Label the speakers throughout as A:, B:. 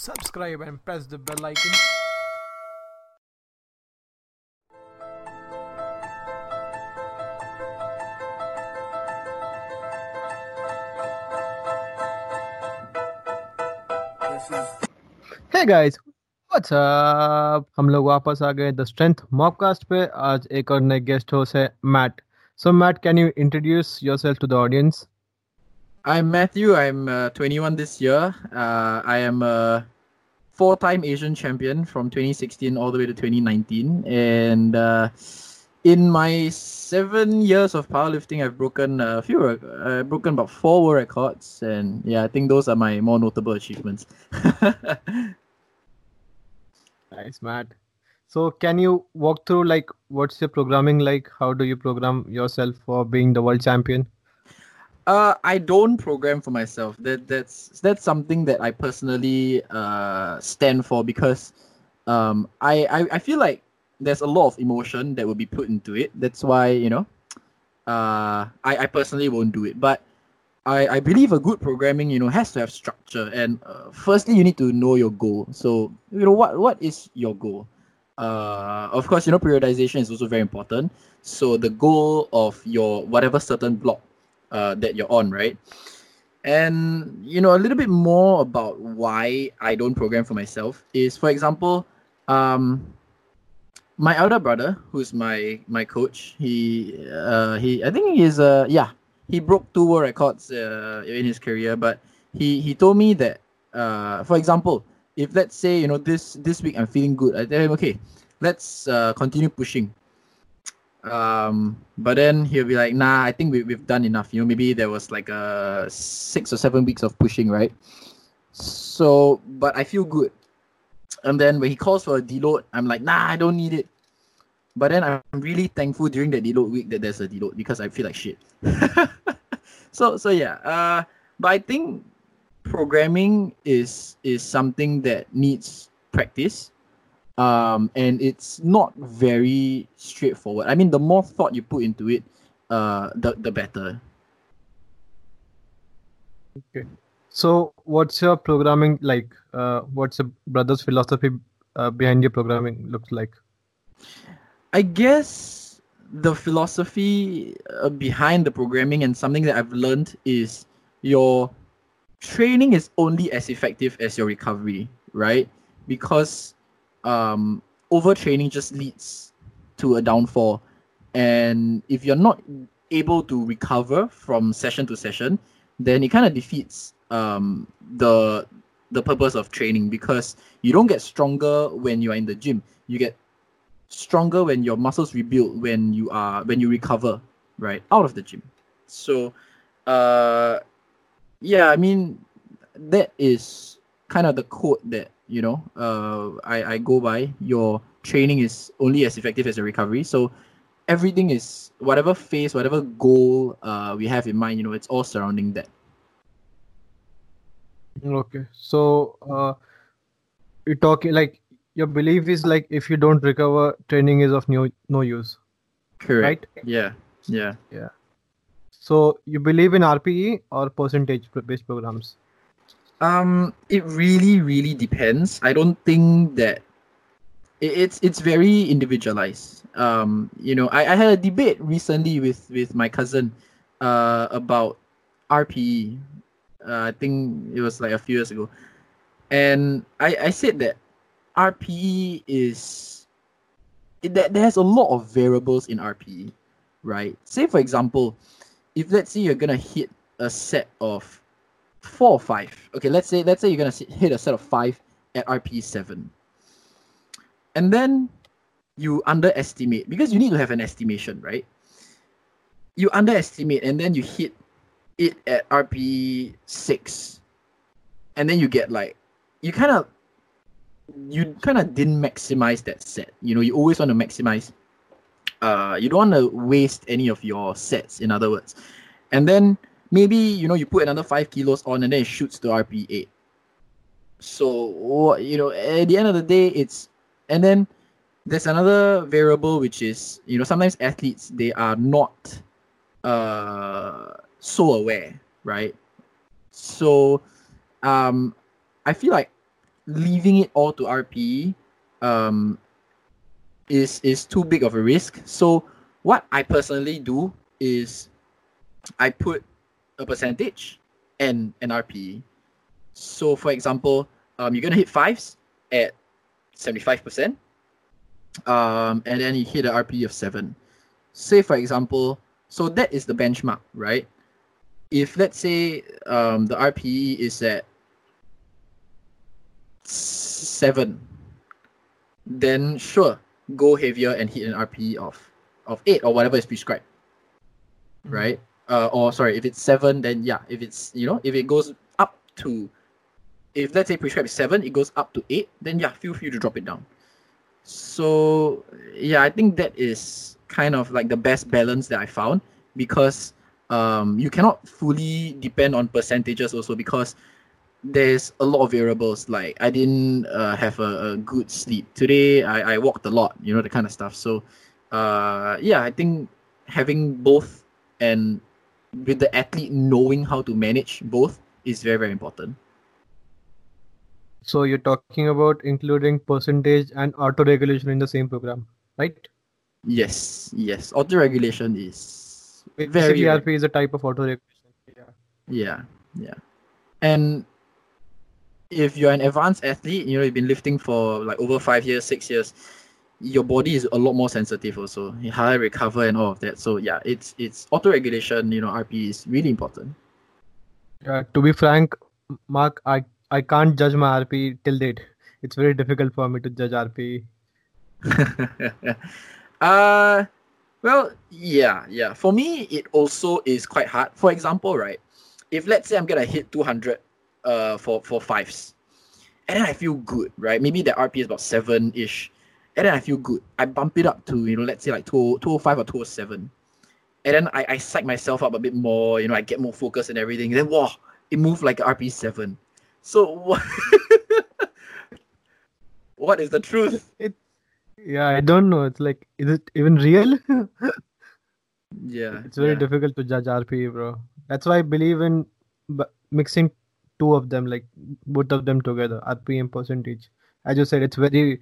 A: subscribe and press the bell icon. Hey guys, what's up? हम लोग वापस आ गए द स्ट्रेंथ मॉबकास्ट पे आज एक और नए गेस्ट होस्ट है Matt so Matt can you introduce yourself to the audience
B: I'm Matthew. I'm uh, 21 this year. Uh, I am a four-time Asian champion from 2016 all the way to 2019, and uh, in my seven years of powerlifting, I've broken a few. Uh, broken about four world records, and yeah, I think those are my more notable achievements.
A: Nice, Matt. So can you walk through like what's your programming like? How do you program yourself for being the world champion?
B: Uh, I don't program for myself. That that's that's something that I personally uh stand for because um I, I I feel like there's a lot of emotion that will be put into it. That's why you know, uh, I I personally won't do it. But I I believe a good programming you know has to have structure. And uh, firstly, you need to know your goal. So you know what what is your goal? Uh, of course, you know periodization is also very important. So the goal of your whatever certain block uh, that you're on, right? And you know a little bit more about why I don't program for myself is, for example, um, my elder brother, who's my my coach, he uh, he I think he's uh yeah he broke two world records uh, in his career, but he he told me that uh, for example, if let's say you know this this week I'm feeling good, I tell him okay, let's uh, continue pushing um but then he'll be like nah i think we, we've done enough. You know maybe there was like a six or seven weeks of pushing right? So but i feel good. And then when he calls for a deload i'm like nah i don't need it. But then i'm really thankful during the deload week that there's a deload because i feel like shit. So so yeah uh but i think programming is is something that needs practice um, and it's not very straightforward. I mean, the more thought you put into it, uh, the the better.
A: Okay. So what's your programming like? Uh, what's your brother's philosophy uh, behind your programming looks like?
B: I guess the philosophy uh, behind the programming and something that I've learned is your training is only as effective as your recovery, right? Because um, overtraining just leads to a downfall. And if you're not able to recover from session to session, then it kind of defeats um, the the purpose of training because you don't get stronger when you're in the gym. You get stronger when your muscles rebuild when you are when you recover right out of the gym. So, uh, yeah, I mean that is kind of the quote that you know uh, I, I go by your training is only as effective as your recovery so everything is whatever phase whatever goal uh, we have in mind you know it's all surrounding that
A: Okay. So uh, you talking like your belief is like if you don't recover, training is of no no use.
B: correct Yeah. yeah yeah
A: So you believe in RPE or percentage based programs?
B: Um, it really, really depends. I don't think that it, it's it's very individualized. Um, you know, I, I had a debate recently with with my cousin, uh, about RPE. Uh, I think it was like a few years ago, and I I said that RPE is that there's a lot of variables in RPE, right? Say for example, if let's say you're gonna hit a set of four or five. Okay, let's say let's say you're gonna hit a set of five at RP seven, and then you underestimate because you need to have an estimation, right? You underestimate and then you hit it at RP six, and then you get like you kind of you kind of didn't maximize that set. You know, you always want to maximize. Uh, you don't want to waste any of your sets. In other words, and then maybe you know you put another five kilos on and then it shoots to RP eight. So you know at the end of the day, it's and then there's another variable which is you know sometimes athletes they are not uh so aware, right? So um I feel like leaving it all to RPE um, is is too big of a risk. So what I personally do is I put a percentage and an RPE. So for example, um, you're gonna hit fives at 75%, um, and then you hit an RPE of seven. Say for example, so that is the benchmark, right? If let's say um, the RPE is at seven, then sure, go heavier and hit an RPE of of eight or whatever is prescribed, mm-hmm. right? Uh, or sorry, if it's seven, then yeah, if it's you know if it goes up to, if let's say prescribed seven, it goes up to eight, then yeah, feel free to drop it down. So yeah, I think that is kind of like the best balance that I found because um, you cannot fully depend on percentages also because there's a lot of variables. Like i didn't uh, have a, a, good sleep today. I, I walked a lot you know the kind of stuff. So uh, yeah i think having both and with the athlete knowing how to manage both is very very important.
A: So you're talking about including percentage and auto regulation in the same program right?
B: Yes yes. Auto regulation is
A: very CRP is a type of auto regulation
B: yeah yeah yeah. And if you're an advanced athlete, you know, you've been lifting for like over five years, six years, your body is a lot more sensitive also. How to recover and all of that. So yeah, it's it's auto regulation, you know, RP is really important.
A: Yeah, to be frank, Mark, I I can't judge my RP till date. It's very difficult for me to judge RP.
B: uh well, yeah, yeah. For me, it also is quite hard. For example, right, if let's say I'm gonna hit 200 uh for for fives. And then I feel good, right? Maybe the RP is about seven ish. And then I feel good. I bump it up to, you know, let's say like 205 or 207. And then I, I psych myself up a bit more, you know, I get more focus and everything. then wow, it moved like RP7. So what what is the truth?
A: It yeah, I don't know. It's like is it even real?
B: yeah.
A: It's very
B: yeah.
A: difficult to judge RP, bro. That's why I believe in mixing two of them, like both of them together, RPM percentage. As you said, it's very,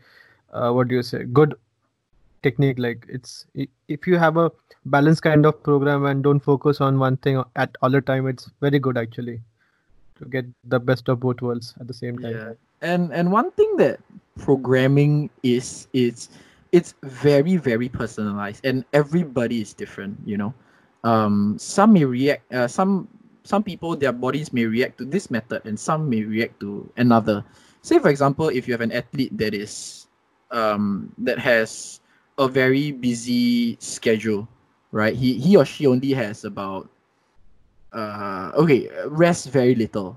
A: uh, what do you say, good technique. Like it's if you have a balanced kind of program and don't focus on one thing at all the time, it's very good actually to get the best of both worlds at the same time.
B: Yeah, and and one thing that programming is it's it's very very personalized and everybody is different. You know, um, some may react, uh, some some people their bodies may react to this method and some may react to another say for example if you have an athlete that is um, that has a very busy schedule right? He he or she only has about uh okay rest very little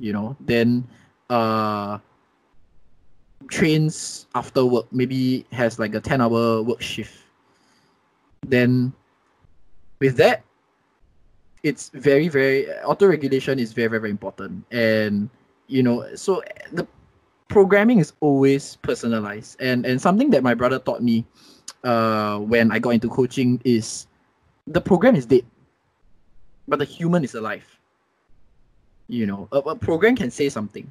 B: you know? Then uh trains after work maybe has like a 10 hour work shift. Then with that it's very very auto regulation is very, very very important. And you know so the programming is always personalized. And and something that my brother taught me uh when i got into coaching is the program is dead but the human is alive. You know a, a program can say something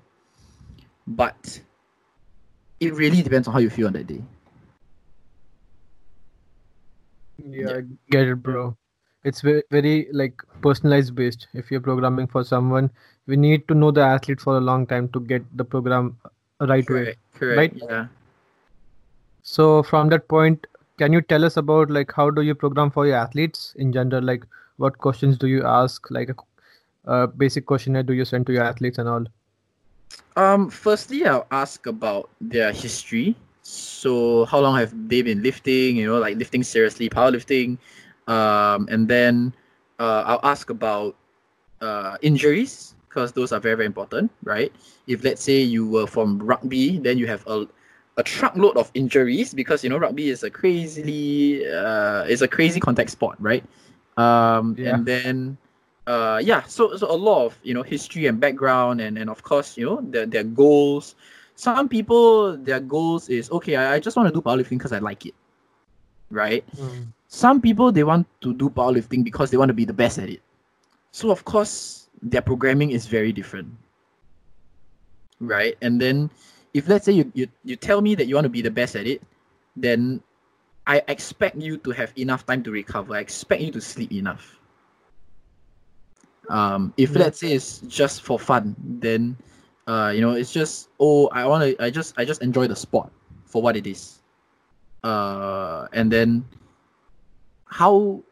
B: but it really depends on how you feel on that day.
A: Yeah, yeah. Get it bro. It's very, very like personalized based. If you're programming for someone we need to know the athlete for a long time to get the program right
B: correct,
A: way
B: correct, right? yeah.
A: So from that point can you tell us about like how do you program for your athletes in general? Like what questions do you ask? Like a, a basic questionnaire do you send to your athletes and all?
B: Um firstly i'll ask about their history. So how long have they been lifting you know like lifting seriously powerlifting? Um, and then uh, I'll ask about uh, injuries because those are very very important, right? If let's say you were from rugby, then you have a a truckload of injuries because you know rugby is a crazily uh, is a crazy contact sport, right? Um, yeah. And then uh, yeah, so so a lot of you know history and background and and of course you know their their goals. Some people their goals is okay. I, I just want to do powerlifting because I like it, right? Mm some people they want to do powerlifting because they want to be the best at it. So of course their programming is very different. right? And then if let's say you, you you tell me that you want to be the best at it, then I expect you to have enough time to recover. I expect you to sleep enough. Um, if
A: Yeah.
B: let's say it's just for fun, then uh, you know, it's just oh, I want to, I just, I just enjoy the sport for what it is. Uh, and then how,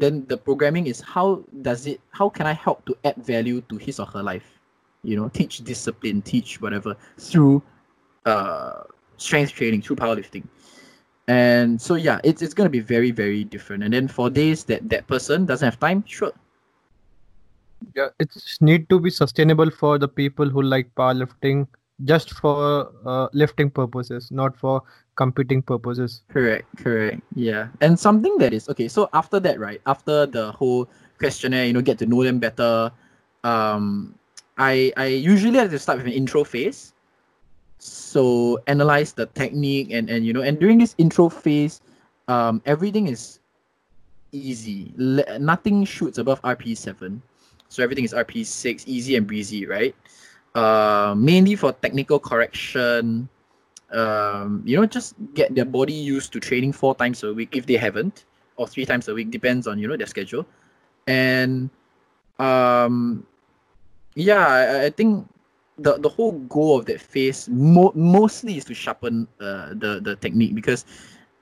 B: then the programming is how does it, how can I help to add value to his or her life? You know, teach discipline, teach whatever through uh strength training, through powerlifting. And so yeah it's, it's going to be very very different. And then for days that that person doesn't have time sure.
A: Yeah, it's need to be sustainable for the people who like powerlifting just for uh, lifting purposes, not for competing purposes.
B: correct correct. Yeah. And something that is okay so after that right after the whole questionnaire you know get to know them better um i i usually like to start with an intro phase. So analyze the technique and and you know and during this intro phase um everything is easy. Nothing shoots above rp7 so everything is rp6 easy and breezy right? Uh mainly for technical correction um you know just get their body used to training four times a week if they haven't or three times a week depends on you know their schedule. And um yeah i, I think the the whole goal of that phase mo- mostly is to sharpen uh, the the technique because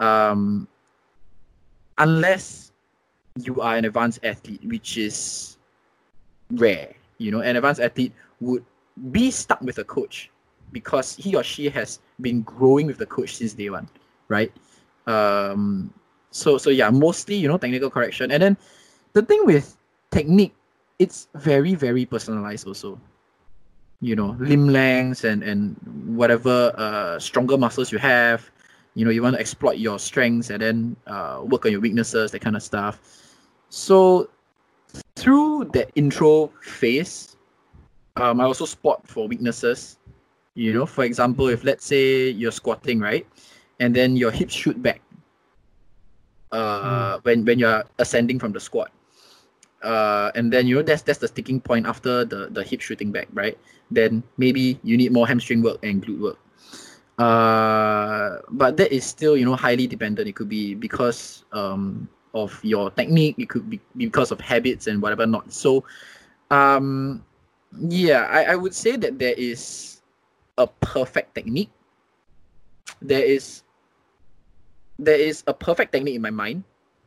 B: um unless you are an advanced athlete which is rare you know an advanced athlete would be stuck with a coach because he or she has been growing with the coach since day one right? Um so so yeah mostly you know technical correction. And then the thing with technique it's very very personalized also. You know limb lengths and and whatever uh stronger muscles you have you know you want to exploit your strengths and then uh work on your weaknesses that kind of stuff. So through that intro phase um i also spot for weaknesses you know for example if let's say you're squatting right and then your hips shoot back uh when when you're ascending from the squat uh, and then you know that's that's the sticking point after the the hip shooting back, right? Then maybe you need more hamstring work and glute work. Uh, but that is still you know highly dependent. It could be because um of your technique. It could be because of habits and whatever not. So, um, yeah, I I would say that there is a perfect technique. There is there is a perfect technique in my mind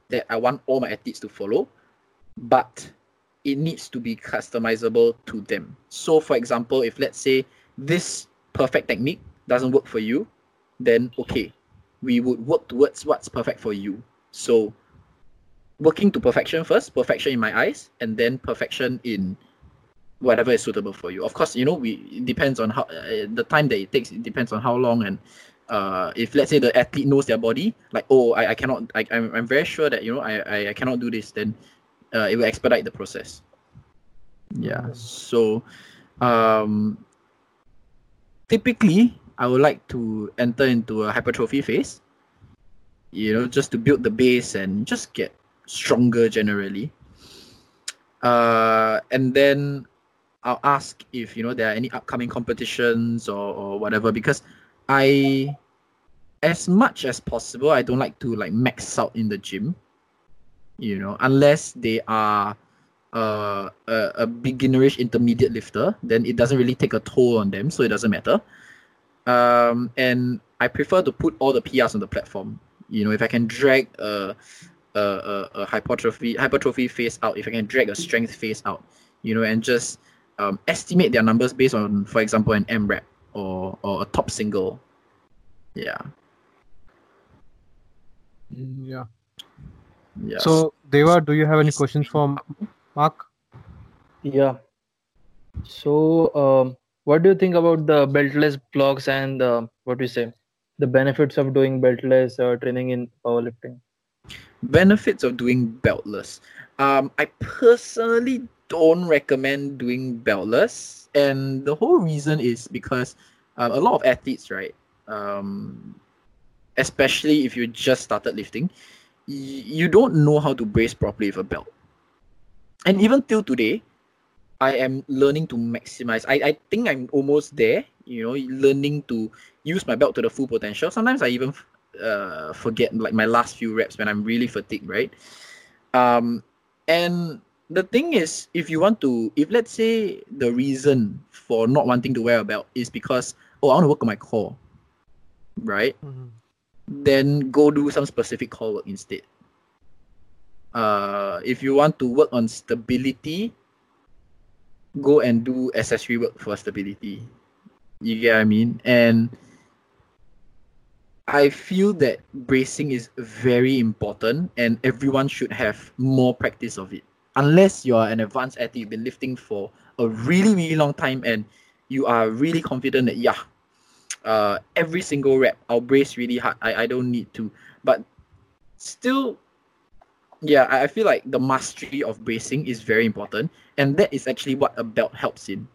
B: that I want all my athletes to follow but it needs to be customizable to them. So, for example, if let's say this perfect technique doesn't work for you, then okay, we would work towards what's perfect for you. So, working to perfection first, perfection in my eyes, and then perfection in whatever is suitable for you. Of course, you know, we it depends on how uh, the time that it takes. It depends on how long and uh, if let's say the athlete knows their body, like oh, I, I cannot, I, I'm, I'm very sure that you know I, I, I cannot do this, then uh, it will expedite the process. Yeah. So, um, typically, I would like to enter into a hypertrophy phase. You know, just to build the base and just get stronger generally. Uh, and then I'll ask if you know there are any upcoming competitions or, or whatever because I, as much as possible, I don't like to like max out in the gym you know, unless they are uh, a, a beginnerish intermediate lifter, then it doesn't really take a toll on them, so it doesn't matter. Um, and I prefer to put all the PRs on the platform. You know, if I can drag a a, a, a hypertrophy hypertrophy phase out, if I can drag a strength phase out, you know, and just um, estimate their numbers based on, for example, an AMRAP or or a top single. Yeah.
A: Yeah.
B: Yeah.
A: So, Deva, do you have any questions for Mark?
C: Yeah. So, um, what do you think about the beltless blocks and uh, what do you say, the benefits of doing beltless uh, training in powerlifting?
B: benefits of doing beltless. Um, I personally don't recommend doing beltless, and the whole reason is because um, a lot of athletes, right, um, especially if you just started lifting, y- you don't know how to brace properly with a belt. And even till today, I am learning to maximize. I, I think I'm almost there, you know, learning to use my belt to the full potential. Sometimes I even uh, forget like my last few reps when I'm really fatigued, right? Um, and the thing is, if you want to, if let's say the reason for not wanting to wear a belt is because, oh, I want to work on my core, right?
A: Mhm.
B: Then go do some specific core work instead. Uh, if you want to work on stability, go and do accessory work for stability. You get what I mean? And I feel that bracing is very important and everyone should have more practice of it. Unless you're an advanced athlete, you've been lifting for a really, really long time and you are really confident that, yeah, uh, every single rep, I'll brace really hard. I, I don't need to. But still, yeah, I I feel like the mastery of bracing is very important. And that is actually what a belt helps in.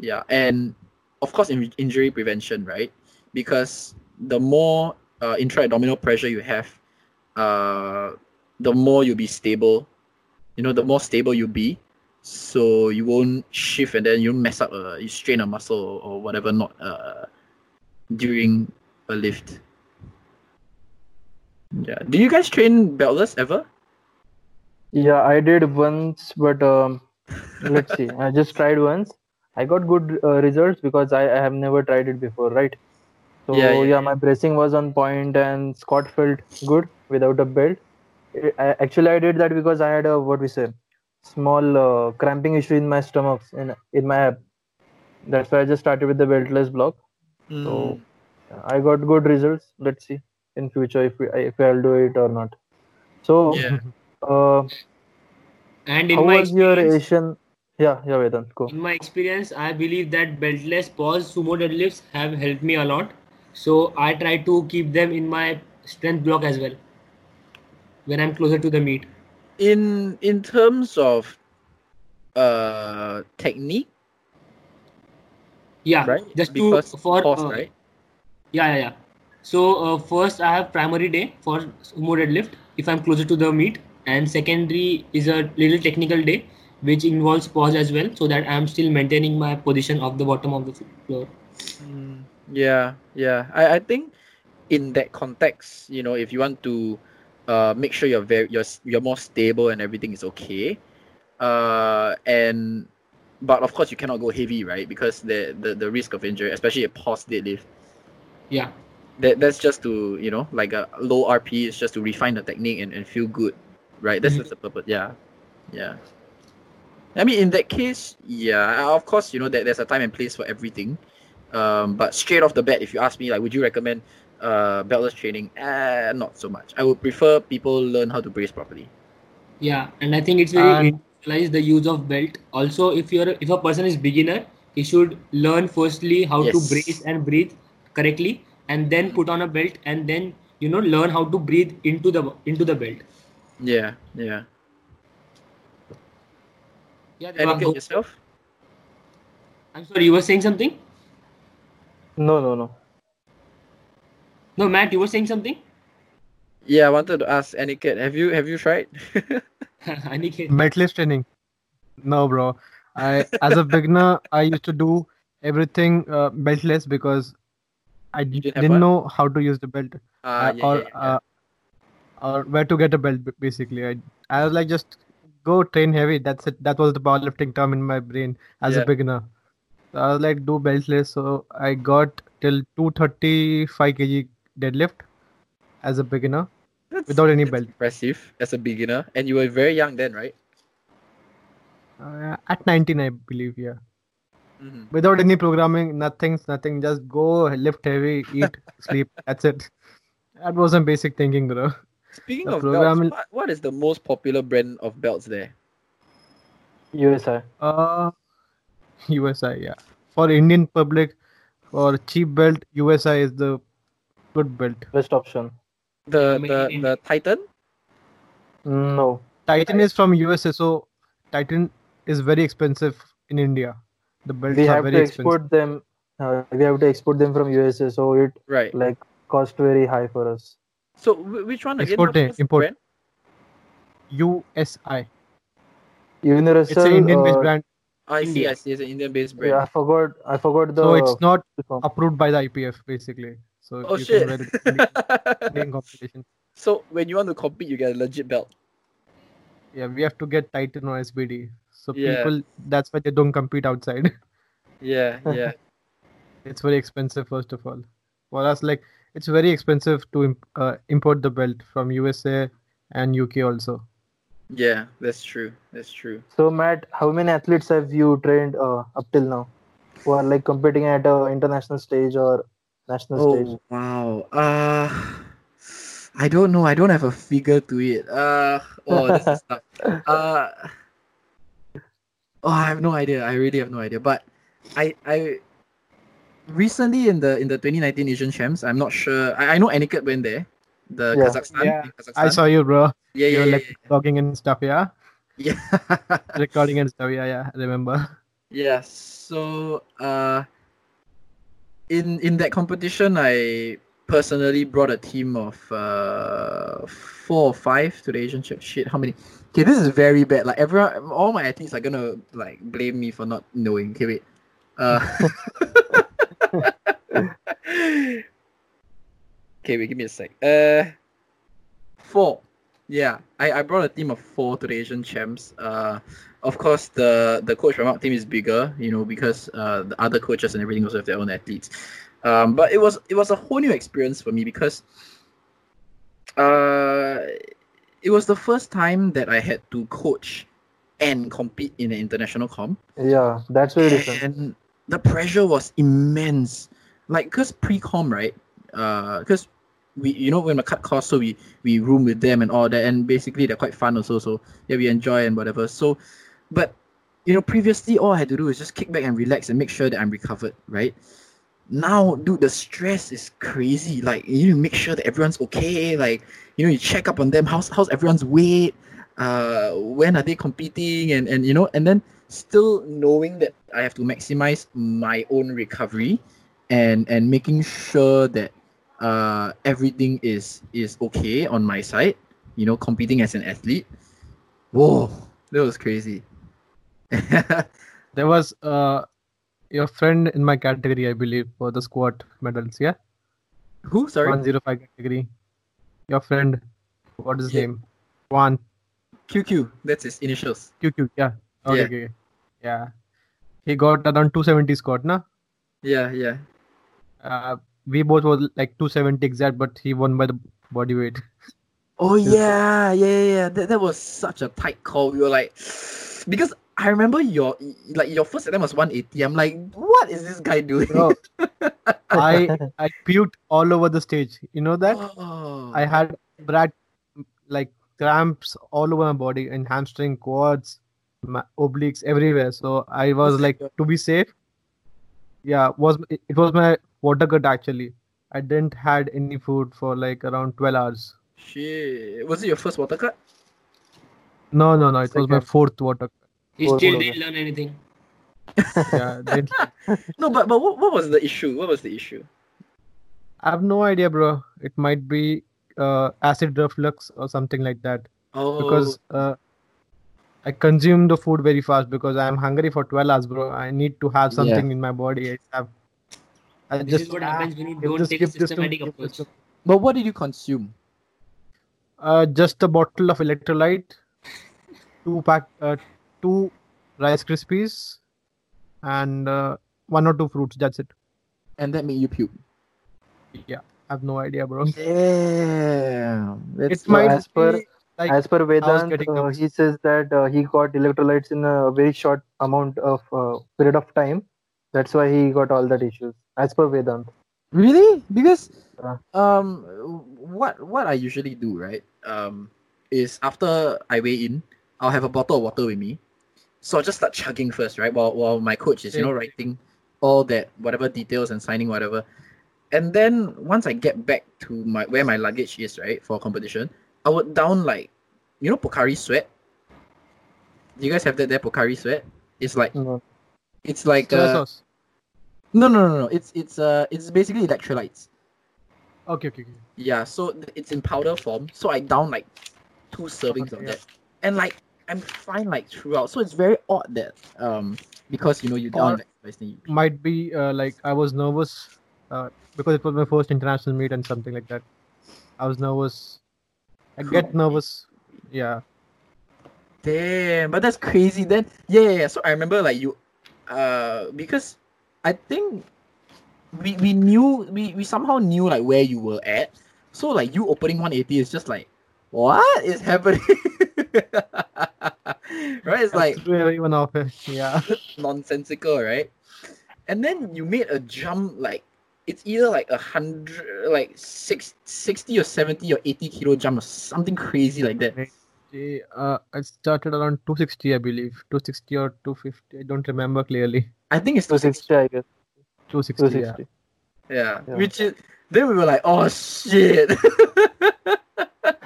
B: Yeah. And of course, in injury prevention, right? Because the more uh, intra-abdominal pressure you have, uh, the more you'll be stable. You know, the more stable you'll be, so you won't shift and then you mess up. Uh, you strain a muscle or, or whatever not uh, during a lift. Yeah. Do you guys train beltless ever?
C: Yeah, I did once, but um, let's see. I just tried once. I got good uh, results because I, I have never tried it before, right? So
B: Yeah,
C: yeah,
B: yeah,
C: my bracing was on point and squat felt good without a belt. Actually, I did that because I had a what we say, small uh, cramping issue in my stomach in in my ab. That's why I just started with the beltless block. So I got good results. Let's see in future if we, if I'll do it or not. So,
B: yeah.
C: uh,
D: And in
C: how
D: my
C: was your Asian? Yeah, yeah, Vedant, go.
D: in my experience, I believe that beltless pause sumo deadlifts have helped me a lot. So I try to keep them in my strength block as well when I'm closer to the meet.
B: in in terms of uh technique,
D: Yeah,
B: right?
D: just
B: because
D: to for
B: pause,
D: uh,
B: right?
D: Yeah, yeah, yeah. So uh, first I have primary day for sumo deadlift if I'm closer to the meet, and secondary is a little technical day which involves pause as well, so that I'm still maintaining my position of the bottom of the floor.
B: Mm, yeah, yeah. I, I think in that context, you know, if you want to uh make sure you're very you're you're more stable and everything is okay, uh, and but of course you cannot go heavy, right? Because the the, the risk of injury, especially a pause deadlift,
D: Yeah,
B: that that's just to you know like a low RP is just to refine the technique and, and feel good, right? That's just the purpose. Yeah, yeah. I mean, in that case, yeah, of course, you know that there's a time and place for everything. Um, but straight off the bat, if you ask me, like, would you recommend uh beltless training? Uh, not so much. I would prefer people learn how to brace properly.
D: yeah, and I think it's very
A: And-
D: individualized the use of belt. Also, if you're if a person is beginner, he should learn firstly how to
B: Yes.
D: brace and breathe correctly, and then put on a belt, and then you know learn how to breathe into the into the belt.
B: Yeah, yeah.
D: Yeah, Devang,
B: Educate
D: go-
B: yourself.
D: I'm sorry, you were saying something?
C: No, no, no.
D: No, Matt, you were saying something?
B: Yeah, I wanted to ask Aniket, have you have you tried?
D: Aniket.
A: Metalist training. No, bro. I as a beginner, I used to do everything uh, beltless because I
B: You didn't
A: didn't know how to use the belt
B: Uh,
A: uh,
B: yeah,
A: or
B: yeah, yeah.
A: Uh, or where to get a belt. Basically, I I was like just go train heavy. That's it. That was the powerlifting term in my brain as
B: Yeah.
A: a beginner. So I was like do beltless. So I got till 235 kg deadlift as a beginner
B: That's-
A: without any
B: that's
A: belt.
B: Impressive as a beginner, and you were very young then, right?
A: Uh, at 19, I believe. Yeah.
B: hmm
A: without any programming, nothing, nothing. Just go, lift heavy, eat, sleep. That's it. That wasn't basic thinking, bro.
B: Speaking
A: The
B: of
A: program-
B: belts, what, what is the most popular brand of belts there?
C: USI.
A: Uh, USI, yeah. For Indian public, for cheap belt, USI is the good belt.
C: Best option.
B: The the, the Titan?
C: No.
A: Titan is from USA, so Titan is very expensive in India. The belts
C: We
A: are
C: have
A: very
C: to
A: expensive.
C: export them. Uh, we have to export them from USA, so it
B: Right.
C: like cost very high for us.
B: So which one again?
A: Export,
B: What's- what's the
A: import.
B: brand?
A: USI.
C: Universal.
A: It's an Indian-based
C: uh,
A: brand,
B: I see, I see. It's an Indian-based brand.
C: Yeah, I forgot. I forgot the.
A: so it's not approved by the IPF basically. So
B: Oh
A: you
B: shit!
A: can wear it competition.
B: so when you want to compete, you get a legit belt.
A: Yeah, we have to get Titan or SBD. So
B: Yeah.
A: people, that's why they don't compete outside.
B: Yeah, yeah.
A: it's very expensive first of all. For us, like it's very expensive to imp- uh, import the belt from USA and UK also.
B: Yeah, that's true. That's true.
C: So Matt, how many athletes have you trained uh, up till now, who are like competing at a international stage or national stage?
B: Oh wow. Uh I don't know. I don't have a figure to it. Uh oh this is tough. Uh Oh I have no idea. I really have no idea. But I I recently in the in the 2019 Asian Champs, I'm not sure. I, I know Aniket went there. The
C: Yeah.
B: Kazakhstan.
A: Yeah,
B: Kazakhstan.
A: I saw you, bro.
B: yeah, yeah,
A: You're
B: yeah,
A: like vlogging and stuff, yeah.
B: yeah. yeah.
A: Recording and stuff, yeah, yeah. I remember.
B: Yeah, so uh in in that competition I personally brought a team of uh four or five to the Asian Champ. Shit, how many? Okay, this is very bad. Like everyone all my athletes are gonna like blame me for not knowing. Okay, wait. Uh Okay, wait, give me a sec. Uh four. Yeah, I, I brought a team of four to the Asian champs. Uh of course the the coach from our team is bigger, you know, because uh the other coaches and everything also have their own athletes. Um but it was it was a whole new experience for me because uh it was the first time that I had to coach and compete in an international comp.
C: Yeah, that's very different.
B: And the pressure was immense. Like, cause pre-com, right? Uh, cause we, you know, when we cut costs, so we we room with them and all that, and basically they're quite fun also. So yeah, we enjoy and whatever. So, but you know, previously all I had to do is just kick back and relax and make sure that I'm recovered, right? Now, dude, the stress is crazy. Like, you need to make sure that everyone's okay. Like, you know, you check up on them. How's how's everyone's weight? Uh, when are they competing? And and you know, and then still knowing that I have to maximize my own recovery and and making sure that uh everything is is okay on my side, you know, competing as an athlete. Whoa, that was crazy.
A: There was uh your friend in my category, I believe, for the squat medals, yeah?
B: Who? Sorry.
A: 105 category. Your friend, what is his
B: Yeah.
A: name? Juan
B: QQ. That's his initials.
A: QQ, yeah. Okay,
B: Yeah.
A: okay. Yeah. He got around 270 squat, na?
B: Yeah, yeah.
A: Uh, we both were like 270 exact, but he won by the body weight.
B: Oh yeah, yeah, yeah. That, that was such a tight call. We were like, because I remember your like your first attempt was 180. I'm like, what is this guy doing?
A: Bro, I I puked all over the stage. You know that?
B: Oh.
A: I had brat like cramps all over my body and hamstring, quads, my obliques everywhere. So I was like, to be safe, yeah, was it was my water cut actually. I didn't had any food for like around 12 hours.
B: Shit. Was it your first water cut?
A: No, no, no. It was my fourth water. cut.
D: You
C: Four-
D: still didn't learn anything.
A: Yeah, didn't-
B: No, but but what, what was the issue? What was the issue?
A: I have no idea, bro. It might be uh, acid reflux or something like that.
B: Oh,
A: because uh, I consume the food very fast because I'm hungry for 12 hours, bro. I need to have something in my body. I have. I
D: This
A: just
D: is what
A: ah,
D: happens when you don't take a
A: give this to-
D: systematic approach.
B: but what did you consume?
A: Uh, just a bottle of electrolyte, two pack, uh, two rice krispies, and uh, one or two fruits. That's it.
B: And that made you puke.
A: Yeah, I have no idea, bro.
B: Damn. That's
A: It might
C: as per-
A: like
C: As per Vedant, uh, he says that uh, he got electrolytes in a very short amount of uh, period of time. That's why he got all that issues. As per Vedant.
B: Really? Because um what what I usually do, right? Um is after I weigh in, I'll have a bottle of water with me. So I'll just start chugging first, right? While while my coach is, you know, writing all that whatever details and signing whatever. And then once I get back to my where my luggage is, right, for competition, I would down like you know Pocari sweat. Do you guys have that there, Pocari sweat? It's like
C: No.
B: it's like uh,
A: sauce.
B: No no no no it's it's uh it's basically electrolytes.
A: Okay, okay, okay.
B: Yeah, so it's in powder form. So I down like two servings
A: Okay,
B: of
A: yeah.
B: that, and like I'm fine like throughout. So it's very odd that um because you know you down like
A: Might be uh, like I was nervous uh, because it was my first international meet and something like that. I was nervous. I get nervous. Yeah.
B: Damn, but that's crazy. Then yeah, yeah, yeah. So I remember like you, uh, because I think we we knew we we somehow knew like where you were at. So like you opening 180 is just like what is happening? right? It's like
A: very one off. Yeah.
B: nonsensical, right? And then you made a jump like it's either like a hundred, like six, 60 or 70 or 80 kilo jump or something crazy like that.
A: The, Uh, I started around 260, I believe. 260 or 250. I don't remember clearly.
B: I think it's
C: 260, I guess.
A: 260.
C: 260.
B: Yeah.
C: Yeah.
B: Which is then we were like, oh shit.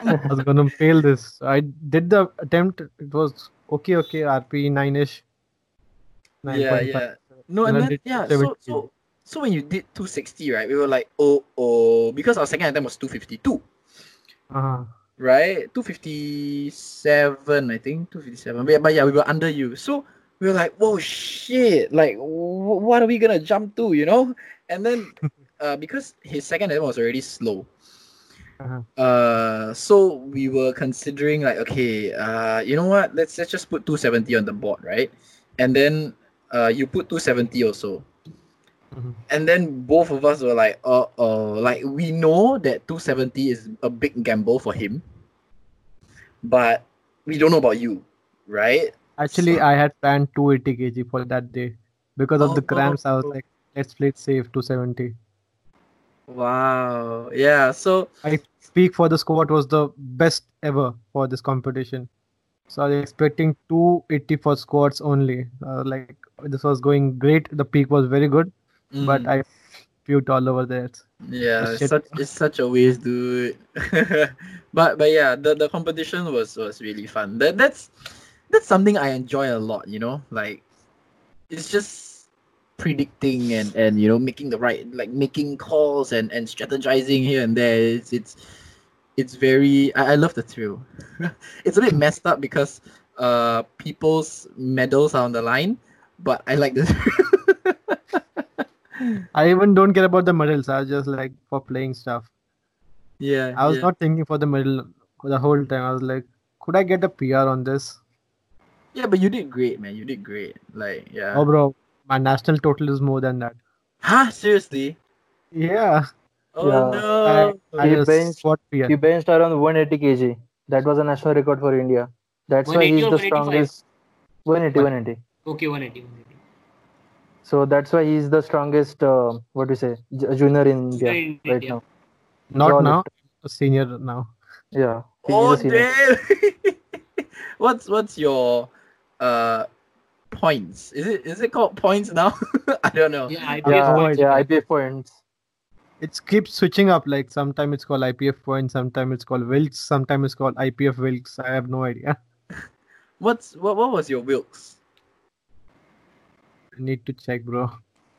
A: I was gonna fail this. I did the attempt. It was okay, okay. RP 9ish.
B: yeah, yeah. No,
A: And
B: and
A: I
B: then
A: did
B: yeah, so so so when you did 260, right, we were like, oh oh because our second attempt was 252,
A: Uh-huh.
B: Right? 257, I think. 257. But, but yeah, we were under you. So we were like, whoa shit, like wh- what are we gonna jump to, you know? And then uh because his second attempt was already slow.
A: Uh-huh.
B: Uh, so we were considering like, okay, uh, you know what? Let's let's just put 270 on the board, right? And then uh, you put 270 also.
A: Mhm.
B: And then both of us were like, uh oh, like we know that 270 is a big gamble for him, but we don't know about you, right?
A: Actually,
B: So-
A: I had planned 280 kg for that day. Because of the
B: Oh.
A: cramps, I was like, let's play it safe 270.
B: Wow. Yeah. So
A: I speak for the squat was the best ever for this competition. So I was expecting 280 for squats only. Uh, like this was going great. The peak was very good, but
B: mm,
A: I puked all over there.
B: yeah, it's such it's such a waste, dude. but but yeah, the, the competition was was really fun. That that's that's something I enjoy a lot. You know, like it's just predicting and and you know making the right like making calls and and strategizing here and there. It's it's it's very I, I love the thrill. it's a bit messed up because uh people's medals are on the line, but I like this.
A: I even don't care about the medals. I was just like for playing stuff.
B: yeah,
A: I was
B: yeah.
A: not thinking for the medal the whole time. I was like, could I get a PR on this?
B: Yeah, but you did great, man. You did great. Like, yeah.
A: Oh, bro, my national total is more than that.
B: Huh? Seriously?
A: Yeah,
B: Oh
C: Yeah.
B: no.
A: I
C: He
A: just
C: benched-
A: squat PR.
C: He benched around 180 kg. That was a national record for India. That's why he's the strongest. 180, 180.
D: Okay, 180. 180.
C: So that's why he's the strongest. Uh, what do you say? Junior in India
D: in
C: right
D: India.
C: now.
A: Not
C: Jaw
A: now, a senior now.
C: Yeah.
B: Oh
C: a senior.
B: damn. what's what's your uh points? Is it is it called points now? I don't know.
D: Yeah, I
A: Yeah,
C: Yeah,
A: points,
C: yeah,
A: yeah.
C: IPF points.
A: It keeps switching up. Like sometimes it's called IPF points, sometimes it's called Wilks, sometimes it's called IPF Wilks. I have no idea.
B: What's what what was your Wilks?
A: I need to check, bro.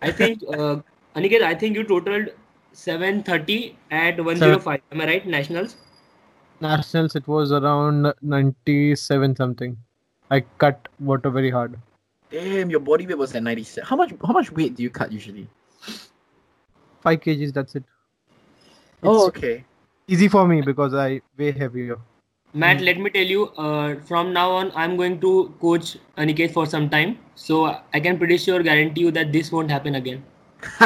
D: I think, uh, Aniket, I think you totaled 730 at 105. Am I right? Nationals?
A: Nationals, it was around 97 something. I cut water very hard.
B: Damn, your body weight was at 97. How much how much weight do you cut usually?
A: 5 kgs, that's it.
B: Oh, okay.
A: easy for me because I weigh heavier.
D: Matt, let me tell you, uh, from now on, I'm going to coach Aniket for some time. So I can pretty sure guarantee you that this won't happen again.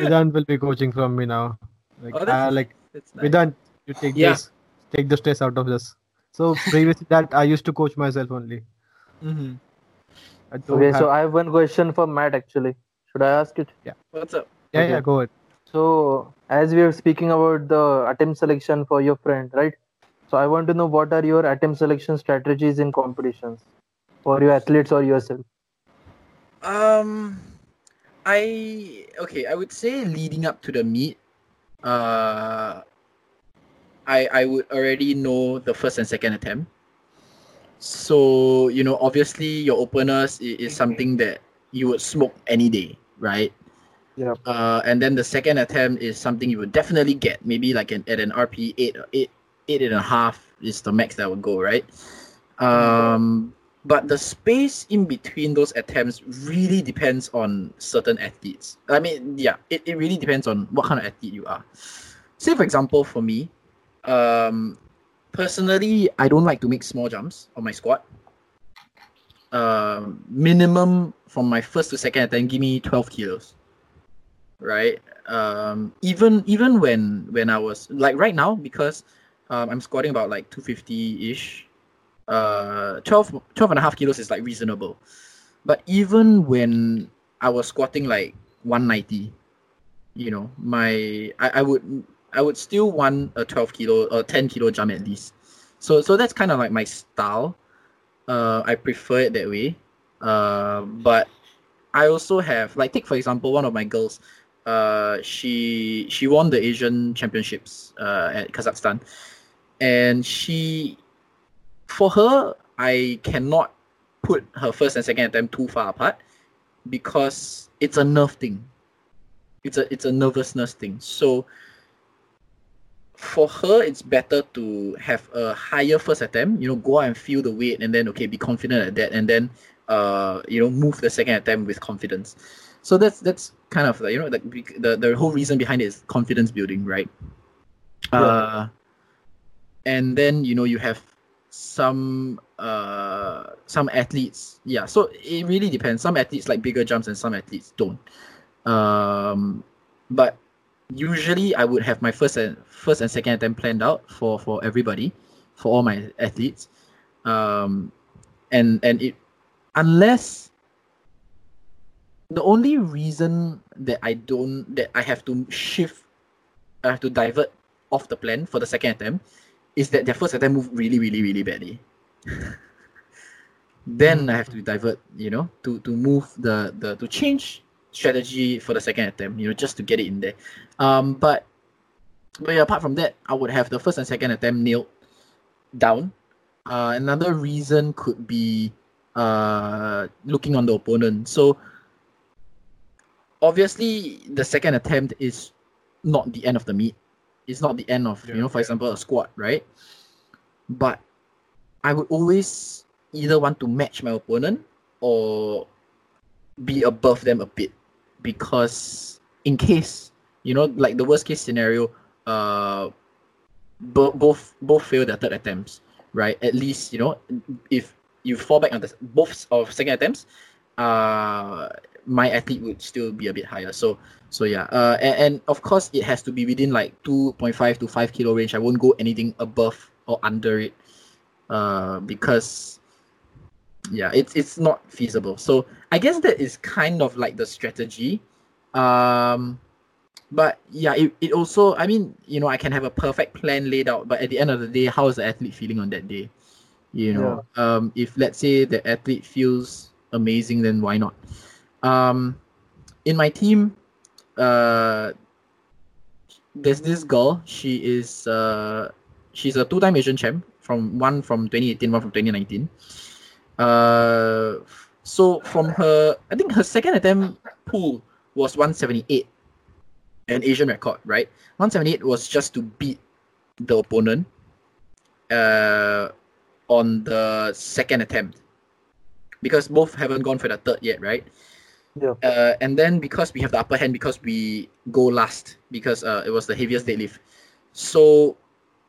A: Vedant will be coaching from me now. Like,
B: Oh,
A: uh, like
B: nice.
A: Vedant, you take
B: Yeah.
A: this, take the stress out of this. So previously that I used to coach myself only.
B: Mhm.
C: Okay,
A: have,
C: so I have one question for Matt actually. Should I ask it? Yeah.
B: What's up?
A: yeah,
C: okay.
A: yeah, go ahead.
C: So, as we are speaking about the attempt selection for your friend, right? So, I want to know what are your attempt selection strategies in competitions for your athletes or yourself?
B: Um, I okay. I would say leading up to the meet, uh, I I would already know the first and second attempt. So you know, obviously, your openers is, is something that you would smoke any day, right?
C: Yep.
B: Uh, and then the second attempt is something you would definitely get, maybe like an at an RP eight eight eight and a half is the max that would go, right? Um, but the space in between those attempts really depends on certain athletes. I mean, yeah, it, it really depends on what kind of athlete you are. Say, for example, for me, um, personally, I don't like to make small jumps on my squat. Um, minimum from my first to second attempt, give me 12 kilos. Right? Um, even even when when I was like right now, because um, I'm squatting about like 250 ish uh 12, 12 and a half kilos is like reasonable. But even when i was squatting like 190 you know my i, I would i would still want a 12 kilo or 10 kilo jump at least. So so that's kind of like my style. Uh i prefer it that way. Uh but i also have like take for example one of my girls uh she she won the asian championships uh at kazakhstan and she for her, I cannot put her first and second attempt too far apart because it's a nerve thing. It's a it's a nervousness thing. So for her, it's better to have a higher first attempt. You know, go out and feel the weight, and then okay, be confident at that, and then uh, you know, move the second attempt with confidence. So that's that's kind of you know the the, the whole reason behind it is confidence building, right? Yeah. Uh, and then you know you have some uh some athletes yeah so it really depends some athletes like bigger jumps and some athletes don't um but usually i would have my first and first and second attempt planned out for for everybody for all my athletes um and and it unless the only reason that i don't that i have to shift i have to divert off the plan for the second attempt is that their first attempt moved really, really, really badly. then I have to divert, you know, to to move the the to change strategy for the second attempt, you know, just to get it in there. Um, but but yeah, apart from that, I would have the first and second attempt nailed down. Uh, another reason could be uh looking on the opponent. So obviously, the second attempt is not the end of the meet. It's not the end of yeah, you know for yeah. example a squat right? But i would always either want to match my opponent or be above them a bit because in case you know like the worst case scenario uh bo- both both fail their third attempts right? At least you know if you fall back on the both of second attempts uh my athlete would still be a bit higher so so yeah, uh, and, and of course it has to be within like 2.5 to 5 kilo range. I won't go anything above or under it, uh, because yeah, it's it's not feasible. So I guess that is kind of like the strategy. Um, but yeah, it, it also I mean you know I can have a perfect plan laid out, but at the end of the day, how is the athlete feeling on that day? You know, yeah. um, if let's say the athlete feels amazing, then why not? Um, in my team, uh, there's this girl. She is uh, she's a two-time Asian champ from one from 2018, one from 2019. Uh, so from her, I think her second attempt pool was 178, an Asian record, right? 178 was just to beat the opponent uh, on the second attempt because both haven't gone for the third yet, right?
C: Yeah.
B: Uh, and then because we have the upper hand, because we go last, because uh, it was the heaviest deadlift, so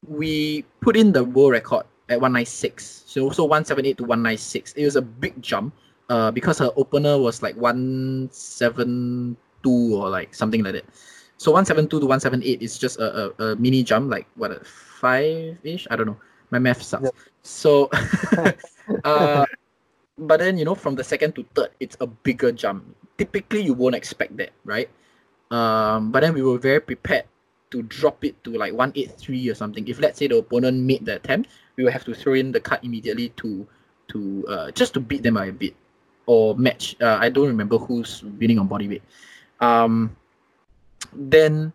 B: we put in the world record at 196. So so 178 to 196. It was a big jump. Uh, because her opener was like 172 or like something like that. So 172 to 178 is just a, a, a mini jump, like what a five ish. I don't know. My math sucks. Yep. So, uh, but then you know from the second to third it's a bigger jump typically you won't expect that right? Um but then we were very prepared to drop it to like 183 or something. If let's say the opponent made the attempt we will have to throw in the card immediately to to uh, just to beat them by a bit or match uh, i don't remember who's winning on body weight. Um then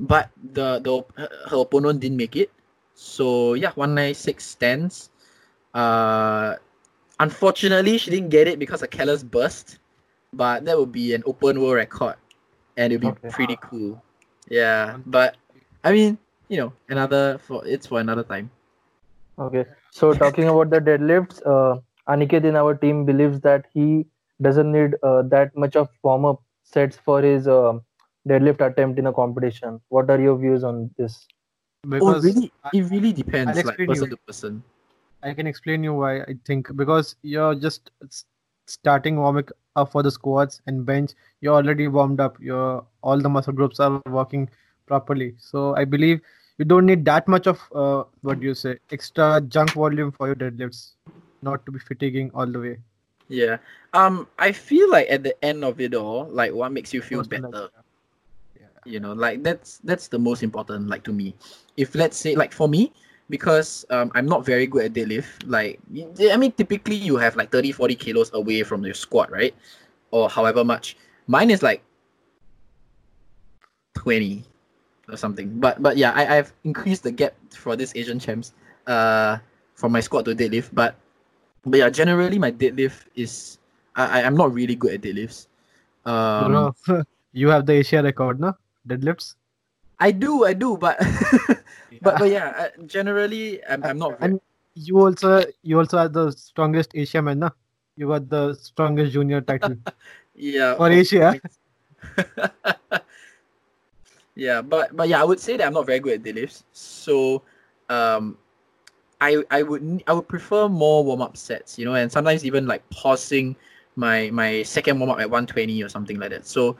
B: but the the her opponent didn't make it. So yeah 196 stands. Uh Unfortunately, she didn't get it because of Keller's burst, but that would be an open world record, and it'd be okay. pretty cool. Yeah, but I mean, you know, another for it's for another time.
C: Okay. So talking about the deadlifts, uh, Aniket in our team believes that he doesn't need uh, that much of warm up sets for his uh, deadlift attempt in a competition. What are your views on this?
B: oh, really?
A: I-
B: it really depends,
A: I'll
B: like person
A: you.
B: to person.
A: I can explain you why I think because you're just s- starting warming up for the squats and bench. You're already warmed up. Your all the muscle groups are working properly. So I believe you don't need that much of uh, what do you say extra junk volume for your deadlifts, not to be fatiguing all the way.
B: Yeah. Um, I feel like at the end of it all, like what makes you feel better.
A: that-
B: you know like that's that's the most important like to me if let's say like for me because um, i'm not very good at deadlift like I mean typically you have like 30 40 kilos away from your squat right? Or however much. Mine is like 20 or something. But but yeah I, i've increased the gap for this asian champs uh from my squat to deadlift. But but yeah generally my deadlift is i i'm not really good at deadlifts. Um
A: you have the Asia record, no? Deadlifts.
B: I do, I do, but but but yeah, uh, generally I'm, I'm not.
A: And you also you also are the strongest Asia man, no? You got the strongest junior title
B: yeah,
A: for Asia.
B: yeah, but but yeah, I would say that I'm not very good at deadlifts. So, um, I I would I would prefer more warm up sets, you know, and sometimes even like pausing my my second warm up at 120 or something like that. So,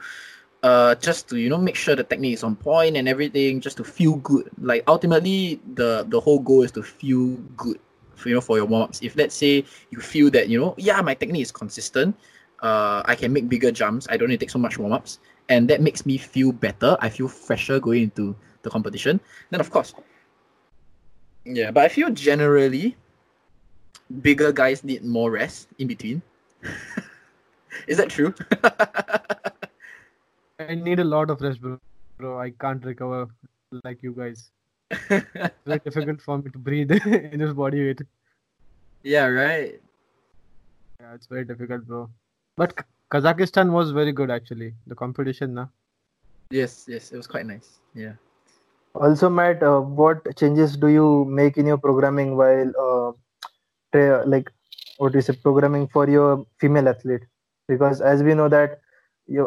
B: uh, just to you know make sure the technique is on point and everything, just to feel good. Like ultimately, the the whole goal is to feel good, for, you know, for your warm ups. If let's say you feel that you know, yeah, my technique is consistent, uh, I can make bigger jumps. I don't need to take so much warm ups, and that makes me feel better. I feel fresher going into the competition. Then of course, yeah. But I feel generally, bigger guys need more rest in between. is that true?
A: I need a lot of rest, bro. Bro, I can't recover like you guys. It's very difficult for me to breathe in this body weight.
B: yeah. Right.
A: Yeah, it's very difficult, bro. But K- Kazakhstan was very good actually. The competition, na.
B: Yes. Yes. It was quite nice. Yeah.
C: Also, Matt, uh, what changes do you make in your programming while, uh, tra- like, what is it, programming for your female athlete? Because as we know that your,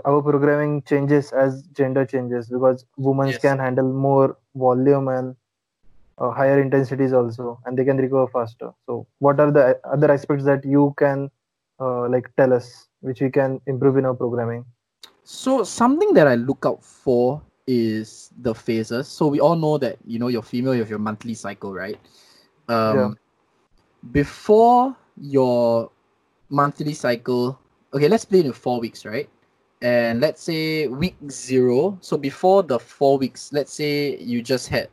C: our programming changes as gender changes because women
B: Yes.
C: can handle more volume and uh, higher intensities also, and they can recover faster. So, what are the other aspects that you can uh, like tell us, which we can improve in our programming?
B: So something that I look out for is the phases. So we all know that you know you're female, you have your monthly cycle, right? Um,
C: Yeah.
B: Before your monthly cycle, okay, let's play in four weeks, right? And let's say week zero. So before the four weeks, let's say you just had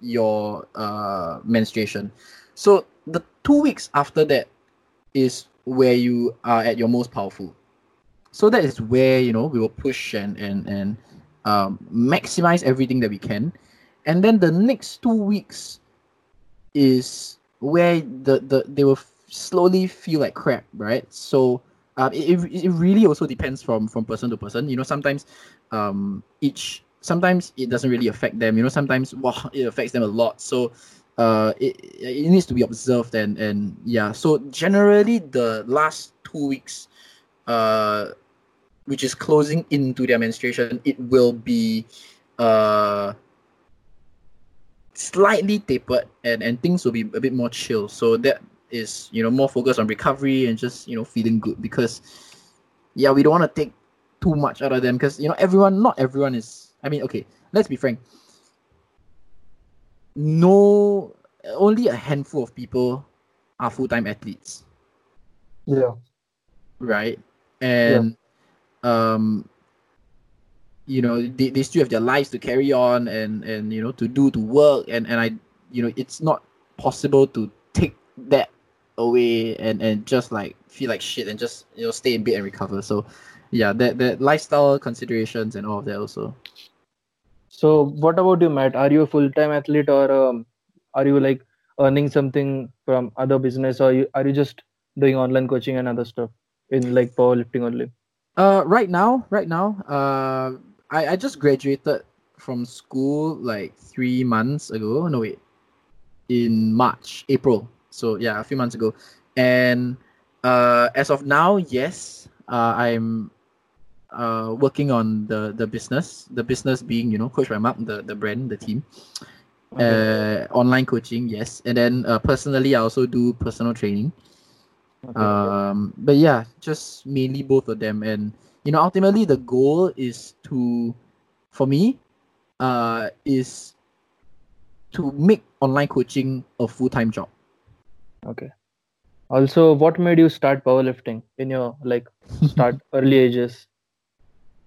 B: your uh, menstruation. So the two weeks after that is where you are at your most powerful so that is where you know we will push and and and um, maximize everything that we can and then the next two weeks is where the the they will slowly feel like crap right so um, it, it, really also depends from from person to person. You know sometimes um each sometimes it doesn't really affect them. You know sometimes wow it affects them a lot. So uh it, it needs to be observed and and yeah. So generally the last two weeks uh which is closing into their menstruation, it will be uh slightly tapered and, and things will be a bit more chill. So that is, you know, more focused on recovery and just, you know, feeling good because yeah, we don't want to take too much out of them because you know everyone not everyone is I mean, okay, let's be frank. No only a handful of people are full time athletes
C: Yeah.
B: right? And um you know they, they still have their lives to carry on and and you know to do to work and and I you know it's not possible to take that away and and just like feel like shit and just you know stay in bed and recover. So yeah, that that lifestyle considerations and all of that also.
C: So, what about you, Matt? Are you a full-time athlete, or um, are you like earning something from other business, or you, are you just doing online coaching and other stuff in like powerlifting only?
B: Uh, right now, right now, uh, I, I just graduated from school like three months ago. No wait, in March, April. So yeah, a few months ago. And uh, as of now, yes, uh, I'm uh, working on the the business. The business being you know Coach by Mark, the the brand, the team. Uh, online coaching, yes, and then uh, personally, I also do personal training.
C: Okay.
B: Um, but yeah, just mainly both of them, and you know, ultimately the goal is to, for me, uh, is to make online coaching a full time job.
C: Okay. Also, what made you start powerlifting in your like start early ages?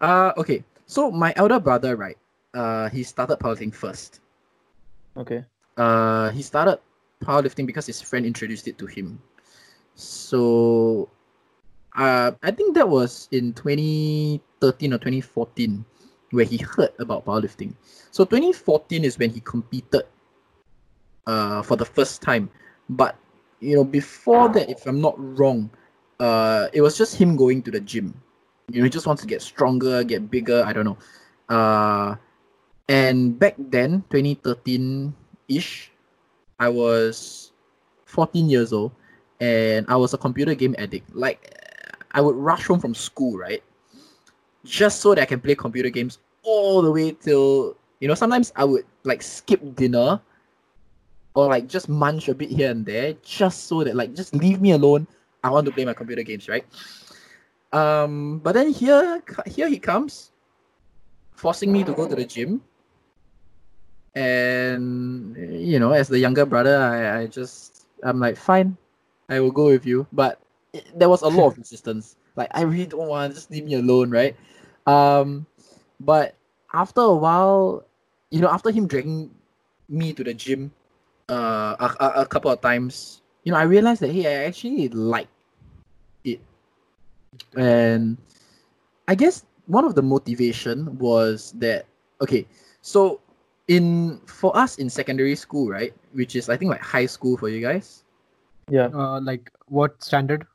B: Uh, okay. So my elder brother, right? Uh, he started powerlifting first.
C: Okay.
B: Uh, he started powerlifting because his friend introduced it to him. So, uh, I think that was in 2013 or 2014 where he heard about powerlifting. So 2014 is when he competed uh, for the first time. But you know, before that, if I'm not wrong, uh, it was just him going to the gym. You know, he just wants to get stronger, get bigger. I don't know. Uh, and back then, 2013 ish, I was 14 years old, and I was a computer game addict. Like, I would rush home from school, right? Just so that I can play computer games all the way till you know. Sometimes I would like skip dinner or like just munch a bit here and there just so that like just leave me alone. I want to play my computer games right? Um but then here here he comes forcing me to go to the gym. And you know as the younger brother i, I just i'm like fine i will go with you. But it, there was a lot of resistance. Like i really don't want to just leave me alone right? Um but after a while you know after him dragging me to the gym uh, a, a, a couple of times, you know, I realized that hey, I actually like it, and I guess one of the motivation was that okay, so in for us in secondary school, right, which is I think like high school for you guys,
C: Yeah.
A: Uh, like what standard?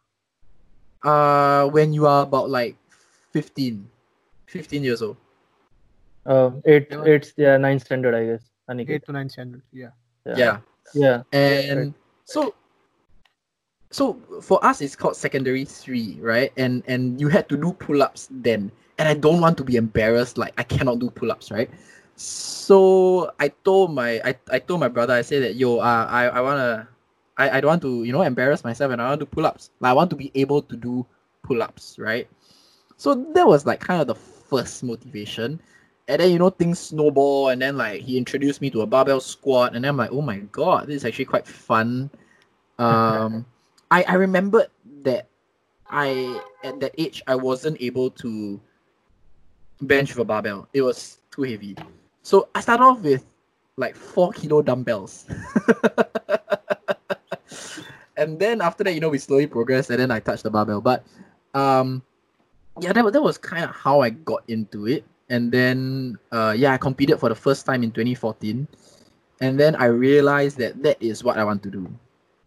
B: uh, when you are about like 15, 15 years old.
C: Uh, eight,
A: Yeah.
C: eight, yeah, ninth standard, I guess. Aniket.
A: Eight to nine standard. Yeah.
B: Yeah,
C: Yeah.
B: and so so for us it's called secondary three right? And and you had to do pull-ups then. And i don't want to be embarrassed like i cannot do pull-ups right? So i told my i, I told my brother i said that yo uh, i i want to I, I don't want to you know embarrass myself and i want to do pull-ups. Like, i want to be able to do pull-ups right? So that was like kind of the first motivation and then you know things snowball and then like he introduced me to a barbell squat and then I'm like oh my god this is actually quite fun. Um I I remembered that I at that age I wasn't able to bench a barbell. It was too heavy. So I started off with like four kilo dumbbells. And then after that you know we slowly progressed and then I touched the barbell. But um yeah that, that was kind of how I got into it and then uh, yeah, I competed for the first time in 2014, and then I realized that that is what I want to do.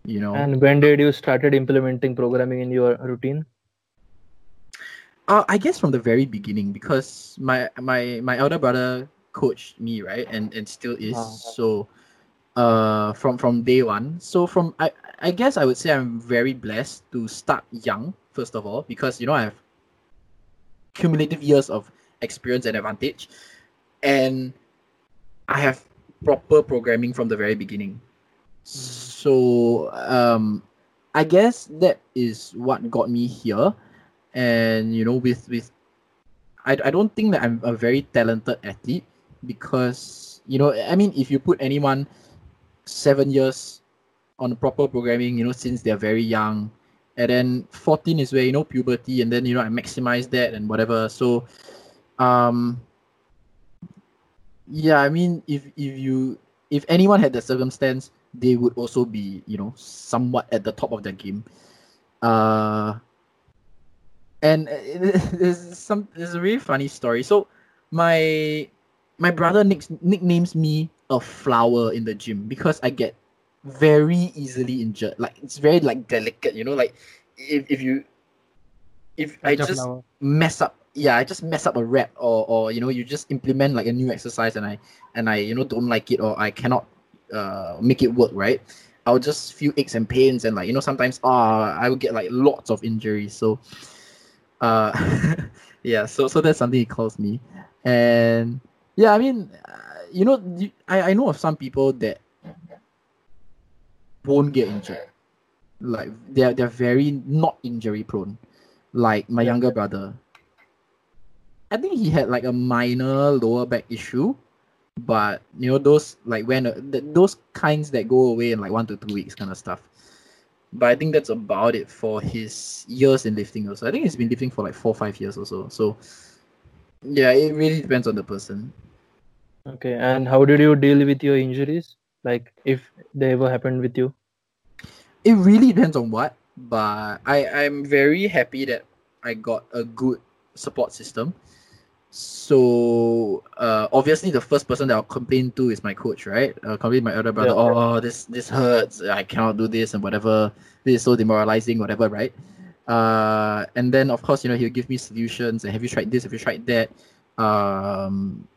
B: You know,
C: And when did you started implementing programming in your routine?
B: uh, I guess from the very beginning because my my my elder brother coached me right, and and still is
C: Ah.
B: so. Uh, from from day one. So from I I guess I would say I'm very blessed to start young first of all because you know I have cumulative years of experience and advantage, and I have proper programming from the very beginning. So um, I guess that is what got me here, and you know with with I, I don't think that I'm a very talented athlete because you know I mean if you put anyone seven years on proper programming you know since they're very young and then 14 is where you know puberty and then you know I maximize that and whatever. So um yeah I mean if if you if anyone had that circumstance they would also be you know somewhat at the top of their game uh and there's some there's a really funny story so my my brother nicks, nicknames me a flower in the gym because I get very easily injured. Like it's very like delicate, you know, like if, if you if I just
A: flower.
B: mess up yeah, I just mess up a rep or or you know you just implement like a new exercise and I and I you know don't like it or I cannot uh make it work right. I'll just feel aches and pains and like you know sometimes ah I will get like lots of injuries. So uh yeah, so so that's something he calls me, and yeah, I mean uh, you know I I know of some people that won't get injured, like they're they're very not injury prone, like my younger brother. I think he had like a minor lower back issue, but you know those like when uh, th- those kinds that go away in like one to two weeks kind of stuff. But I think that's about it for his years in lifting. Also, I think he's been lifting for like four five years or so. So yeah, it really depends on the person.
C: Okay, and how did you deal with your injuries? Like if they ever happened with you?
B: It really depends on what, but I I'm very happy that I got a good support system. So uh, obviously the first person that I'll complain to is my coach, right? I'll complain to my elder brother.
C: Yeah.
B: Oh, this this hurts. I cannot do this and whatever. This is so demoralizing, whatever, right? Uh, and then of course you know he'll give me solutions and have you tried this? Have you tried that? Um,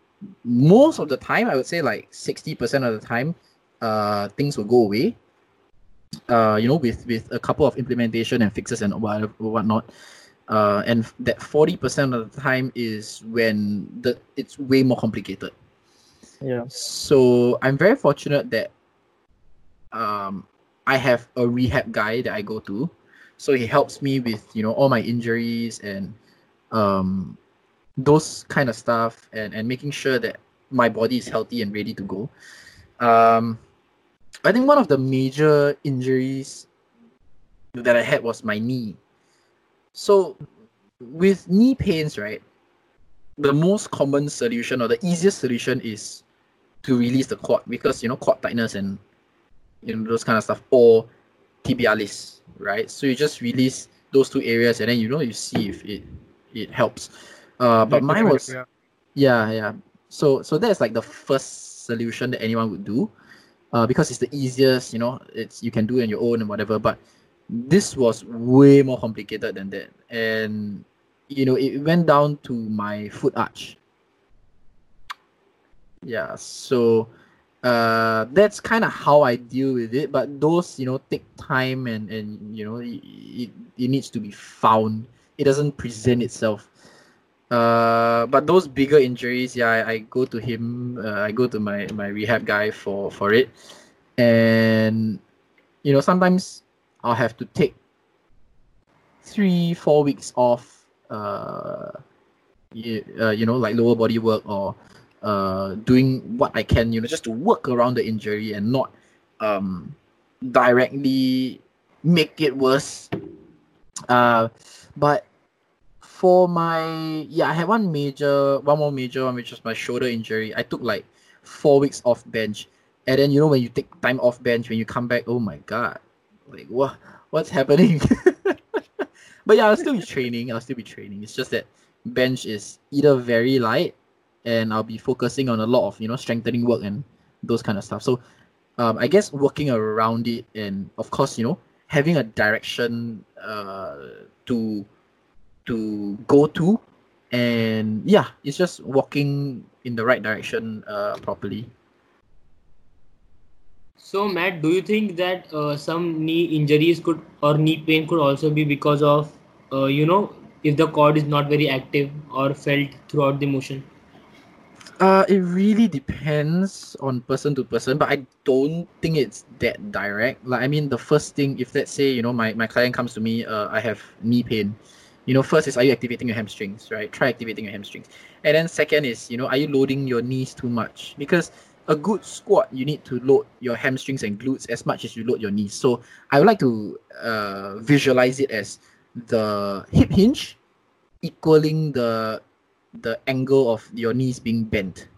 B: most of the time, I would say like sixty percent of the time, uh, things will go away. Uh, you know, with with a couple of implementation and fixes and whatever whatnot uh, and that 40% of the time is when the it's way more complicated.
C: Yeah.
B: so i'm very fortunate that um, i have a rehab guy that i go to. So he helps me with you know all my injuries and um, those kind of stuff and, and making sure that my body is healthy and ready to go. Um, i think one of the major injuries that i had was my knee so with knee pains, right? The most common solution or the easiest solution is to release the quad because you know quad tightness and you know those kind of stuff or tibialis, right? So you just release those two areas and then you know you see if it it helps. Uh, but mine was
A: Yeah.
B: yeah, yeah. So so that's like the first solution that anyone would do, uh, because it's the easiest. You know, it's you can do it on your own and whatever. But this was way more complicated than that, and you know it went down to my foot arch. Yeah, so uh, that's kind of how I deal with it. But those you know take time and and you know it, it, it needs to be found. It doesn't present itself. Uh, but those bigger injuries, yeah, I, I go to him. Uh, I go to my my rehab guy for for it, and you know sometimes I'll have to take three four weeks off. Uh, you, uh, you know, like lower body work or uh doing what I can, you know, just to work around the injury and not um directly make it worse. Uh, but for my yeah, I had one major, one more major one, which was my shoulder injury. I took like four weeks off bench, and then you know when you take time off bench, when you come back, oh my god, like what what's happening? but yeah, I'll still be training. I'll still be training. It's just that bench is either very light, and I'll be focusing on a lot of you know strengthening work and those kind of stuff. So um, I guess working around it, and of course you know having a direction uh, to to go to and yeah it's just walking in the right direction uh, properly
D: So, Matt, do you think that uh, some knee injuries could or knee pain could also be because of, uh, you know, if the core is not very active or felt throughout the motion?
B: uh, it really depends on person to person but i don't think it's that direct. Like i mean the first thing if let's say you know my, my client comes to me uh, i have knee pain you know first is are you activating your hamstrings? Right? Try activating your hamstrings. And then second is you know are you loading your knees too much? Because a good squat you need to load your hamstrings and glutes as much as you load your knees. So i would like to uh, visualize it as the hip hinge equaling the the angle of your knees being bent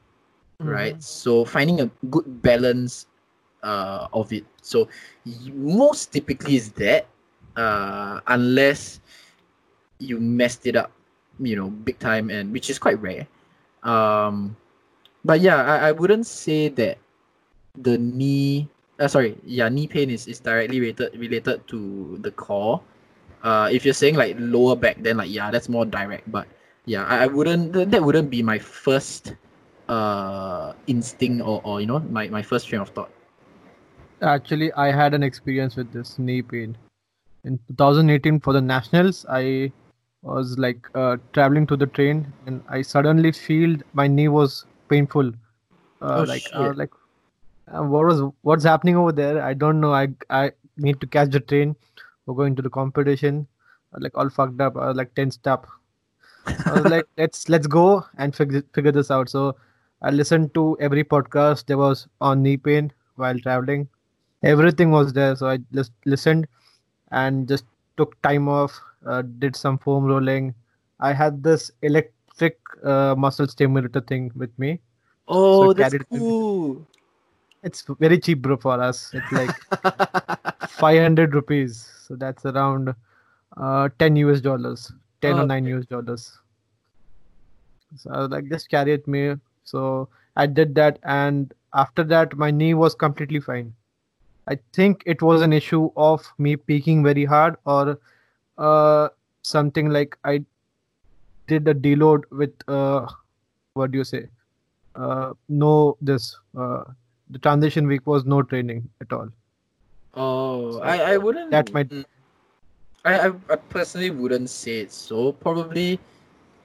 B: right? So finding a good balance uh, of it. So most typically is that uh, unless you messed it up you know big time and which is quite rare. Um but yeah i, I wouldn't say that the knee uh, sorry yeah knee pain is, is directly related related to the core uh if you're saying like lower back then like yeah that's more direct but yeah, I, I wouldn't. th- That wouldn't be my first uh instinct or, or you know my, my first train of thought.
A: Actually, I had an experience with this knee pain. In 2018 for the nationals, I was like uh, traveling to the train, and I suddenly feel my knee was painful. Uh,
B: Oh,
A: like was like, uh, what was what's happening over there? I don't know. I I need to catch the train. We're going to the competition. I like all fucked up. Like tensed up. I was like, let's let's go and figure figure this out. So I listened to every podcast there was on knee pain while traveling. Everything was there, so I just listened and just took time off. Uh, did some foam rolling. I had this electric uh, muscle stimulator thing with me.
B: Oh,
A: that's
B: that's cool.
A: It's very cheap, bro, for us. It's like 500 rupees. So that's around uh, 10 US dollars, 10 or 9
B: Okay.
A: US dollars. So I was like, just carry it me. So I did that, and after that, my knee was completely fine. I think it was an issue of me peaking very hard, or uh, something like I did a deload with uh, what do you say? Uh, no, this uh, the transition week was no training at all.
B: Oh,
A: So
B: I, I wouldn't.
A: that might-
B: mm, I, I, personally wouldn't say it so. Probably,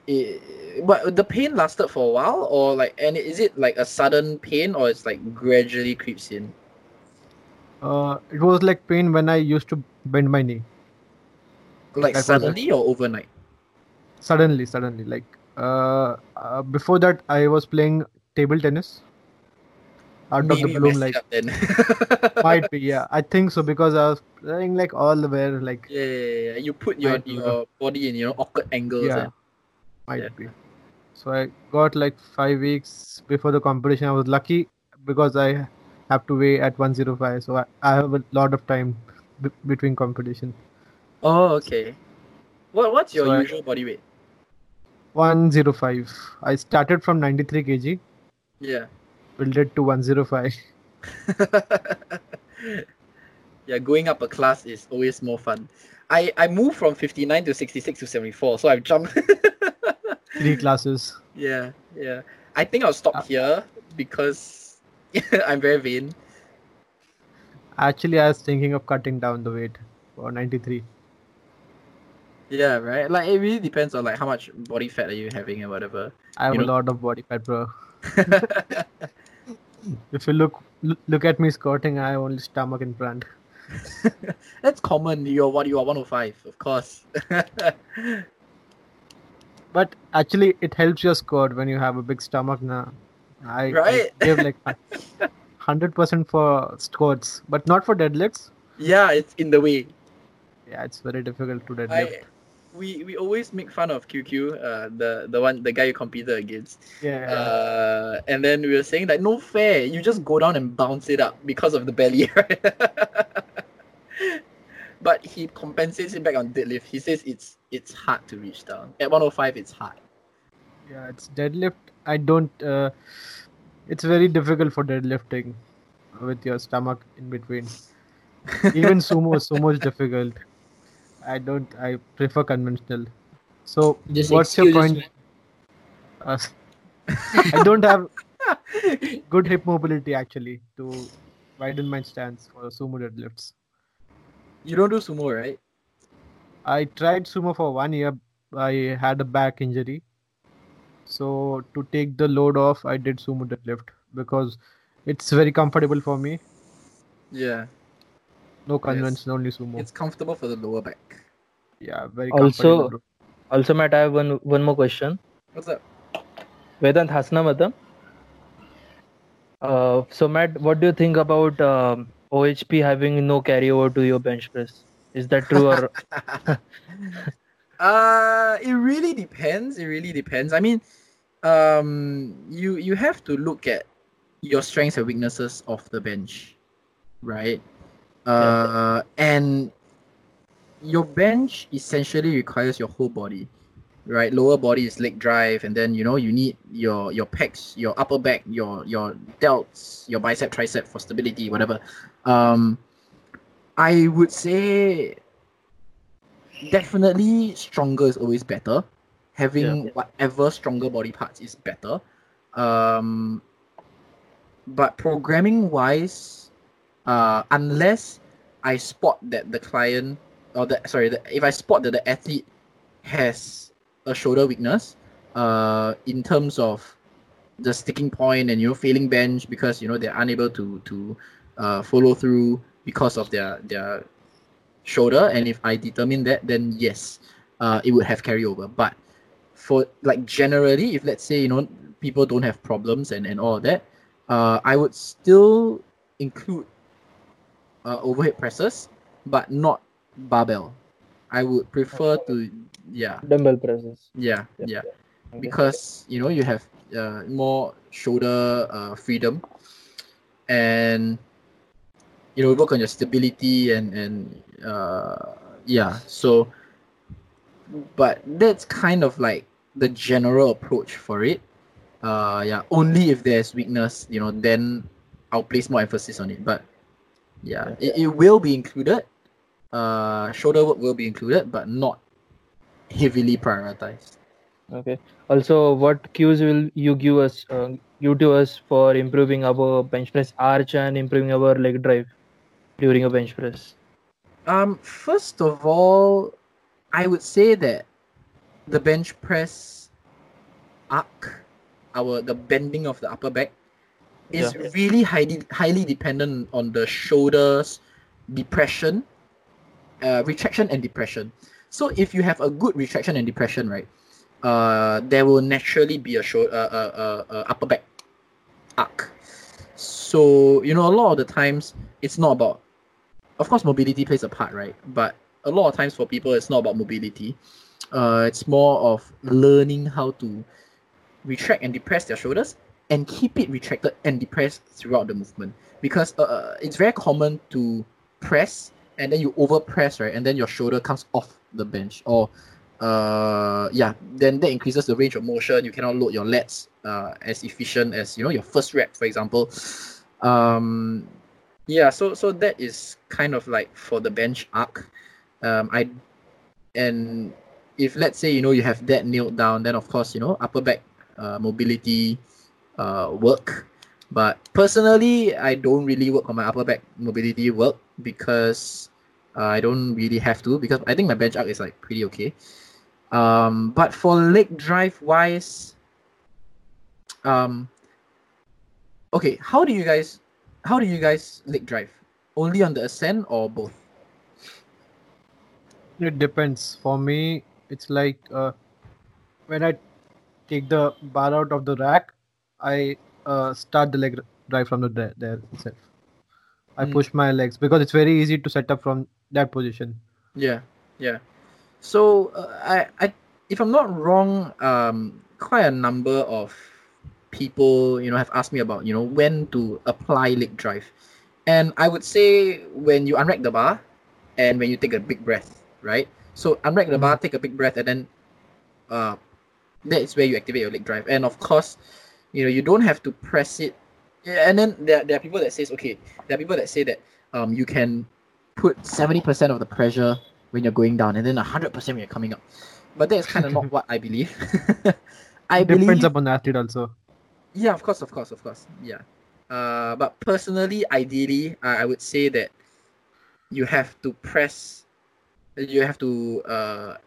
B: It, but the pain lasted for a while, or like, and is it like a sudden pain, or it's like gradually creeps in?
A: Uh, it was like pain when I used to bend my knee.
B: Like
A: a-
B: suddenly or overnight?
A: Suddenly, suddenly. Like uh, uh, before that, I was playing table tennis. Out of
B: Maybe
A: the
B: you
A: blue, like might be, yeah. I think so because I was playing like all the way, like
B: Yeah, yeah, yeah. You put your your body in you know awkward angles.
A: yeah,
B: and-
A: might
B: Yeah.
A: be. So I got like five weeks before the competition. I was lucky because I have to weigh at 105, so I, I have a lot of time b- between competition.
B: Oh, okay. What what's your
A: So I-
B: usual body weight?
A: 105. I started from 93 kg,
B: Yeah.
A: built it to 105.
B: yeah, going up a class is always more fun. I I moved from 59 to 66 to 74, so I've jumped.
A: Three classes.
B: yeah, yeah. I think I'll stop
A: Uh,
B: here because I'm very vain.
A: Actually, I was thinking of cutting down the weight for 93.
B: Yeah, right. Like it really depends on like how much body fat are you having and whatever.
A: I have
B: You
A: a
B: know-
A: lot of body fat, bro. If you look look- look at me squatting, I have only stomach in front.
B: That's common. You're what you are 105, of course.
A: But actually, it helps your squat when you have a big stomach. Now, I,
B: Right?
A: I give like hundred percent for squats, but not for deadlifts.
B: yeah, it's in the way.
A: Yeah, it's very difficult to deadlift.
B: I, we we always make fun of QQ, uh, the the one the guy you competed against.
A: yeah,
B: Uh, and then we were saying that no fair, you just go down and bounce it up because of the belly, right? but he compensates it back on deadlift. He says it's it's hard to reach down. At 105, it's hard.
A: yeah, it's deadlift. I don't. Uh, it's very difficult for deadlifting with your stomach in between. Even sumo, sumo is difficult. I don't. I prefer conventional. So,
D: Just
A: what's your point? Uh, I don't have good hip mobility actually to widen my stance for sumo deadlifts.
B: You don't do sumo, right?
A: I tried sumo for one year. I had a back injury. So to take the load off, I did sumo deadlift because it's very comfortable for me.
B: Yeah.
A: No convention, only sumo.
B: It's comfortable for the lower back.
A: yeah, very
C: Also-
A: comfortable.
C: Also, Matt, I have one one more question.
B: What's up?
C: Vedant Hasna Matam. Uh, so Matt, what do you think about um, OHP having no carryover to your bench press? Is that true or
B: Uh, it really depends. It really depends. I mean, um, you you have to look at your strengths and weaknesses of the bench, right? Uh, and your bench essentially requires your whole body, right? Lower body is leg drive, and then you know you need your your pecs, your upper back, your your delts, your bicep, tricep for stability, whatever. Um, I would say definitely stronger is always better having
C: Yeah.
B: whatever stronger body parts is better. Um, but programming wise, uh, unless I spot that the client or the sorry, the, if I spot that the athlete has a shoulder weakness, uh, in terms of the sticking point and you know failing bench because you know they're unable to to uh, follow through because of their their shoulder, and if I determine that, then yes, uh, it would have carryover. But for like generally, if let's say you know people don't have problems and and all that, uh, I would still include uh, overhead presses, but not barbell. I would prefer to yeah.
C: Dumbbell presses.
B: yeah
C: Yep,
B: yeah.
C: Okay.
B: because you know you have uh, more shoulder uh, freedom. And you know work on your stability and and uh, yeah so but that's kind of like the general approach for it. Uh yeah only if there's weakness you know then i'll place more emphasis on it. But yeah it, it will be included uh shoulder work will be included but not heavily prioritized
C: Okay. Also, what cues will you give us, uh, you to us for improving our bench press arch and improving our leg drive during a bench press?
B: Um, first of all, I would say that the bench press arc, our the bending of the upper back, is
C: Yeah.
B: really highly highly dependent on the shoulders depression, uh, retraction and depression. So if you have a good retraction and depression, right, uh, there will naturally be a shoulder, uh, uh, uh, uh, upper back arc. So you know, a lot of the times it's not about of course mobility plays a part right but a lot of times for people it's not about mobility uh, it's more of learning how to retract and depress their shoulders and keep it retracted and depressed throughout the movement. Because uh, uh, it's very common to press and then you over press right? And then your shoulder comes off the bench or uh yeah then that increases the range of motion. You cannot load your lats uh, as efficient as you know your first rep for example. Um yeah so so that is kind of like for the bench arc. Um i and if let's say you know you have that nailed down then of course you know upper back uh, mobility uh work but personally i don't really work on my upper back mobility work because uh, i don't really have to because i think my bench arc is like pretty okay um but for leg drive wise um okay how do you guys how do you guys leg drive? Only on the ascent or both?
A: It depends. For me, it's like uh, when I take the bar out of the rack, I uh, start the leg drive from the there, there itself. I
B: Mm.
A: push my legs because it's very easy to set up from that position.
B: Yeah, yeah. So uh, I, I, if I'm not wrong, um, quite a number of people, you know, have asked me about, you know, when to apply leg drive, and I would say when you unrack the bar, and when you take a big breath, right? So unrack the bar, take a big breath, and then, uh, that is where you activate your leg drive. And of course, you know, you don't have to press it. Yeah, and then there, there are people that says, okay, there are people that say that um you can put 70% of the pressure when you're going down and then 100% when you're coming up. But that is kind of not what I believe. I
A: it depends
B: believe,
A: upon the athlete also.
B: yeah, of course, of course, of course, yeah. Uh, but personally, ideally, I, I would say that you have to press, you have to uh,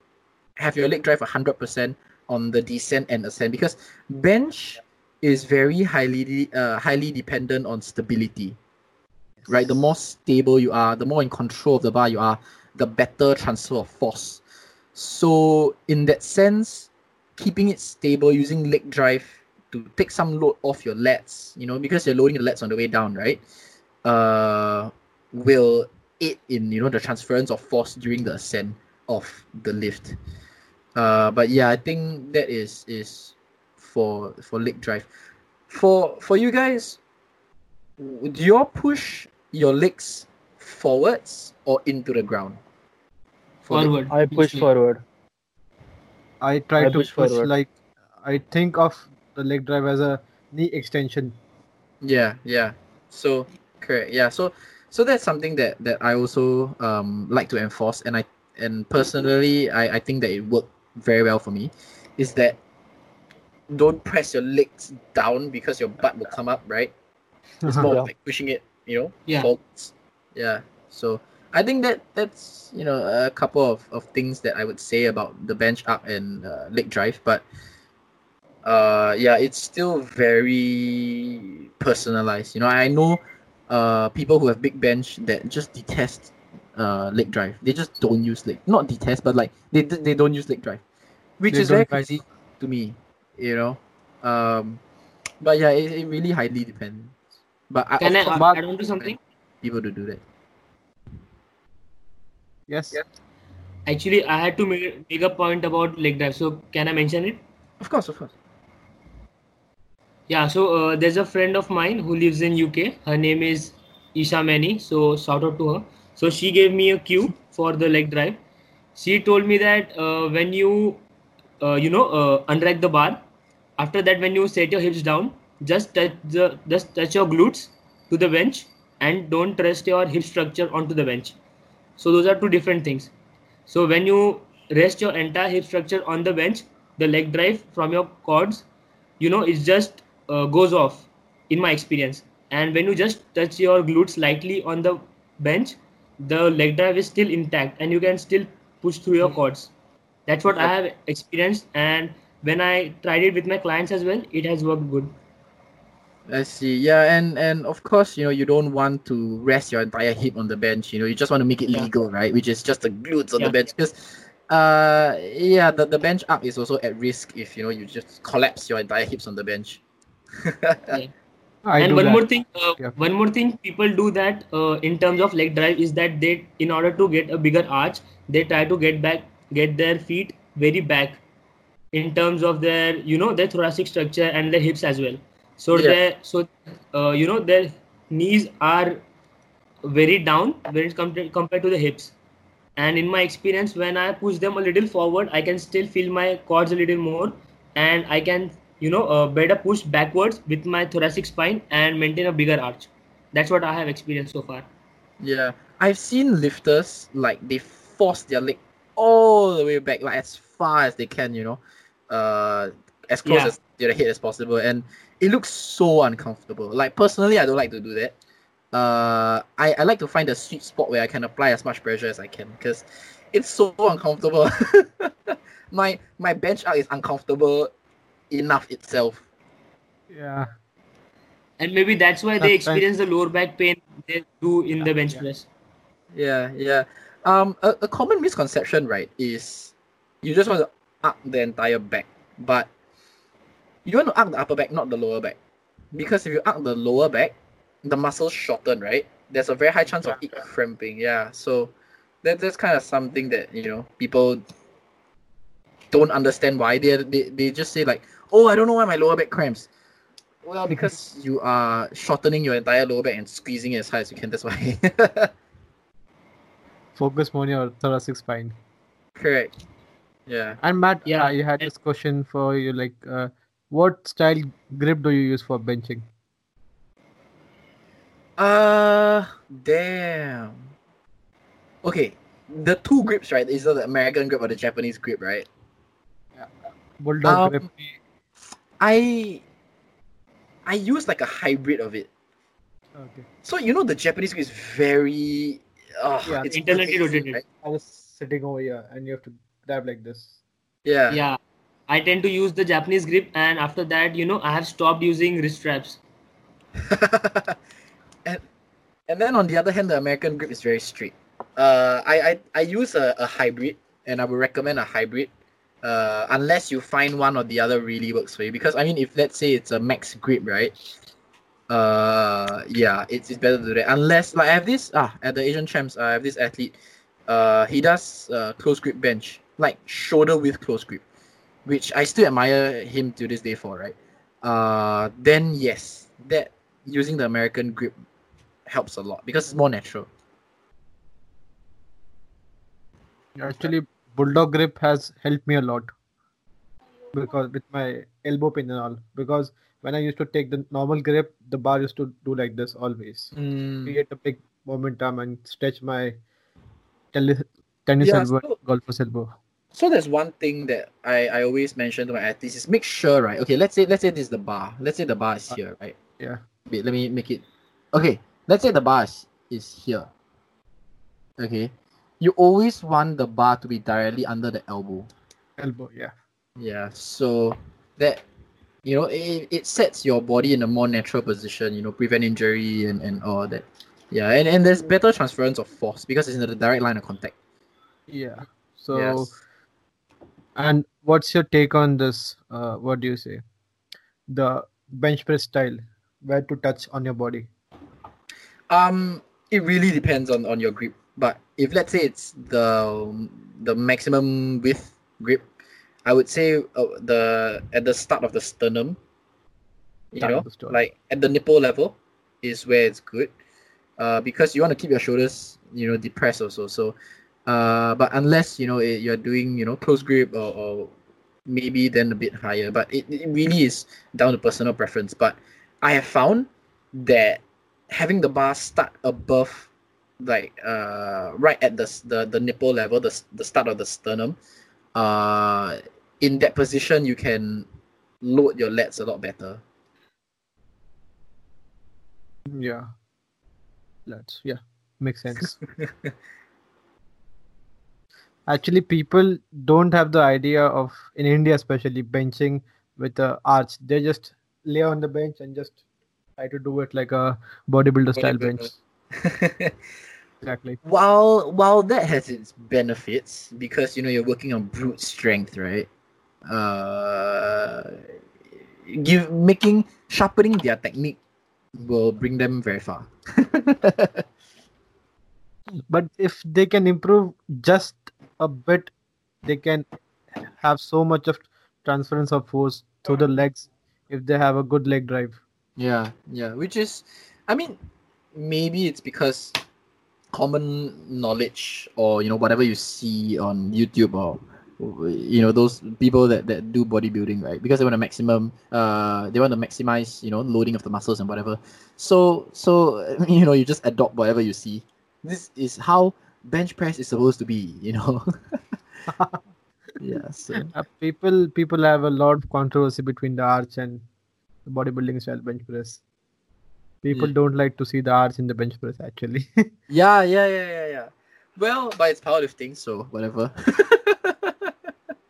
B: have your leg drive 100% on the descent and ascent because bench is very highly uh, highly dependent on stability right? The more stable you are, the more in control of the bar you are, the better transfer of force. So in that sense, keeping it stable using leg drive to take some load off your lats, you know, because you're loading the lats on the way down, right? Uh, will aid in you know the transference of force during the ascent of the lift. Uh, but yeah, I think that is is for for leg drive. For for you guys, do you all push your legs forwards or into the ground? For leg-
D: Forward.
C: I push
D: usually.
C: forward.
A: I try
C: I
A: to
C: push
A: push like I think of the leg drive as a knee extension.
B: Yeah, yeah. So correct. Yeah. So so that's something that that I also um like to enforce, and I and personally I I think that it worked very well for me. is that don't press your legs down because your butt will come up, right? It's more
C: Yeah.
B: like pushing it, you know,
D: Yeah.
B: forwards. Yeah. So I think that that's you know a couple of, of things that I would say about the bench up and uh, leg drive, but uh yeah, it's still very personalized. You know, I know uh people who have big bench that just detest uh leg drive. They just don't use leg, not detest, but like they they don't use leg drive, which
A: They
B: is very crazy to me. You know, um, but yeah, it, it really highly depends. But I,
D: Can I
B: of course,
A: Marc-
D: add on to something?
B: people to do that.
A: Yes.
B: Yeah.
D: Actually, I had to make, make a point about leg drive. So can I mention it?
B: Of course, of course.
D: Yeah, so uh, there's a friend of mine who lives in UK. Her name is Isha Mani. So shout out to her. So she gave me a cue for the leg drive. She told me that uh, when you, uh, you know, uh, unrack the bar, after that when you set your hips down, just touch the just touch your glutes to the bench and don't rest your hip structure onto the bench. So those are two different things. So when you rest your entire hip structure on the bench, the leg drive from your quads, you know, it just uh, goes off in my experience. And when you just touch your glutes lightly on the bench, the leg drive is still intact and you can still push through your quads. That's what I have experienced. And when I tried it with my clients as well, it has worked good.
B: I see. Yeah, and and of course, you know, you don't want to rest your entire hip on the bench. You know, you just want to make it
D: Yeah.
B: legal, right? Which is just the glutes on the bench. Because, uh, yeah, the, the bench up is also at risk if you know you just collapse your entire hips on the bench.
A: I
D: and one
A: that.
D: more thing, uh,
A: Yeah.
D: one more thing, people do that uh, in terms of leg drive is that they, in order to get a bigger arch, they try to get back, get their feet very back, in terms of their, you know, their thoracic structure and their hips as well. So
B: Yeah.
D: their, so, uh, you know, their knees are very down when it comes compared to the hips. And in my experience, when I push them a little forward, I can still feel my quads a little more, and I can, you know, uh, better push backwards with my thoracic spine and maintain a bigger arch. That's what I have experienced so far.
B: Yeah, I've seen lifters like they force their leg all the way back, like as far as they can, you know, uh, as close
D: Yeah.
B: as to the head as possible, and it looks so uncomfortable. Like personally, I don't like to do that. Uh, I, I like to find a sweet spot where I can apply as much pressure as I can because it's so uncomfortable. my my bench out is uncomfortable enough itself.
A: Yeah.
D: And maybe that's why they experience the lower back pain they do in the bench
A: yeah.
D: press.
B: Yeah, yeah. Um, a, a common misconception, right, is you just want to up the entire back, but you want to up the upper back, not the lower back, because if you up the lower back, the muscles shorten, right? There's a very high chance of it cramping. Yeah, so that that's kind of something that you know people don't understand why they they they just say like, oh, I don't know why my lower back cramps. Well, because you are shortening your entire lower back and squeezing it as high as you can. That's why.
A: Focus more on your thoracic spine.
B: Correct. Yeah.
A: And Matt,
D: Yeah,
A: I had this question for you. Like, uh, what style grip do you use for benching?
B: Uh, damn. Okay, the two grips, right? Is the American grip or the Japanese grip, right? Yeah.
A: Bulldog
B: Um,
A: grip.
B: I I use like a hybrid of it.
A: Okay.
B: So you know the Japanese grip is very uh,
A: Yeah,
B: it's
D: internally
B: crazy, right?
A: I was sitting over here, and you have to grab like this.
B: Yeah.
D: Yeah. I tend to use the Japanese grip, and after that, you know, I have stopped using wrist straps.
B: and and then on the other hand, the American grip is very straight. Uh, I I, I use a, a hybrid, and I would recommend a hybrid. Uh, unless you find one or the other really works for you, because I mean, if let's say it's a max grip, right? Uh, yeah, it's, it's better to do that. Unless like I have this ah at the Asian Champs, I have this athlete. Uh, he does uh close grip bench, like shoulder width close grip, which I still admire him to this day for, right? Uh, then yes, that using the American grip helps a lot because it's more natural.
A: Actually, bulldog grip has helped me a lot because with my elbow pin and all. Because when I used to take the normal grip, the bar used to do like this always. Create a big momentum and stretch my tennis, tennis
B: Yeah,
A: elbow,
B: so-
A: golfer's elbow.
B: So there's one thing that I, I always mention to my athletes is make sure, right? Okay, let's say let's say this is the bar. Let's say the bar is here, right?
A: yeah.
B: Wait, let me make it. Okay, let's say the bar is, is here. Okay, you always want the bar to be directly under the elbow.
A: Elbow, yeah.
B: Yeah, so that you know it, it sets your body in a more natural position. You know, prevent injury and, and all that. Yeah, and, and there's better transference of force because it's in the direct line of contact.
A: Yeah. So,
B: Yes.
A: And what's your take on this? Uh, what do you say? The bench press style, where to touch on your body.
B: Um, it really depends on, on your grip. But if let's say it's the the maximum width grip, I would say uh, the at the start of the sternum, you
A: Start
B: know,
A: of the sternum.
B: like at the nipple level, is where it's good. Uh, because you want to keep your shoulders, you know, depressed also. So, uh, but unless you know it, you're doing, you know, close grip or, or maybe then a bit higher. But it, it really is down to personal preference. But I have found that having the bar start above like uh right at the the, the nipple level the, the start of the sternum uh in that position you can load your lats a lot better
A: Yeah. Let's yeah, makes sense. Actually, people don't have the idea of in India, especially benching with the arch. They just lay on the bench and just try to do it like a bodybuilder style bench. Exactly.
B: while while that has its benefits because you know you're working on brute strength right uh give making sharpening their technique will bring them very far
A: But if they can improve just a bit, they can have so much of transference of force through the legs if they have a good leg drive.
B: Yeah, yeah. Which is, I mean, maybe it's because common knowledge or you know whatever you see on YouTube or you know those people that, that do bodybuilding right because they want to maximum uh they want to maximize you know loading of the muscles and whatever so so you know you just adopt whatever you see this is how bench press is supposed to be you know yeah so
A: Uh, people people have a lot of controversy between the arch and the bodybuilding style bench press. People
B: Yeah.
A: don't like to see the arch in the bench press actually.
B: yeah yeah yeah yeah yeah well but it's powerlifting so whatever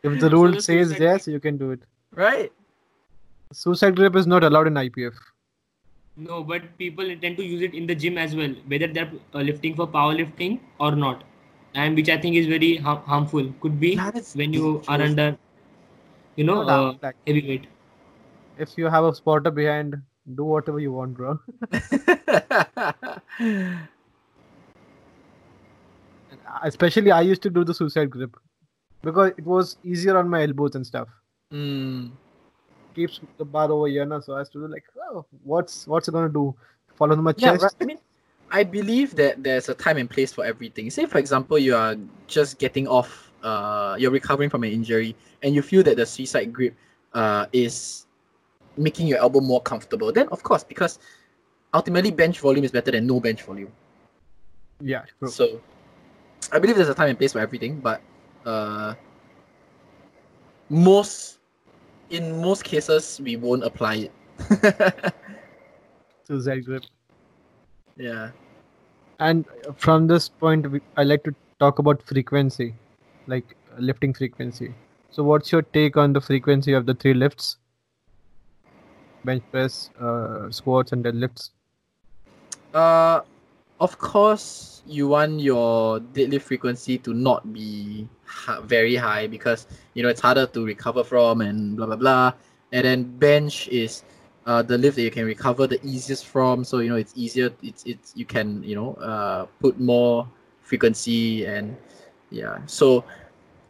A: if the rule
D: the
A: says yes, you can do it.
B: right
A: Suicide grip is not allowed in IPF.
D: No, but people tend to use it in the gym as well, whether they're uh, lifting for powerlifting or not, and which I think is very har- harmful. Could be when you are under, you know,
A: No
D: uh,
A: like,
D: heavy weight.
A: if you have a spotter behind, do whatever you want, bro. Especially I used to do the suicide grip because it was easier on my elbows and stuff.
B: Mm.
A: Keeps the bar over here, na, so I used to do like, oh, what's what's it gonna do? Fall on my
B: Yeah,
A: chest?
B: right. I mean, I believe that there's a time and place for everything. Say, for example, you are just getting off, uh, you're recovering from an injury, and you feel that the suicide grip, uh, is making your elbow more comfortable. Then, of course, because ultimately bench volume is better than no bench volume.
A: Yeah, true.
B: So, I believe there's a time and place for everything, but uh, most, in most cases, we won't apply it.
A: Suicide grip.
B: yeah.
A: And from this point, I like to talk about frequency, like uh, lifting frequency. So, what's your take on the frequency of the three lifts? Bench press, uh, squats, and deadlifts.
B: Uh, of course, you want your deadlift frequency to not be ha- very high because you know it's harder to recover from and blah blah blah. And then bench is uh, the lift that you can recover the easiest from. So you know it's easier. It's it's you can you know uh, put more frequency and yeah. So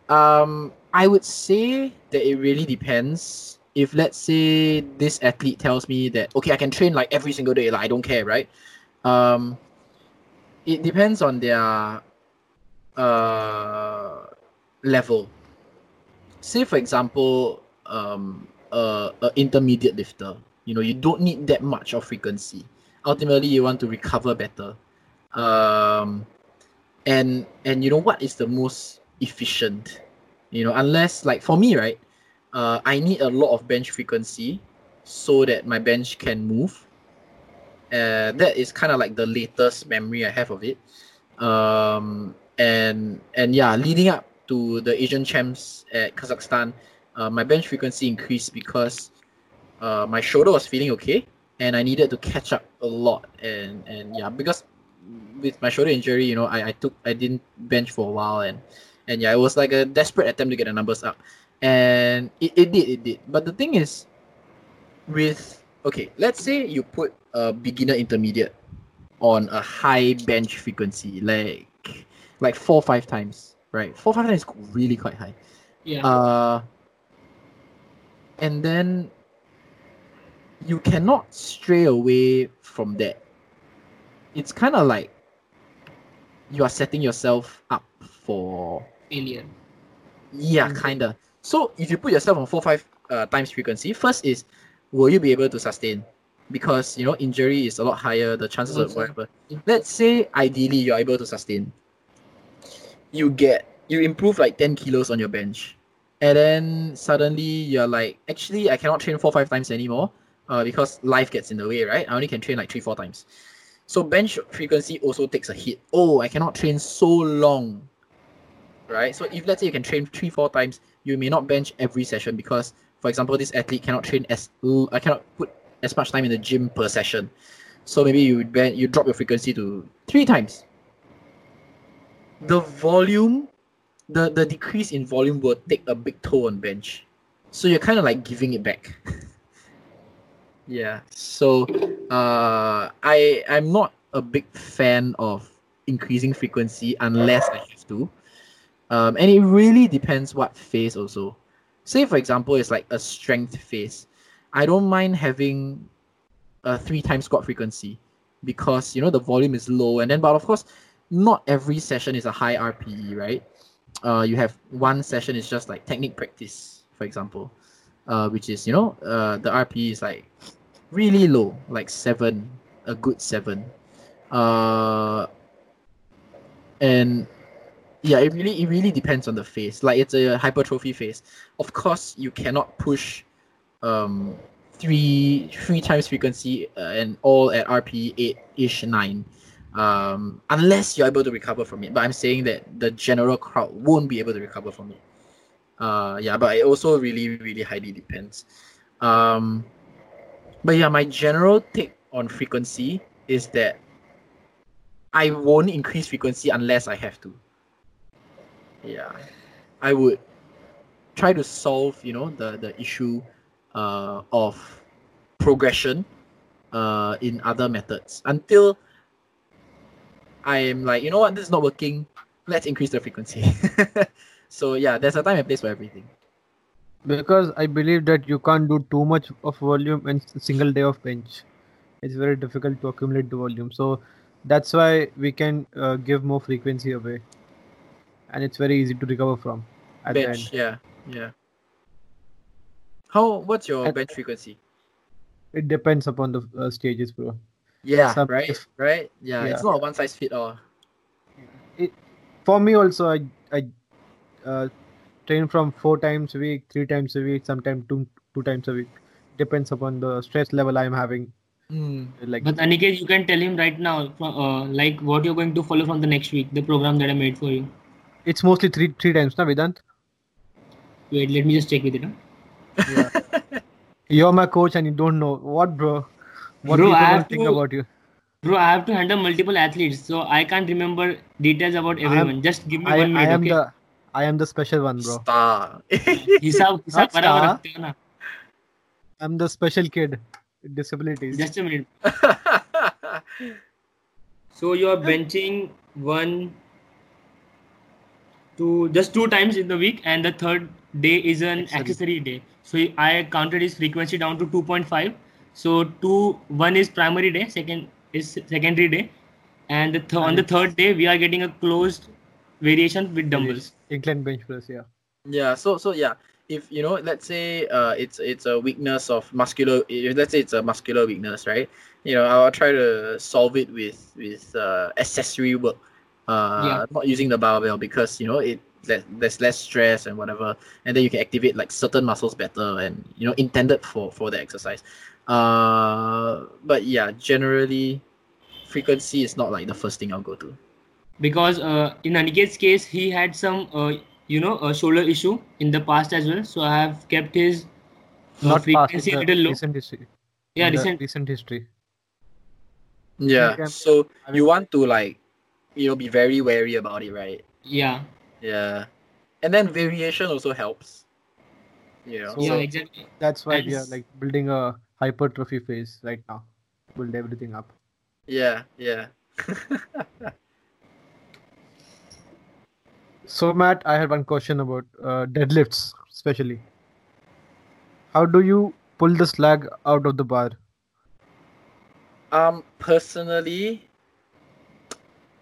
B: um, I would say that it really depends. If let's say this athlete tells me that okay, I can train like every single day, like I don't care, right? Um, it depends on their uh level. Say for example, um, a, a intermediate lifter. You know, you don't need that much of frequency. Ultimately, you want to recover better. Um, and and you know what is the most efficient? You know, unless like for me, right? Uh, I need a lot of bench frequency so that my bench can move. Uh, that is kind of like the latest memory I have of it. Um, and and yeah, leading up to the Asian champs at Kazakhstan, uh, my bench frequency increased because uh, my shoulder was feeling okay, and I needed to catch up a lot. And and yeah, because with my shoulder injury, you know, I, I took I didn't bench for a while, and and yeah, it was like a desperate attempt to get the numbers up, and it, it did it did. But the thing is, with okay, let's say you put a beginner intermediate on a high bench frequency, like like four five times, right? Four five times is really quite high.
D: Yeah.
B: Uh, and then you cannot stray away from that. It's kind of like you are setting yourself up for
D: Failure.
B: yeah,
D: Mhm.
B: kinda. So if you put yourself on four five uh, times frequency, first is will you be able to sustain? Because you know injury is a lot higher, the chances of whatever. Let's say ideally you're able to sustain. You get you improve like ten kilos on your bench, and then suddenly you're like, actually I cannot train four five times anymore, uh, because life gets in the way, right? I only can train like three four times. So bench frequency also takes a hit. Oh, I cannot train so long right? So if let's say you can train three, four times, you may not bench every session because, for example, this athlete cannot train as I cannot put as much time in the gym per session. So maybe you you drop your frequency to three times. The volume, the the decrease in volume will take a big toll on bench. So you're kind of like giving it back. yeah. So uh I I'm not a big fan of increasing frequency unless I have to. Um, and it really depends what phase also. Say for example, it's like a strength phase. I don't mind having a three times squat frequency because you know the volume is low, and then but of course, not every session is a high RPE, right? Uh, you have one session is just like technique practice, for example, uh, which is you know uh, the RPE is like really low, like seven, a good seven. Uh, and yeah, it really it really depends on the phase. Like it's a hypertrophy phase. Of course, you cannot push um three three times frequency uh, and all at RPE eight ish nine. Um, unless you're able to recover from it. But I'm saying that the general crowd won't be able to recover from it. Uh, yeah, but it also really, really highly depends. Um, but yeah, my general take on frequency is that I won't increase frequency unless I have to. Yeah, I would try to solve, you know, the the issue uh, of progression uh, in other methods until I am like, you know what, this is not working. Let's increase the frequency. so yeah, there's a time and place for everything.
A: Because I believe that you can't do too much of volume in a single day of bench. It's very difficult to accumulate the volume. So that's why we can uh, give more frequency away, and it's very easy to recover from at the
B: bench,
A: end.
B: yeah, yeah. How? What's your
A: And-
B: bench frequency?
A: It depends upon the uh, stages, bro.
B: Yeah,
A: Some-
B: right,
A: if-
B: right. Yeah,
A: Yeah.
B: it's not a one size fit all.
A: It, For me also, I I uh, train from four times a week, three times a week, sometimes two two times a week. Depends upon the stress level I'm having.
B: Mm.
A: Like
D: But Aniket, you can tell him right now, uh, like what you're going to follow from the next week, the program that I made for you.
A: it's mostly three three times, na Vedant?
D: Wait, let me just check with it. Huh?
A: You're my coach and you don't know what, bro. What
D: Bro,
A: people
D: I
A: will
D: have
A: think
D: to-
A: about you.
D: Bro, I have to handle multiple athletes, so I can't remember details about
A: am-
D: everyone. Just give me
A: I,
D: one
A: I
D: minute,
A: am
D: okay?
A: the I am the special one, bro.
B: Star.
D: हिसाब हिसाब
A: Not
D: बराबर
A: star.
D: रखते हो ना?
A: I'm the special kid with disabilities.
D: Just a minute. So you're benching one, two, just two times in the week, and the third day is an
A: Accessory.
D: accessory day. So I counted his frequency down to 2.5. So two, one is primary day, second is secondary day, and the th- on the third day we are getting a closed variation with dumbbells.
A: Incline bench press, yeah.
B: Yeah, so so yeah, if you know, let's say uh, it's it's a weakness of muscular. If let's say it's a muscular weakness, right? You know, I'll try to solve it with with uh, accessory work. Uh,
D: Yeah.
B: not using the barbell because you know it less, there's less stress and whatever, and then you can activate like certain muscles better and you know intended for for the exercise. Uh, but yeah, generally, frequency is not like the first thing I'll go to.
D: because uh, in Aniket's case, he had some, uh, you know, a shoulder issue in the past as well. So I have kept his uh,
A: Not past,
D: frequency
A: in
D: a little low.
A: recent history.
D: Yeah, recent.
A: recent history.
B: Yeah. So
A: I
B: you want to like, you know, be very wary about it, right?
D: Yeah,
B: Yeah. And then variation also helps. You know.
A: So-
D: yeah, exactly.
A: That's why we are like building a hypertrophy phase right now. Build everything up.
B: yeah, yeah.
A: So Matt, I had one question about uh, deadlifts, especially. How do you pull the slack out of the bar?
B: Um, personally,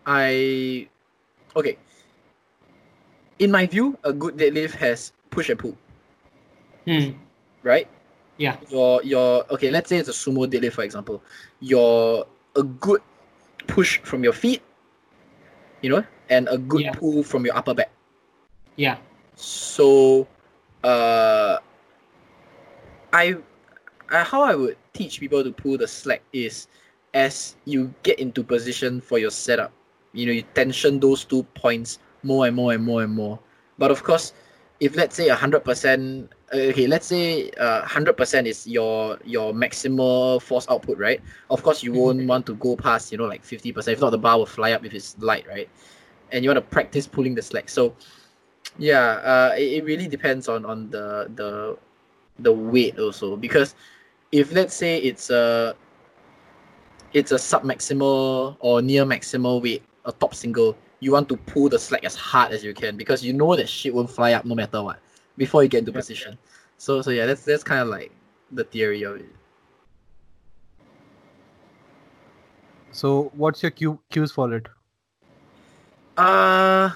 B: I okay. In my view, a good deadlift has push and pull,
D: Hmm.
B: right?
D: Yeah.
B: Your your okay. Let's say it's a sumo deadlift, for example. Your a good push from your feet, you know, and a good
D: Yeah.
B: pull from your upper back.
D: Yeah.
B: So, uh, I, I how I would teach people to pull the slack is as you get into position for your setup, you know, you tension those two points more and more and more and more. But of course, if let's say hundred percent, okay, let's say hundred percent is your your maximal force output, right? Of course, you won't want to go past, you know, like fifty percent. If not, the bar will fly up if it's light, right? And you want to practice pulling the slack. So yeah uh it, it really depends on on the the the weight also because if let's say it's a it's a sub maximal or near maximal weight a top single you want to pull the slack as hard as you can because you know that shit won't fly up no matter what before you get into
A: Yeah.
B: position so so yeah that's that's kind of like the theory of it
A: So what's your cue, cues for it?
B: Uh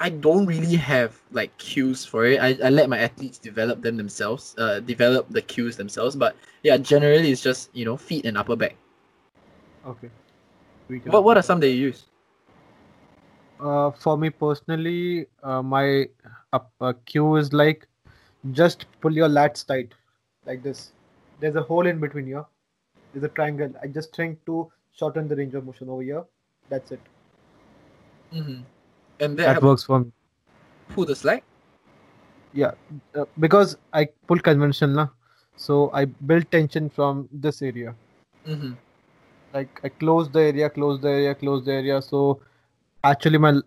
B: I don't really have like cues for it. I, I let my athletes develop them themselves, uh develop the cues themselves. But yeah, generally it's just, you know, feet and upper back.
A: Okay.
B: What what are some that you use?
A: Uh, for me personally, uh, my up, uh, cue is like just pull your lats tight, like this. There's a hole in between here. There's a triangle. I just trying to shorten the range of motion over here. That's it.
B: Mm-hmm. And that,
A: That works for me.
B: pull the slack?
A: Yeah, uh, because I pull conventional, na, so I build tension from this area.
B: Mm-hmm.
A: Like I close the area, close the area, close the area. So actually, my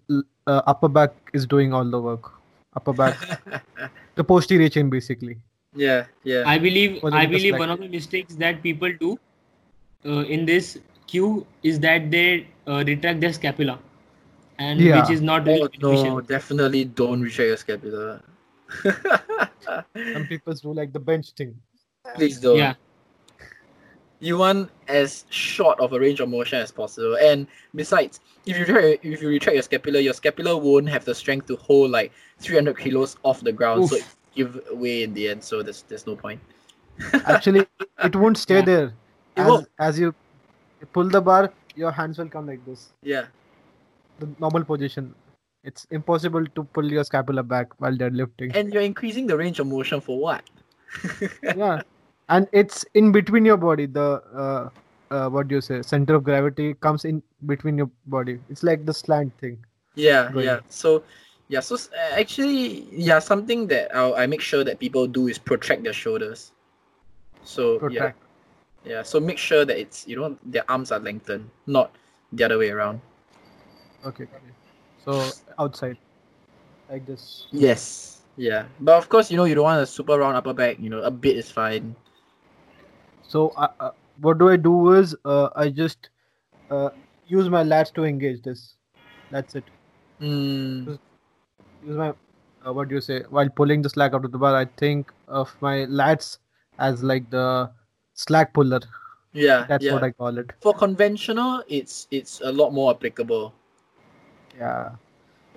A: uh, upper back is doing all the work. Upper back, the posterior chain, basically.
B: yeah, yeah.
D: I believe I believe
A: slack?
D: one of the mistakes that people do uh, in this cue is that they uh, retract their scapula, and
A: Yeah.
D: which is not really
B: oh
D: beneficial.
B: no, definitely don't retract your scapula.
A: Some people do like the bench thing.
B: Please don't.
D: Yeah,
B: you want as short of a range of motion as possible. And besides, if you retract, if you retract your scapula, your scapula won't have the strength to hold like 300 kilos off the ground, so
D: Oof.
B: it give way in the end. So there's there's no point.
A: Actually, it won't stay there. As,
B: won't.
A: as you pull the bar, your hands will come like this,
B: Yeah,
A: the normal position. It's impossible to pull your scapula back while deadlifting.
B: and you're increasing the range of motion for what?
A: yeah, and it's in between your body. The uh, uh, what do you say? Center of gravity comes in between your body. It's like the slant thing.
B: Yeah,
A: Going.
B: yeah. So, yeah. So uh, actually, yeah, something that I'll, I make sure that people do is protract their shoulders. So
A: Protract.
B: yeah, yeah. So make sure that it's you know their arms are lengthened, not the other way around.
A: Okay. okay. So outside, like this.
B: Yes. Yeah. But of course, you know, you don't want a super round upper back. You know, a bit is fine.
A: So uh, what do I do is uh, I just uh, use my lats to engage this. That's it.
B: Mm,
A: use my uh, what do you say while pulling the slack out of the bar i think of my lats as like the slack puller
B: yeah.
A: that's
B: yeah.
A: what i call it
B: For conventional, it's it's a lot more applicable.
A: yeah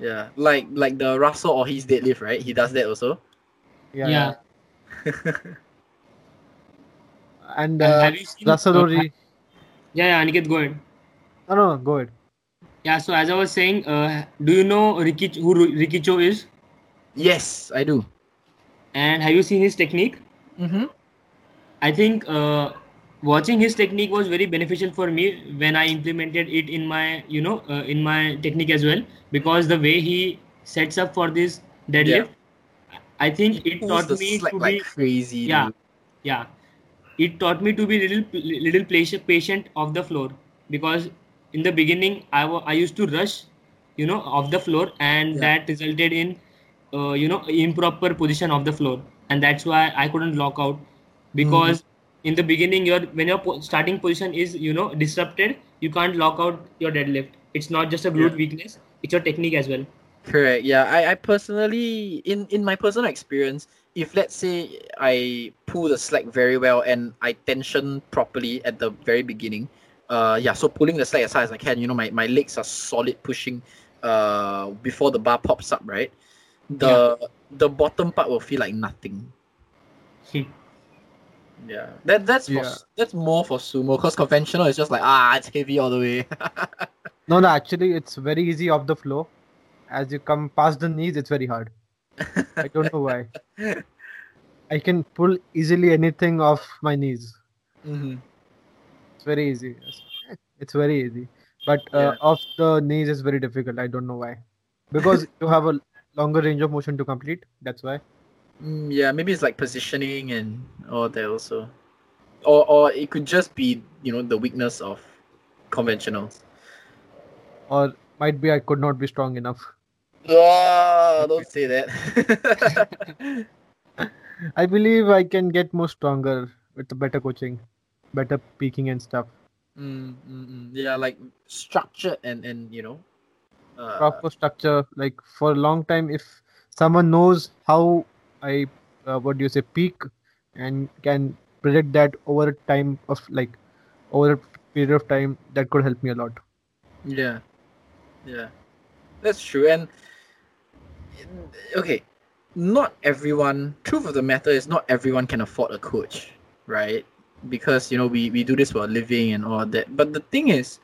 B: Yeah. Like like the Russel Orhii's deadlift, right? He does that also.
A: yeah,
D: Yeah.
A: and
D: Uh,
A: uh,
D: have you seen?
A: Russel
D: uh,
A: Ori-
D: yeah, yeah, Aniket, go ahead.
A: no no no, go ahead
D: Yeah. So as I was saying, uh, do you know Ricky who Ru- Ricky Cho is?
B: Yes, I do.
D: And have you seen his technique?
B: Mm-hmm.
D: I think uh, watching his technique was very beneficial for me when I implemented it in my, you know, uh, in my technique as well. Because the way he sets up for this deadlift, I think it taught me
B: slack
D: to
B: like
D: be,
B: crazy.
D: yeah,
B: dude.
D: yeah, it taught me to be little, little patient, of the floor. Because in the beginning, I I used to rush, you know, off the floor, and
B: Yeah.
D: that resulted in, uh, you know, improper position of the floor, and that's why I couldn't lock out because in the beginning your when your po- starting position is you know disrupted you can't lock out your deadlift it's not just a glute
B: Yeah.
D: weakness it's your technique as well
B: Correct. Yeah, I, I personally, in in my personal experience, if let's say I pull the slack very well and I tension properly at the very beginning, uh, yeah, so pulling the slack as hard as I can, you know, my, my legs are solid pushing, uh, before the bar pops up, right? The the bottom part will feel like nothing.
D: Hmm.
B: Yeah, that that's for, that's more for sumo because conventional is just like ah, it's heavy all the way.
A: No, no, actually, it's very easy off the floor. As you come past the knees, it's very hard. I don't know why. I can pull easily anything off my knees.
B: hmm
A: It's very easy. It's very easy. But uh,
B: Yeah.
A: off the knees is very difficult. I don't know why. Because you have a longer range of motion to complete. That's why.
B: Mm, yeah, maybe it's like positioning and all that also, or or it could just be you know the weakness of conventionals.
A: Or might be I could not be strong enough.
B: Oh, don't say that.
A: I believe I can get more stronger with the better coaching, better peaking and stuff.
B: mm, mm, mm. Yeah, like structure and and you know, uh,
A: proper structure like for a long time if someone knows how i uh, what do you say peak and can predict that over a time of like over a period of time that could help me a lot
B: Yeah, yeah, that's true. And okay, not everyone. Truth of the matter is, not everyone can afford a coach, right? Because you know we we do this for a living and all that. But the thing is,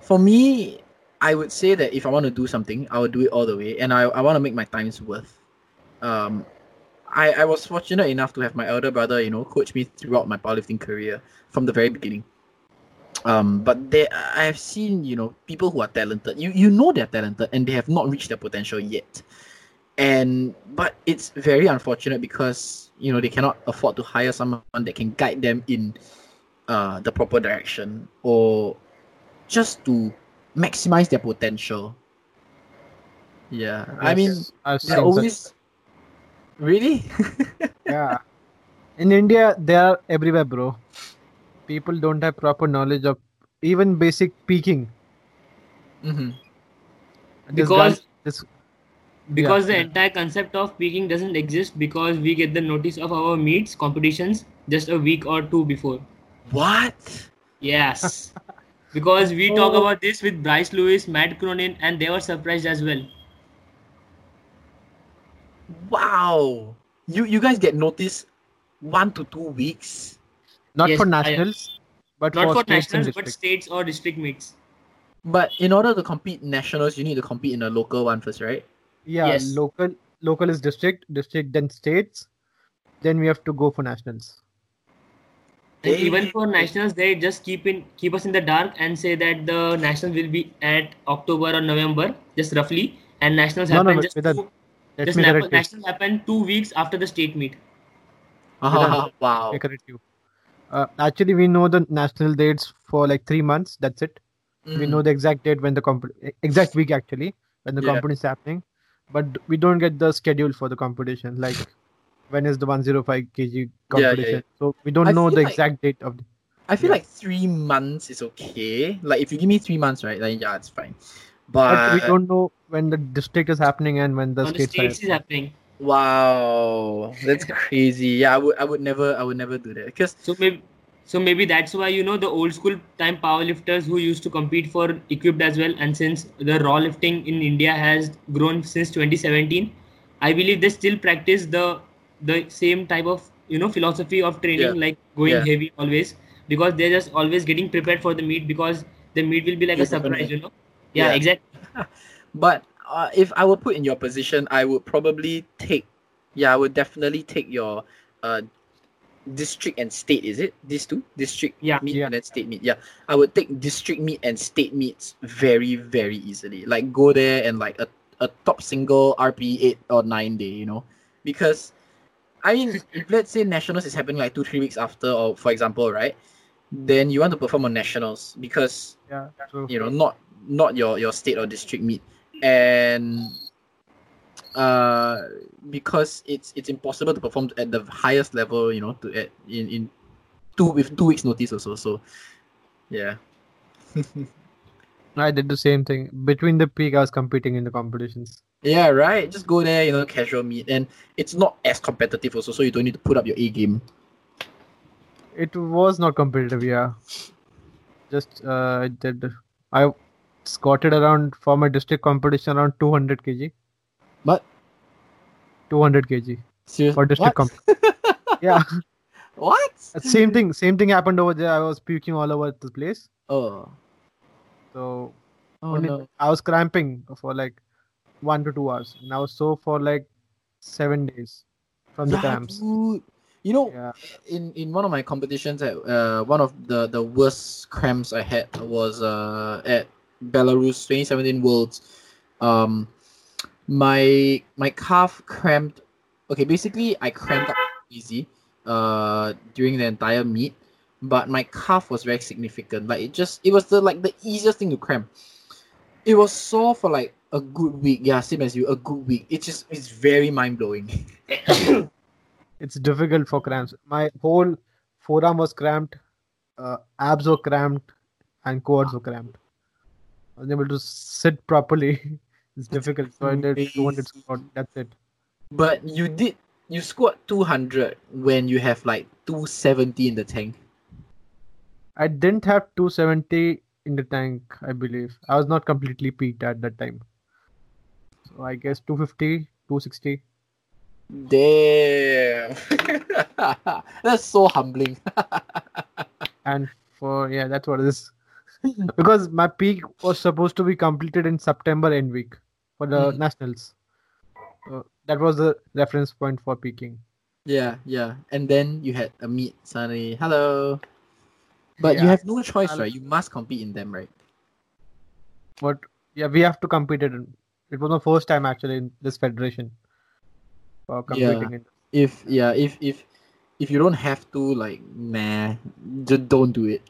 B: for me, I would say that if I want to do something, I will do it all the way, and I I want to make my times worth. Um, I I was fortunate enough to have my elder brother, you know, coach me throughout my powerlifting career from the very beginning um but there i have seen you know people who are talented. You you know they're talented and they have not reached their potential yet. And but it's very unfortunate because you know they cannot afford to hire someone that can guide them in uh the proper direction or just to maximize their potential. Yeah. I mean
A: Yes, I've
B: they're always really?
A: Yeah. In india they are everywhere bro people don't have proper knowledge of even basic peaking
B: hmm
D: Because-
A: guy- this
D: because the
A: yeah.
D: entire concept of peaking doesn't exist because we get the notice of our meets competitions just a week or two before
B: what
D: yes because we talk
B: Oh.
D: about this with bryce lewis matt cronin and they were surprised as well
B: Wow. You you guys get notice one to two weeks.
A: Not
D: Yes,
A: for
D: I-
A: nationals but
D: not
A: for,
D: for
A: states
D: nationals but states or district meets
B: But in order to compete nationals, you need to compete in a local one first, right?
A: yeah
D: Yes.
A: local local is district district then states then we have to go for nationals
D: And even for nationals, they just keep in keep us in the dark and say that the nationals will be at October or November, just roughly, and nationals
A: No, no,
D: happen
A: but
D: just,
A: with that-
D: two, just nap- nationals happen two weeks after the state meet.
B: Ah, wow.
A: Correct you uh, actually we know the national dates for like three months that's it we
B: Mm.
A: know the exact date when the comp- exact week actually when the
B: Yeah.
A: competition is happening but we don't get the schedule for the competition like when is the 105 kg
B: yeah,
A: competition so we don't
B: I
A: know the
B: like-
A: exact date of the
B: I feel
A: Yeah.
B: like three months is okay. Like if you give me three months, right? Like yeah, it's fine.
A: but
B: But,
A: we don't know when the district is happening and when the
D: On the
A: states are
D: states is happening.
B: Wow, that's crazy. Yeah, I would I would never I would never do that because
D: So maybe so maybe that's why you know the old school time powerlifters who used to compete for equipped as well, and since the raw lifting in India has grown since 2017, I believe they still practice the the same type of you know philosophy of training,
B: Yeah.
D: like going
B: Yeah.
D: heavy always, because they're just always getting prepared for the meet because the meet will be like a surprise, you know. Yeah,
B: Yeah.
D: exactly.
B: But uh, if I were put in your position, I would probably take. Yeah, I would definitely take your uh, district and state. Is it these two? District
D: Yeah.
B: meet
A: Yeah.
B: and then state meet. Yeah, I would take district meet and state meets very very easily. Like go there and like a, a top single RPE eight or nine day. You know, because I mean, if let's say nationals is happening like two three weeks after, or for example, right? Then you want to perform on nationals because
A: Yeah,
B: you know not not your your state or district meet and uh because it's it's impossible to perform at the highest level you know to at in in two with two weeks notice also so yeah
A: I did the same thing. Between the peak, I was competing in the competitions.
B: yeah right just go there you know casual meet and it's not as competitive also so you don't need to put up your a game
A: It was not competitive, yeah. Just uh, I did. I squatted around for my district competition around 200 kg.
B: But
A: 200 kg
B: Seriously?
A: for district comp. Yeah,
B: what
A: same thing. Same thing happened over there. I was puking all over the place.
B: oh
A: So
B: oh no
A: I was cramping for like one to two hours, and I was so for like seven days from the
B: Yeah,
A: cramps.
B: dude. you know
A: Yeah,
B: in in one of my competitions at uh one of the the worst cramps I had was uh at Belarus 2017 Worlds. Um, my my calf cramped. Okay, basically I cramped up easy uh during the entire meet, but my calf was very significant. Like it just it was the like the easiest thing to cramp. It was sore for like a good week. Yeah, same as you. A good week. It just it's very mind blowing.
A: it's difficult for cramps. My whole forearm was cramped, uh, abs were cramped, and quads were cramped. I was able to sit properly. it's difficult. So I did 200 squat. That's it.
B: But you did you squat 200 when you have like 270 in the tank.
A: I didn't have 270 in the tank, I believe. I was not completely peaked at that time. So I guess 250, 260.
B: Damn. That's so humbling.
A: And for, yeah, that's what it is. because my peak was supposed to be completed in September end week for the
B: Mhm.
A: nationals. So that was the reference point for peaking.
B: yeah, yeah. And then you had a meet suddenly. Hello. But you have no choice, right? You must compete in them, right?
A: But yeah, we have to compete it. in- It was my first time actually in this federation competing in.
B: If yeah, if if if you don't have to, like, nah, just don't do it.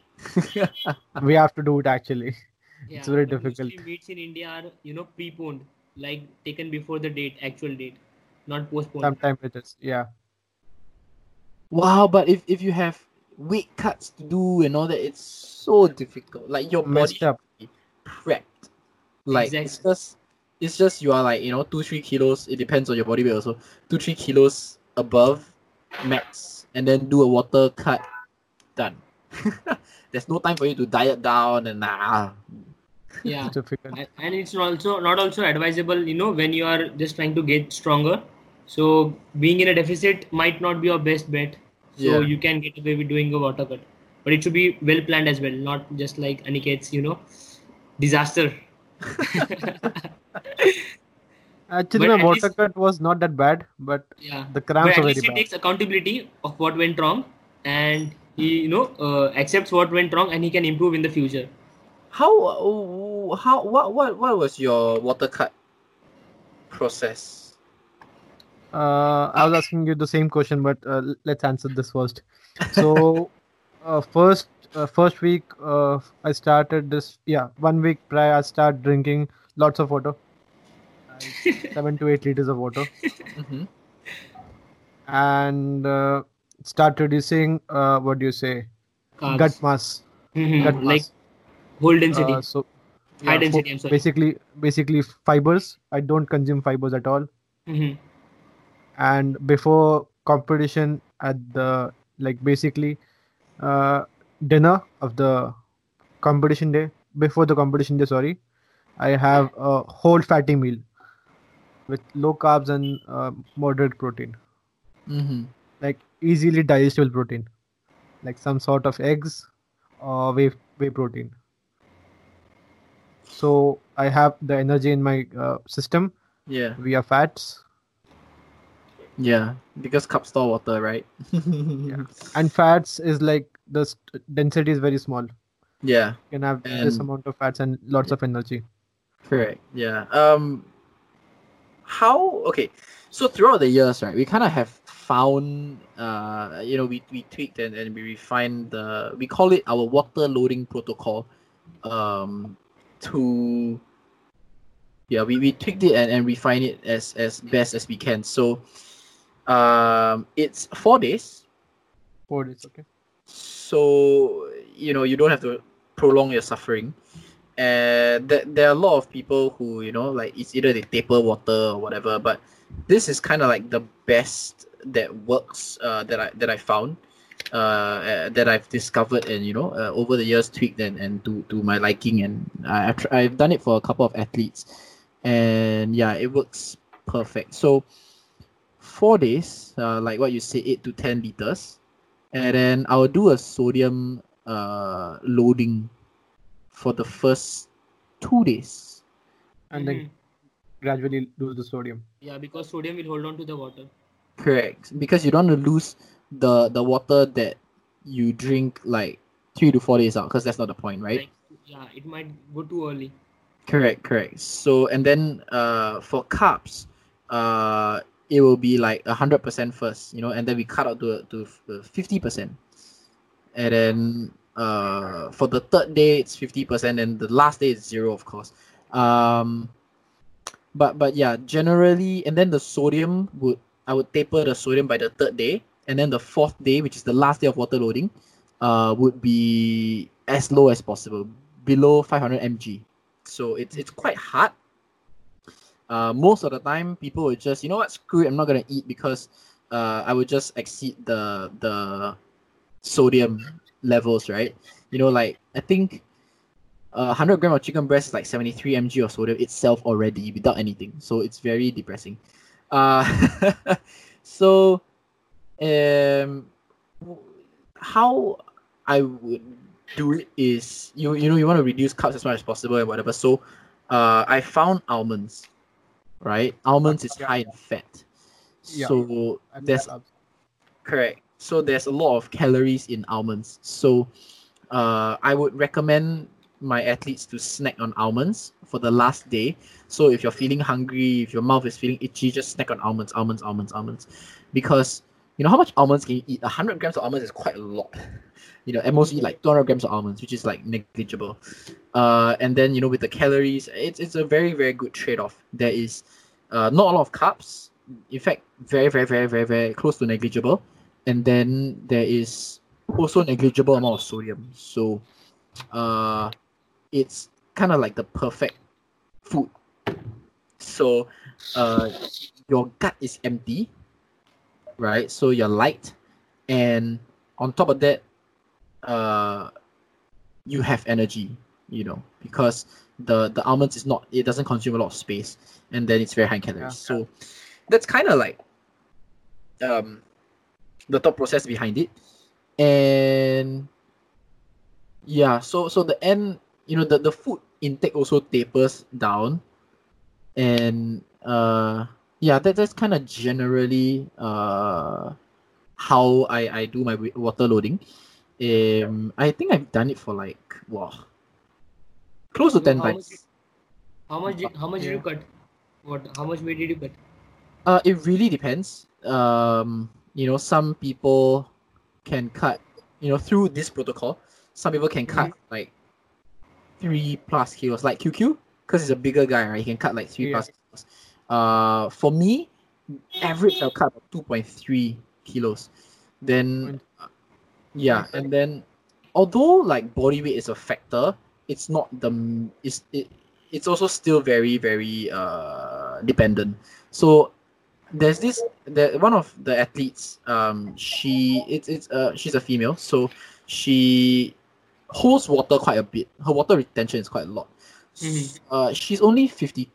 A: We have to do it actually.
D: Yeah,
A: very difficult.
D: Mostly meets in India are you know preponed, like taken before the date, actual date, not postponed.
A: Sometimes it is. Yeah.
B: Wow, but if if you have weight cuts to do and all that, it's so difficult. Like your body
A: Messed up.
B: prepped. Like it's just it's just you are like, you know, two, three kilos, it depends on your body weight also. Two, three kilos above max and then do a water cut. Done. There's no time for you to diet down and nah.
D: Yeah, and and it's also not also advisable you know when you are just trying to get stronger. So being in a deficit might not be your best bet. So
B: Yeah.
D: you can get away with doing a water cut, but it should be well planned as well, not just like Aniket's you know disaster.
A: Actually,
D: But
A: my water
D: least-
A: cut was not that bad, but
D: Yeah.
A: the
D: but
A: cramps
D: at
A: were very
D: least he
A: bad.
D: takes accountability of what went wrong and he you know uh, accepts what went wrong and he can improve in the future
B: How uh, how what what what was your water cut process?
A: Uh, I was asking you the same question, but uh, let's answer this first. So, uh, first uh, first week, uh, I started this. Yeah, one week prior, I started drinking lots of water, Like seven to eight liters of water,
B: Mm-hmm.
A: and uh, start reducing. Uh, what do you say?
D: Carbs.
A: Gut mass.
D: Mhm.
A: Gut
D: like
A: mass.
D: whole density
A: Uh, so
D: high
A: yeah,
D: density i'm sorry
A: basically, basically fibers. I don't consume fibers at all.
D: Mhm.
A: and before competition at the like basically uh, dinner of the competition day before the competition day sorry i have a whole fatty meal with low carbs and uh, moderate protein
B: Mm-hmm.
A: Like easily digestible protein like some sort of eggs or whey, whey protein so I have the energy in my uh, system
B: Yeah.
A: via fats,
B: Yeah. Because carbs store water, right? yeah.
A: and fats is like the st- density is very small.
B: Yeah.
A: You can have this amount of fats and lots of energy.
B: Correct. Yeah. Um. How? Okay. So throughout the years, right, we kind of have found, uh, you know, we, we tweaked and, and we refined the, we call it our water loading protocol, um, to, yeah, we, we tweaked it and, and refined it as as best as we can. So, um, it's four days.
A: Four days, okay.
B: so you know you don't have to prolong your suffering and th- there are a lot of people who you know like it's either they taper water or whatever but this is kind of like the best that works uh, that i that i found uh, uh, that i've discovered and you know uh, over the years tweaked and, and to, to my liking and I, I've, I've done it for a couple of athletes and yeah it works perfect. So four days uh, like what you say eight to ten liters and then I'll do a sodium uh, loading for the first two days.
A: And then
D: Mhm.
A: gradually lose the sodium.
D: Yeah, because sodium will hold on to the water.
B: Correct, because you don't want to lose the the water that you drink like three to four days out, because that's not the point, right?
D: Like, yeah, it might go too early.
B: Correct, correct. So and then uh for carbs, uh it will be like a hundred percent first, you know, and then we cut out to to fifty percent, and then uh for the third day it's fifty percent, and the last day is zero, of course. Um, but but yeah, generally, and then the sodium would I would taper the sodium by the third day, and then the fourth day, which is the last day of water loading, uh, would be as low as possible, below five hundred mg so it's it's quite hard. Uh, most of the time, people would just you know what, screw it, I'm not gonna eat because uh, I would just exceed the the sodium levels, right? You know, like I think uh, 100 gram of chicken breast is like 73 mg of sodium itself already without anything, so it's very depressing. Uh, so um, how I would do it is you you know you want to reduce carbs as much as possible and whatever. So uh, I found almonds, right? Almonds is
A: Yeah.
B: high in fat.
A: Yeah.
B: So there's correct. So there's a lot of calories in almonds. So uh, I would recommend my athletes to snack on almonds for the last day. So if you're feeling hungry, if your mouth is feeling itchy, just snack on almonds, almonds, almonds, almonds. Because you know how much almonds can you eat? 100 grams of almonds is quite a lot. You know, at most you eat like 200 grams of almonds, which is like negligible. Uh, and then you know with the calories, it's it's a very very good trade off. There is uh, not a lot of carbs. In fact, very very very very very close to negligible. And then there is also negligible amount of sodium. So, uh, it's kind of like the perfect food. So, uh, your gut is empty, right? So you're light, and on top of that, uh, you have energy. You know, because the the almonds is not it doesn't consume a lot of space, and then it's very high in calories.
A: Yeah.
B: So that's kind of like um the thought process behind it, and yeah. So so the end, you know, the the food intake also tapers down, and uh yeah, that that's kind of generally uh how I I do my water loading. Um, I think I've done it for like wow, close to ten
D: how
B: times.
D: much- How much did, how much did you cut? What how much weight did you cut?
B: Uh, it really depends. Um, you know, some people can cut, you know, through this protocol. Some people can cut like three plus kilos, like QQ, because he's a bigger guy, right? He can cut like three
A: Yeah.
B: plus kilos. Uh, for me, average I'll cut two point three kilos. Then, uh, yeah, and then although like body weight is a factor, it's not the it's it, it's also still very very uh dependent. So there's this the one of the athletes um she it's it's uh she's a female so she holds water quite a bit her water retention is quite a lot
D: Mhm.
B: uh she's only 50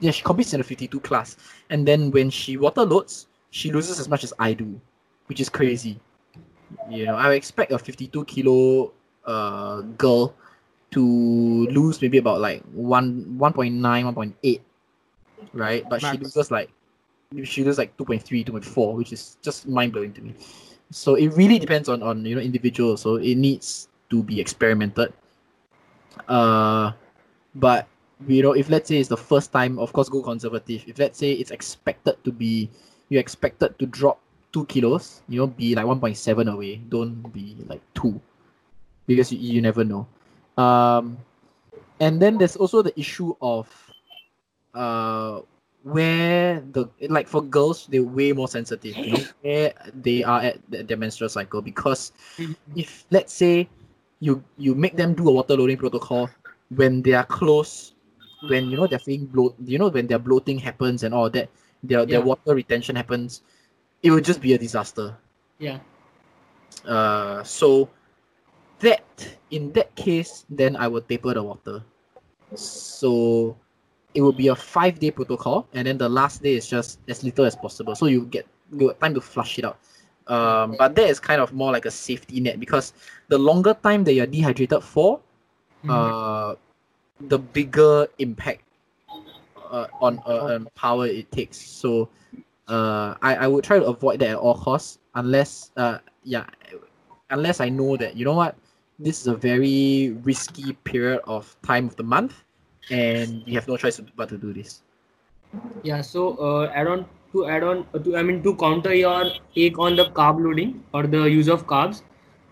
B: yeah she competes in the 52 class and then when she water loads she loses as much as i do which is crazy you know i expect a 52 kilo uh girl to lose maybe about like one 1.9, 1.8, right? But she
A: Max.
B: loses like she loses like 2.3, 2.4, which is just mind blowing to me. So it really depends on on you know individuals. So it needs to be experimented. Uh, but you know if let's say it's the first time, of course go conservative. If let's say it's expected to be you expected to drop two kilos, you know, be like 1.7 away. Don't be like two, because you, you never know. Um, and then there's also the issue of uh where the like for girls they're way more sensitive, you know, where they are at their menstrual cycle because if let's say you you make them do a water loading protocol when they are close, when you know they're feeling bloat, you know when their bloating happens and all that, their their
D: Yeah.
B: water retention happens, it will just be a disaster.
D: Yeah.
B: Uh, so that in that case, then I will taper the water. So it will be a five day protocol, and then the last day is just as little as possible. So you get you get time to flush it out. Um, but that is kind of more like a safety net because the longer time that you're dehydrated for,
D: Mhm.
B: uh, the bigger impact uh, on uh, on power it takes. So uh, I, I would try to avoid that at all costs unless uh yeah unless I know that you know what this is a very risky period of time of the month and you have no choice but to do this.
D: Yeah, so uh, add on to add on to I mean to counter your take on the carb loading or the use of carbs.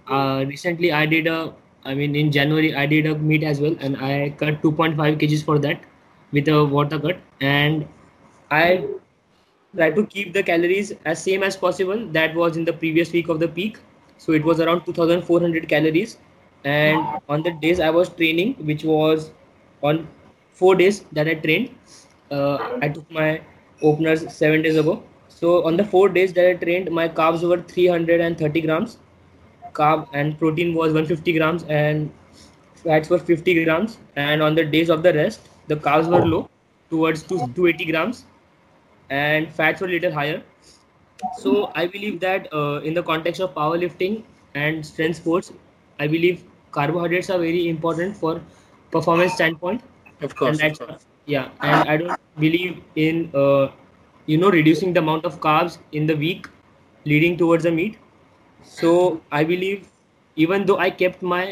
D: Uh, recently, I did a I mean in January I did a meet as well, and I cut 2.5 kgs for that with a water cut, and I try to keep the calories as same as possible. That was in the previous week of the peak, so it was around 2,400 calories. And on the days I was training, which was on four days that I trained, uh, I took my openers seven days ago. So on the four days that I trained, my carbs were 330 grams, carb and protein was 150 grams, and fats were 50 grams. And on the days of the rest, the carbs were low, towards two, 280 grams, and fats were little higher. So I believe that uh, in the context of powerlifting and strength sports, I believe carbohydrates are very important for performance standpoint
B: Of course,
D: and
B: of course.
D: yeah and i don't believe in uh, you know reducing the amount of carbs in the week leading towards the meet so i believe even though i kept my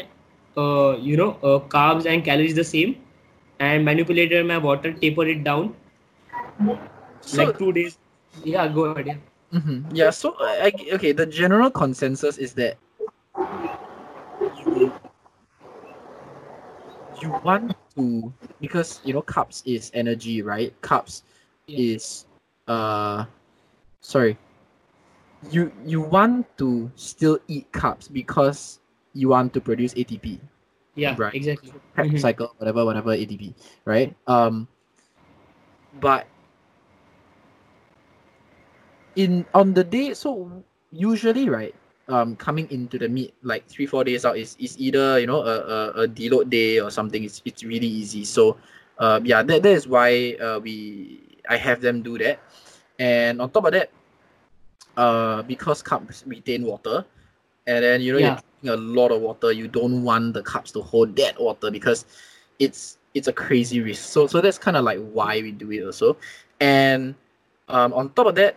D: uh, you know uh, carbs and calories the same and manipulated my water taper it down
B: So,
D: like two days yeah go ahead yeah
B: Mhm. Yeah, so I, I- okay, the general consensus is that you you want to because you know carbs is energy, right? Carbs
D: Yeah.
B: is uh sorry. You you want to still eat carbs because you want to produce ATP.
D: yeah
B: Right.
D: exactly
B: Prep
D: Mhm.
B: cycle, whatever, whatever ATP, right? Um, but in on the day, so usually, right, um, coming into the meet like three four days out is is either you know a, a, a deload day or something. It's it's really easy. So, uh, yeah, that that is why uh we I have them do that, and on top of that, uh, because carbs retain water, and then you know
D: Yeah.
B: you're drinking a lot of water, you don't want the carbs to hold that water because it's it's a crazy risk. So so that's kind of like why we do it also, and um, on top of that,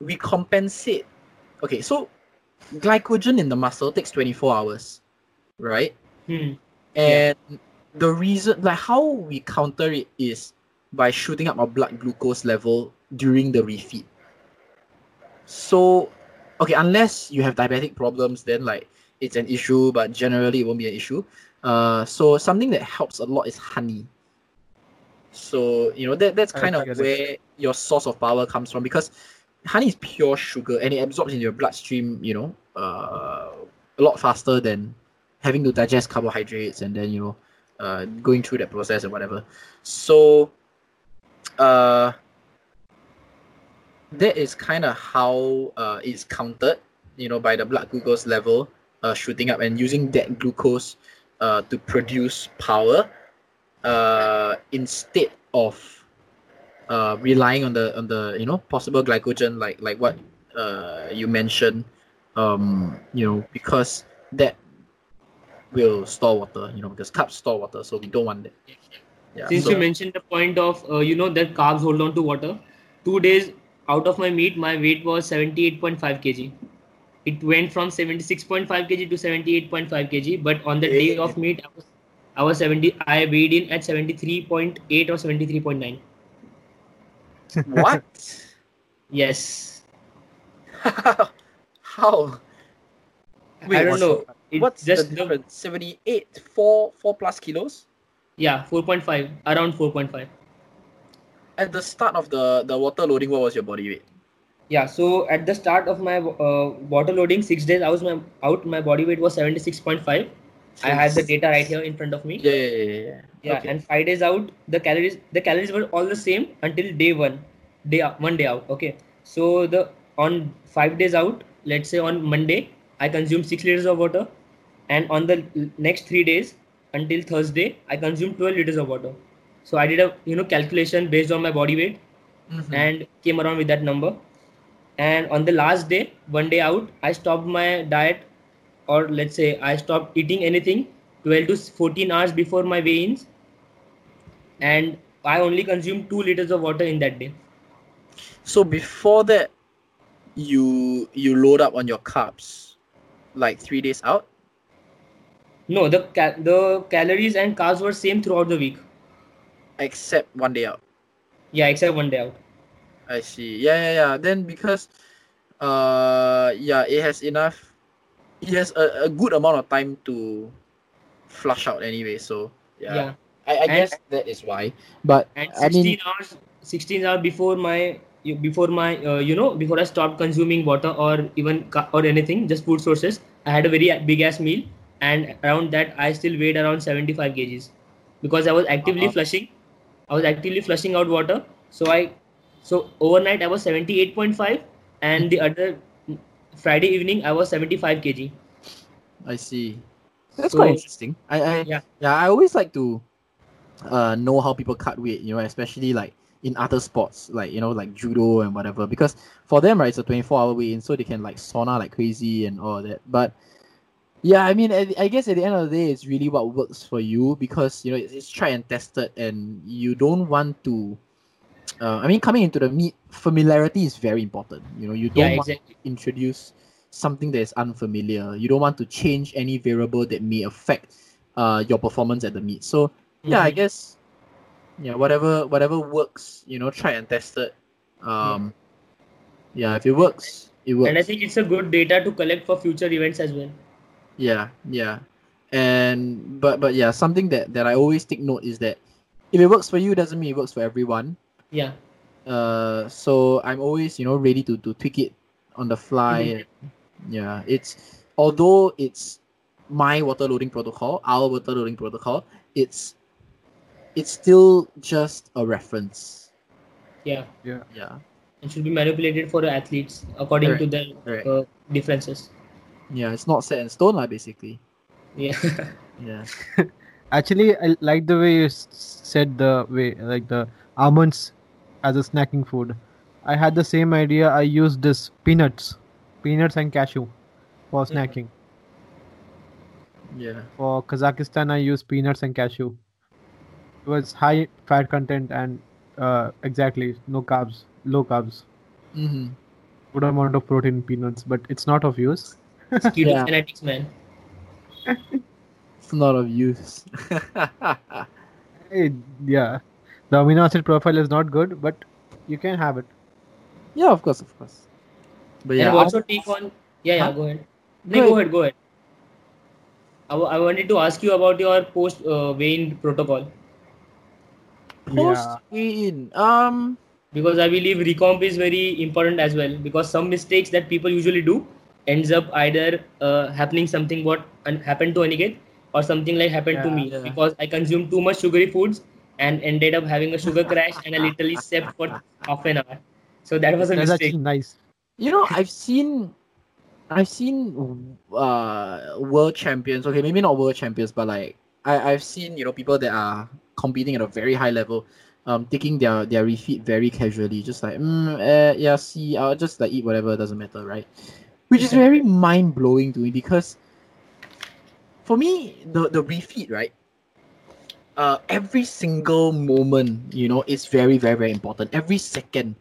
B: we compensate. Okay, so glycogen in the muscle takes 24 hours, right?
D: Hmm.
B: And the reason, like how we counter it is by shooting up our blood glucose level during the refeed. So, okay, unless you have diabetic problems, then like it's an issue, but generally it won't be an issue. Uh, so something that helps a lot is honey. So you know that that's
A: I
B: kind of
A: get it.
B: where your source of power comes from because honey is pure sugar and it absorbs in your bloodstream. You know, uh, a lot faster than having to digest carbohydrates and then you know uh, going through that process and whatever. So uh, that is kind of how uh, it's counted, you know, by the blood glucose level uh, shooting up and using that glucose uh, to produce power uh, instead of uh, relying on the on the you know possible glycogen like like what uh, you mentioned um, you know because that will store water. You know, because carbs store water, so we don't want that. Yeah.
D: Since
B: so-
D: you mentioned the point of uh, you know that carbs hold on to water, two days out of my meet, my weight was 78.5 kg. It went from 76.5 kg to 78.5 kg, but on the day of meet, I was, I was 70. I weighed in at 73.8 or 73.9.
B: what?
D: Yes,
B: How?
D: I don't know.
B: so
D: It's
B: What's
D: just
B: the difference? Seventy-eight, four, four plus kilos
D: yeah, 4.5, around 4.5.
B: at the start of the the water loading. What was your body weight?
D: Yeah, so at the start of my uh, water loading, six days I was my, out. My body weight was 76.5. I had the data right here in front of me.
B: Yeah, yeah, yeah, yeah. yeah. Okay.
D: and five days out, the calories the calories were all the same until day one, day out- one day out. Okay, so the on five days out, let's say on Monday, I consumed six liters of water, and on the next three days until Thursday, I consumed twelve liters of water. So I did a you know calculation based on my body weight
B: Mhm.
D: and came around with that number. And on the last day, one day out, I stopped my diet, or let's say I stopped eating anything 12 to 14 hours before my weigh-ins, and I only consumed two liters of water in that day.
B: So before that, you you load up on your carbs, like three days out.
D: No, the the calories and carbs were same throughout the week.
B: except one day out.
D: Yeah, except one day out.
B: I see. Yeah, yeah, yeah. Then because, uh, yeah, it has enough. It has a, a good amount of time to flush out anyway. So yeah,
D: Yeah.
B: I, I
D: And-
B: guess that is why. But
D: And
B: I
D: 16
B: mean,
D: hours, 16 hours before my before my uh, you know before I stopped consuming water or even or anything, just food sources. I had a very big ass meal, and around that I still weighed around 75 kgs because I was actively
B: Uh-huh.
D: flushing. I was actively flushing out water. So I so overnight I was 78.5, and the other Friday evening I was 75 kg.
B: I see. That's
D: So-
B: quite interesting. I, I
D: Yeah.
B: yeah, I always like to uh know how people cut weight, you know, especially like in other sports, like you know, like judo and whatever. Because for them, right, it's a twenty four hour weigh in, so they can like sauna like crazy and all that. But yeah, I mean, at, I guess at the end of the day, it's really what works for you because you know it's, it's tried and tested, and you don't want to. Uh, I mean, coming into the meet, familiarity is very important. You know, you don't
D: Yeah,
B: want
D: exactly.
B: to introduce something that is unfamiliar. You don't want to change any variable that may affect uh your performance at the meet. So yeah, I
D: Mhm.
B: guess yeah, whatever whatever works, you know, try and test it. Um yeah, if it works, it works.
D: And I think it's a good data to collect for future events as well.
B: Yeah, yeah. And but but yeah, something that that I always take note is that if it works for you doesn't mean it works for everyone.
D: Yeah.
B: Uh so I'm always, you know, ready to to tweak it on the fly. Yeah, it's although it's my water loading protocol, our water loading protocol, it's it's still just a reference.
D: Yeah.
B: Yeah. Yeah.
D: And should be manipulated for the athletes according to their
B: Correct.
D: uh, differences.
B: Yeah, it's not set in stone, lah, basically.
D: Yeah.
B: Yeah.
A: Actually, I like the way you said the way like the almonds as a snacking food. I had the same idea. I used this peanuts, peanuts and cashew for
D: Mhm.
A: snacking.
B: Yeah.
A: For Kazakhstan, I used peanuts and cashew. It was high fat content and uh, exactly no carbs, low carbs.
B: Mm-hmm.
A: Good amount of protein peanuts, but it's not of use.
D: Keto
B: Yeah.
D: fanatics, man.
B: It's not of use.
A: Yeah, the amino acid profile is not good, but you can have it.
B: yeah, of course, of course. But yeah,
D: and what's
B: I-
D: your take on? Yeah, yeah.
B: Huh?
D: Go ahead.
B: Go
D: No, go
B: ahead.
D: ahead. Go ahead. I, w- I wanted to ask you about your post uh, weigh-in protocol
B: post in. Um
D: because I believe recomp is very important as well because some mistakes that people usually do ends up either uh, happening something what un- happened to Aniket or something like happened to me
B: yeah.
D: because I consume too much sugary foods and ended up having a sugar crash and I literally slept for half an hour. So that was a
A: That's
D: mistake.
A: actually nice.
B: you know, I've seen I've seen uh world champions, okay, maybe not world champions, but like I, I've seen, you know, people that are competing at a very high level, um, taking their their refeed very casually, just like mm, eh, yeah, see, I'll just like eat whatever, doesn't matter, right? Which is very mind blowing to me because for me, the the refeed right. Uh, every single moment, you know, is very, very, very important. Every second.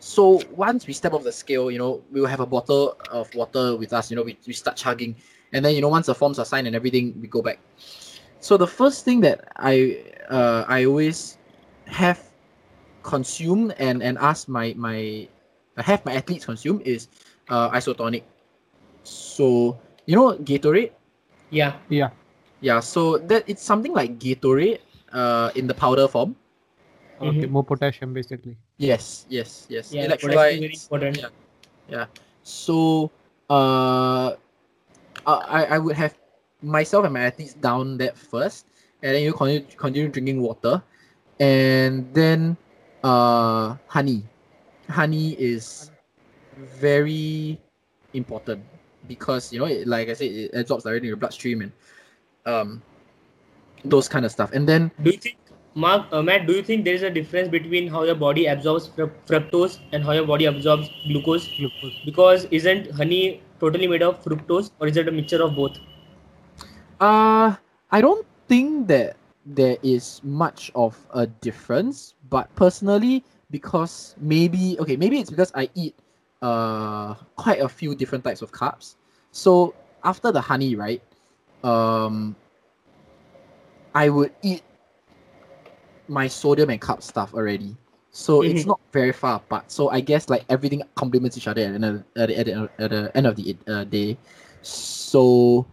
B: So once we step off the scale, you know, we will have a bottle of water with us. You know, we, we start chugging, and then you know, once the forms are signed and everything, we go back. So the first thing that I uh, I always have consumed and and ask my my I have my athletes consume is uh, isotonic. So you know Gatorade.
D: Yeah.
A: Yeah.
B: Yeah, so that it's something like Gatorade uh, in the powder form.
A: Okay,
D: Mhm.
A: more potassium basically.
B: Yes, yes, yes.
D: Yeah. potassium is very important.
B: Yeah. Yeah. So uh, I I would have myself and my athletes down that first, and then you continue continue drinking water, and then uh honey. Honey is very important because you know it, like I said it absorbs directly in your bloodstream and um those kind of stuff. And then
D: Do you think, Marc, uh, Matt, do you think there is a difference between how your body absorbs fru- fructose and how your body absorbs glucose?
A: Glucose.
D: Because isn't honey totally made of fructose or is it a mixture of both?
B: Uh, I don't think that there is much of a difference, but personally, because maybe okay, maybe it's because I eat uh quite a few different types of carbs. So after the honey, right? Um, I would eat my sodium and carb stuff already. So it's
D: Mhm.
B: not very far apart. So I guess like everything complements each other at the end of, at the, at the, at the end of the uh, day. So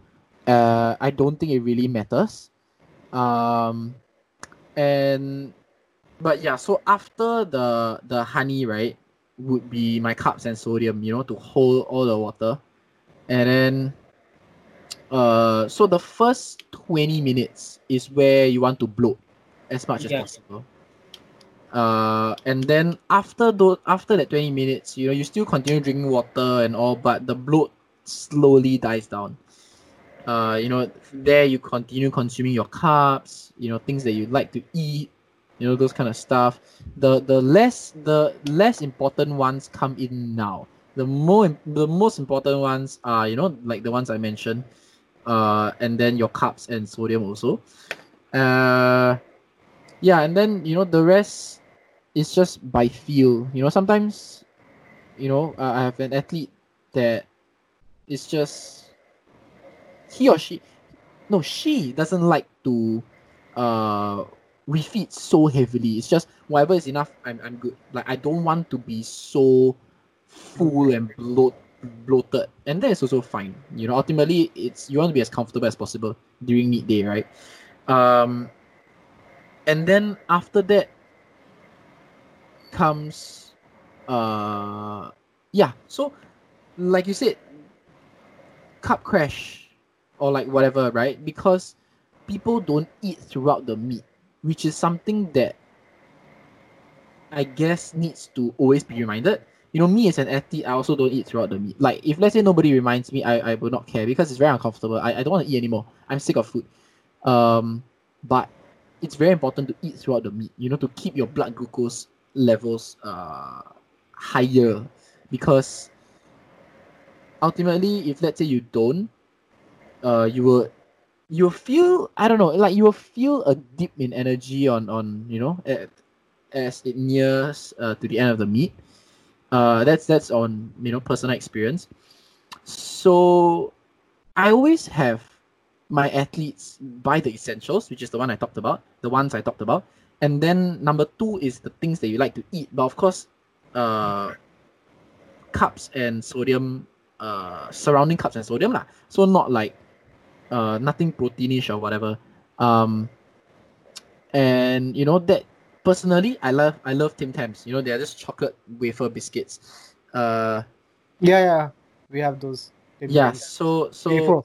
B: uh, I don't think it really matters. Um, and but yeah, so after the the honey, right, would be my carbs and sodium, you know, to hold all the water, and then uh, so the first twenty minutes is where you want to bloat as much as possible. Uh, and then after those after that 20 minutes, you know, you still continue drinking water and all, but the bloat slowly dies down. Uh, you know, there you continue consuming your carbs, you know, things that you like to eat, you know, those kind of stuff. The the less the less important ones come in now. The more the most important ones are, you know, like the ones I mentioned, uh, and then your carbs and sodium also. Uh, yeah, and then you know the rest is just by feel. You know, sometimes, you know, uh, I have an athlete that is just he or she, no, she doesn't like to uh refeed so heavily. It's just whatever is enough. I'm I'm good. Like I don't want to be so full and bloat bloated, and that is also fine. You know, ultimately, it's you want to be as comfortable as possible during meet day, right? Um, and then after that comes uh yeah so like you said carb crash or like whatever right because people don't eat throughout the meet which is something that i guess needs to always be reminded you know me as an athlete i also don't eat throughout the meet like if let's say nobody reminds me i, I will not care because it's very uncomfortable. I, I don't want to eat anymore. I'm sick of food. Um but it's very important to eat throughout the meet, you know, to keep your blood glucose levels uh higher. Because ultimately if let's say you don't uh you will you'll feel I don't know like you will feel a dip in energy on on you know at, as it nears uh, to the end of the meet uh that's that's on you know personal experience so I always have my athletes buy the essentials, which is the one I talked about, the ones I talked about. And then number two is the things that you like to eat. But of course, uh, carbs and sodium, uh, surrounding carbs and sodium lah. So not like, uh, nothing proteinish or whatever. Um, and you know that personally, I love I love Tim Tams. You know they are just chocolate wafer biscuits. Uh,
A: Yeah, yeah. We have those.
B: yeah. So so
A: Wafer.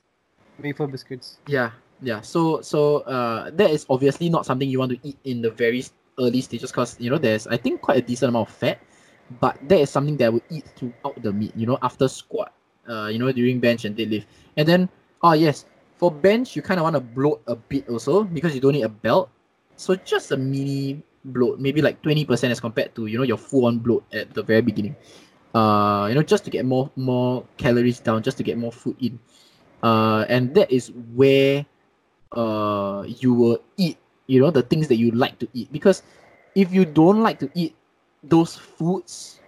A: Wafer biscuits.
B: Yeah, yeah. So so uh that is obviously not something you want to eat in the very early stages because you know there's I think quite a decent amount of fat, but that is something that I would eat throughout the meet, you know, after squat, uh, you know, during bench and deadlift. And then oh yes, for bench you kind of want to bloat a bit also because you don't need a belt. So just a mini bloat, maybe like 20% as compared to you know your full on bloat at the very beginning. Uh, you know, just to get more more calories down, just to get more food in. uh, and that is where uh you will eat you know the things that you like to eat because if you don't like to eat those foods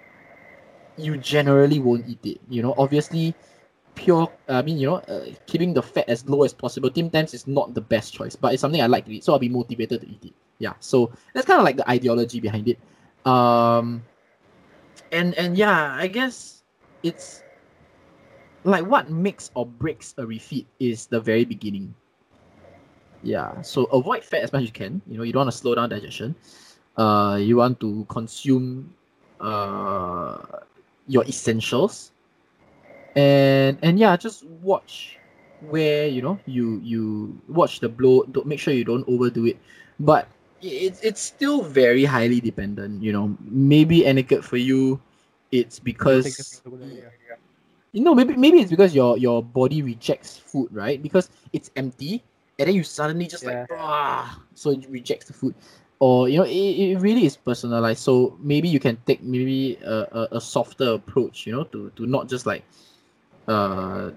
B: you generally won't eat it you know obviously pure i mean you know uh, keeping the fat as low as possible tim tams is not the best choice but it's something i like to eat so i'll be motivated to eat it yeah so that's kind of like the ideology behind it. Um and and yeah i guess it's like what makes or breaks a refeed is the very beginning. Yeah so avoid fat as much as you can. You know you don't want to slow down digestion. Uh you want to consume uh your essentials. And and yeah just watch where you know you you watch the blow. Don't make sure you don't overdo it. But it's it's still very highly dependent you know. Maybe Aniket for you it's because you know maybe maybe it's because your your body rejects food right? Because it's empty and then you suddenly just like ah so it rejects the food. Or you know it, it really is personalized. So maybe you can take maybe a, a, a softer approach you know to to not just like uh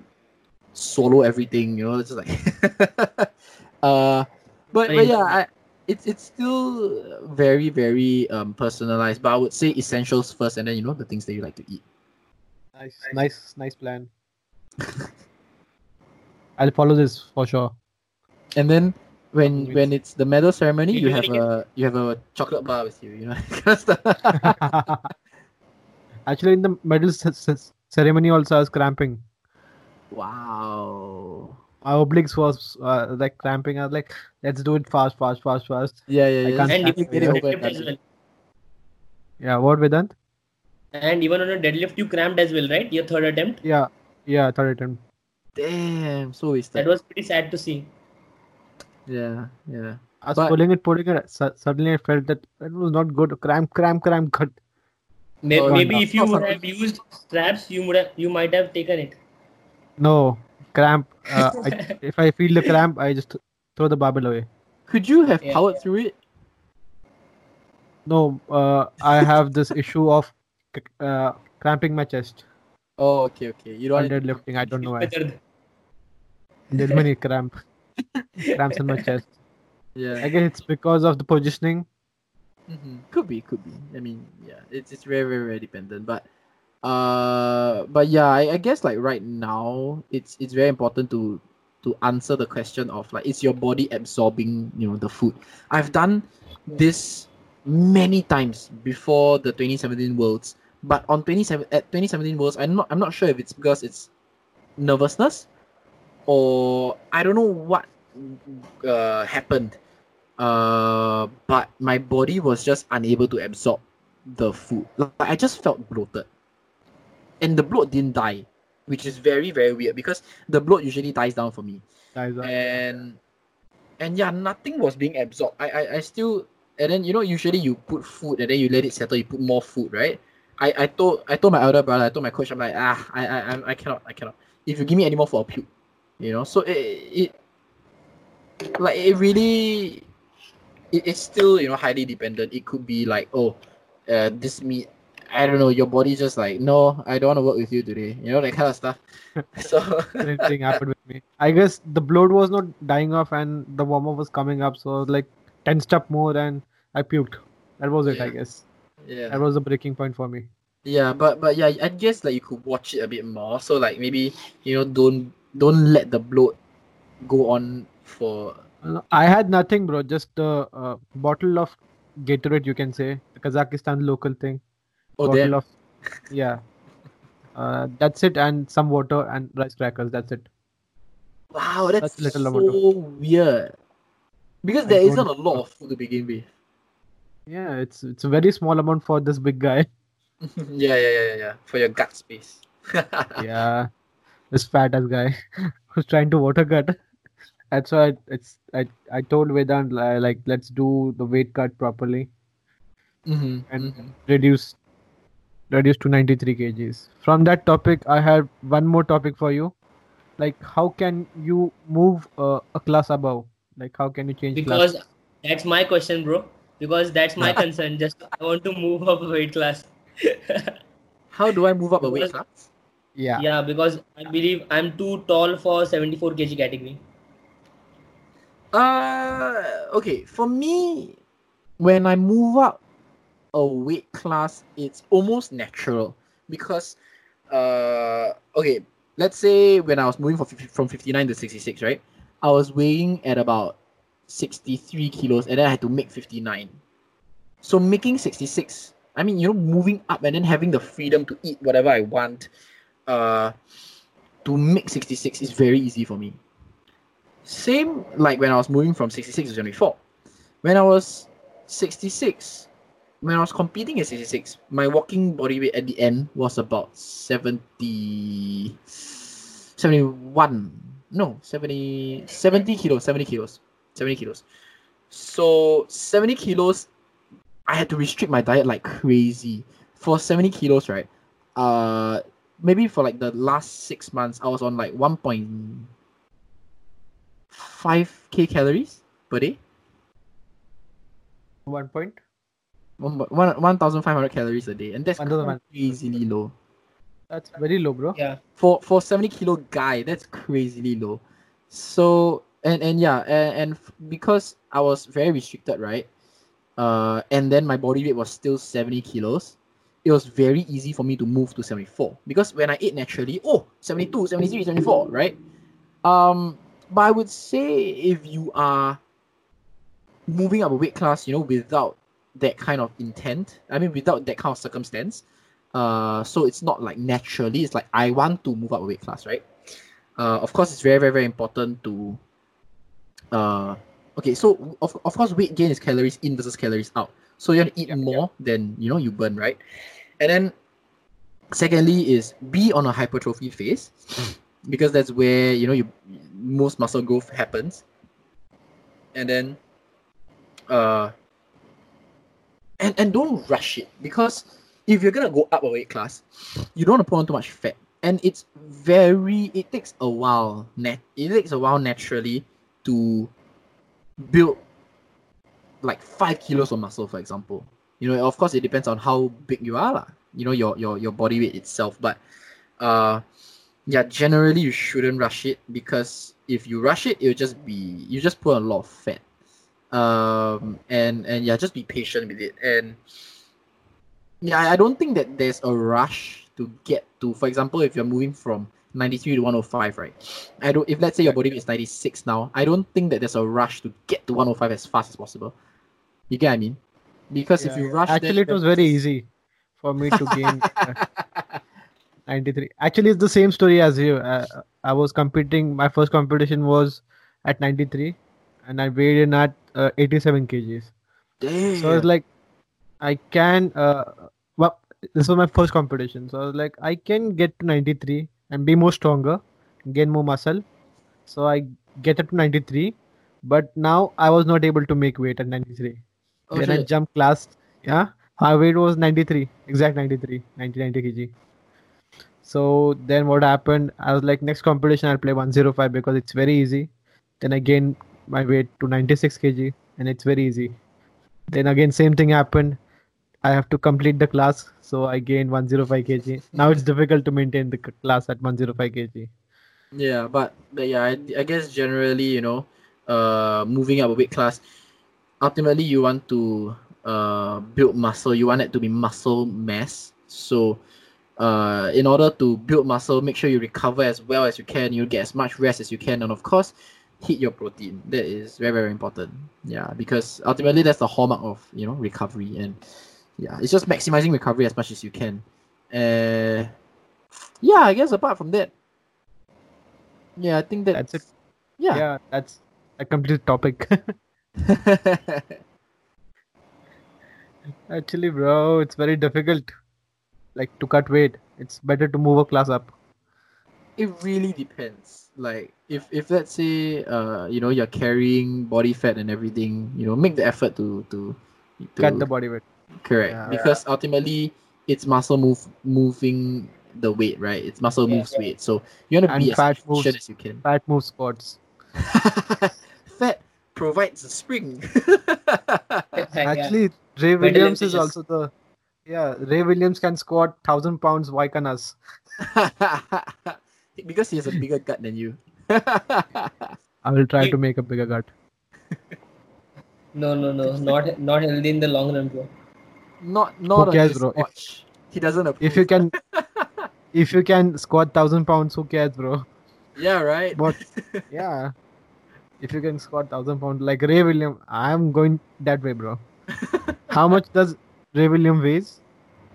B: swallow everything you know it's just like uh but, but yeah I, it's it's still very very um personalized but i would say essentials first and then you know the things that you like to eat
A: Nice, nice, nice plan. I'll follow this for sure.
B: and then when
A: Wait.
B: when it's the medal ceremony you
D: you
B: have a you have a chocolate bar with you you know kind of stuff.
A: Actually, in the medal c- c- ceremony, also, I was cramping.
B: wow
A: My obliques was uh, like cramping. I was like, let's do it fast, fast, fast, fast.
B: yeah yeah
A: I
B: yeah
A: can't
D: And
A: stand
D: you
A: it.
B: Get
D: deadlift as
B: done
D: well.
A: Yeah, what Vedant?
D: And even on a deadlift, you cramped as well, right? Your third attempt.
A: Yeah, yeah, third attempt.
B: damn so wasted
D: That was pretty sad to see.
B: yeah yeah
A: I was
B: But-
A: pulling it, pulling it. Suddenly, I felt that it was not good. Cramp, cramp, cramp, cut.
D: Maybe,
B: Oh,
D: maybe
B: no.
D: if you would have used straps, you would have, you might have taken it.
A: No, cramp. Uh, I, if I feel the cramp, I just throw the barbell away.
B: could you have
D: Yeah.
B: powered through it
A: No, uh, I have this issue of c- uh, cramping my chest
B: oh okay okay you don't
A: while
B: want it to-
A: deadlifting. I don't know why.
D: Better.
A: There's many cramp, cramps in my chest.
B: yeah
A: I guess it's because of the positioning.
B: Mhm. Could be, could be. I mean, yeah, it's it's very very very dependent. But uh, but yeah, I, I guess like right now, it's it's very important to to answer the question of like, is your body absorbing you know the food? I've done this many times before the 2017 Worlds, but on 27 at 2017 Worlds, I'm not I'm not sure if it's because it's nervousness or I don't know what uh, happened uh, but my body was just unable to absorb the food. Like I just felt bloated, and the bloat didn't die, which is very very weird because the bloat usually dies down for me.
A: Guys, uh,
B: And and yeah, nothing was being absorbed. I I, I still and then you know usually you put food and then you let it settle. You put more food, right? I, I told I told my elder brother, I told my coach, I'm like ah I I I cannot I cannot. If you give me any more for a puke, you know. So it it like it really it, it's still you know highly dependent. It could be like oh, uh, this meet. I don't know. Your body's just like no, I don't want to work with you today. You know that kind of stuff. So
A: same thing happened with me. I guess the blood was not dying off and the warm up was coming up, so like tensed up more and I puked. That was it, I guess.
B: yeah.
A: That was the breaking point for me.
B: Yeah, but but yeah, I guess like you could watch it a bit more. So like maybe you know don't don't let the bloat go on for
A: I had nothing, bro. Just a uh, bottle of Gatorade, you can say, the Kazakhstan local thing.
B: Oh
A: bottle of, yeah. Uh, that's it, and some water and rice crackers. That's it.
B: Wow, that's,
A: That's
B: so
A: amount
B: weird. Because
A: I
B: there isn't a lot of food to begin with.
A: Yeah, it's it's a very small amount for this big guy.
B: yeah, yeah, yeah, yeah. For your gut space.
A: yeah, this fat ass guy who's trying to water cut. That's why it's I I told Vedant like let's do the weight cut properly
B: mm-hmm.
A: and reduce reduce to 93 kgs. From that topic, I have one more topic for you. Like, how can you move uh, a class above? Like, how can you change
D: Because
A: class?
D: that's my question, bro. Because that's my concern. Just I want to move up a weight class.
B: How do I move up a weight class?
A: Yeah.
D: Yeah, because I believe I'm too tall for 74 kg category.
B: Uh, okay. For me, when I move up a weight class, it's almost natural because, uh, okay. Let's say when I was moving from 50, from 59 to 66, right? I was weighing at about 63 kilos, and then I had to make 59. So making 66, I mean, you know, moving up and then having the freedom to eat whatever I want, uh, to make 66 is very easy for me. Same like when I was moving from 66 to 74. When I was 66, when I was competing at 66, my walking body weight at the end was about 70, 71. No, 70, 70 kilos, 70 kilos, 70 kilos. So 70 kilos, I had to restrict my diet like crazy. For 70 kilos, right? Uh, maybe for like the last six months, I was on like 1.5k calories per day.
A: One point.
B: One, one, 1,500 calories a day, and that's
A: 1,500.
B: crazily low.
A: That's very low, bro.
D: Yeah.
B: For for 70 kilo guy, that's crazily low. So and and yeah, and, and because I was very restricted, right? Uh, and then my body weight was still 70 kilos. It was very easy for me to move to 74 because when I ate naturally, oh, 72, 73, 74, right? Um, but I would say if you are moving up a weight class, you know, without that kind of intent, I mean, without that kind of circumstance, uh, so it's not like naturally, it's like I want to move up a weight class, right? Uh, of course, it's very, very, very important to, uh, okay, so of, of course, weight gain is calories in versus calories out. So you want to eat more than, you know, you burn, right? And then, secondly, is be on a hypertrophy phase because that's where, you know, you most muscle growth happens. And then, uh, and, and don't rush it because if you're gonna go up a weight class, you don't want to put on too much fat. And it's very it takes a while nat it takes a while naturally to build like five kilos of muscle, for example. You know, of course it depends on how big you are, lah. You know, your your your body weight itself. But uh yeah, generally you shouldn't rush it because if you rush it, it'll just be you just put a lot of fat. Um and and yeah, just be patient with it. And yeah, I don't think that there's a rush to get to. For example, if you're moving from 93 to 105, right? I don't. If let's say your body weight is 96 now, I don't think that there's a rush to get to 105 as fast as possible. You get what I mean? Because if
A: Yeah,
B: you rush,
A: Actually, it was very easy for me to gain uh, 93. Actually, it's the same story as you. Uh, I was competing. My first competition was at 93, and I weighed in at uh, 87 kgs.
B: Damn.
A: So I was like, I can. Uh, well, this was my first competition, so I was like, I can get to 93 and be more stronger, gain more muscle. So I get up to 93, but now I was not able to make weight at 93.
B: Oh,
A: then I jumped class. Yeah, my weight was 93, exact 93, 90, 90 kg. So then what happened? I was like, next competition I'll play 105 because it's very easy. Then I gained my weight to 96 kg and it's very easy. Then again, same thing happened. I have to complete the class, so I gained 105 kg. Now it's difficult to maintain the class at 105 kg.
B: Yeah, but, but yeah, I, I guess generally, you know, uh, moving up a weight class, ultimately you want to uh build muscle. You want it to be muscle mass. So, uh, in order to build muscle, make sure you recover as well as you can. You get as much rest as you can, and of course, hit your protein. That is very very important. Yeah, because ultimately that's the hallmark of you know recovery, and yeah, it's just maximizing recovery as much as you can. Uh, yeah, I guess apart from that, yeah, I think that
A: That's it.
B: Yeah.
A: Yeah, that's a complete topic. Actually, bro, it's very difficult. Like to cut weight, it's better to move a class up.
B: It really depends. Like if if let's say uh you know you're carrying body fat and everything, you know, make the effort to to, to
A: Cut the body weight.
B: correct
A: Yeah.
B: because ultimately it's muscle move moving the weight, right? It's muscle
D: Yeah,
B: moves weight, so you want to be as
A: fat
B: efficient
A: moves.
B: as you can.
A: Fat move squats.
B: fat provides the spring.
A: Actually, Ray Williams is also the Yeah, Ray Williams can squat thousand pounds. Why can us?
B: because he has a bigger gut than you.
A: I will try to make a bigger gut.
D: No, no, no, not not healthy in the long run, bro.
B: not not on
A: cares, bro? If-
B: watch. He doesn't approve.
A: If you can, if you can squat thousand pounds, who cares, bro?
B: yeah, right.
A: But yeah, if you can squat thousand pounds like Ray Williams, I'm going that way, bro. How much does Ray Williams weighs?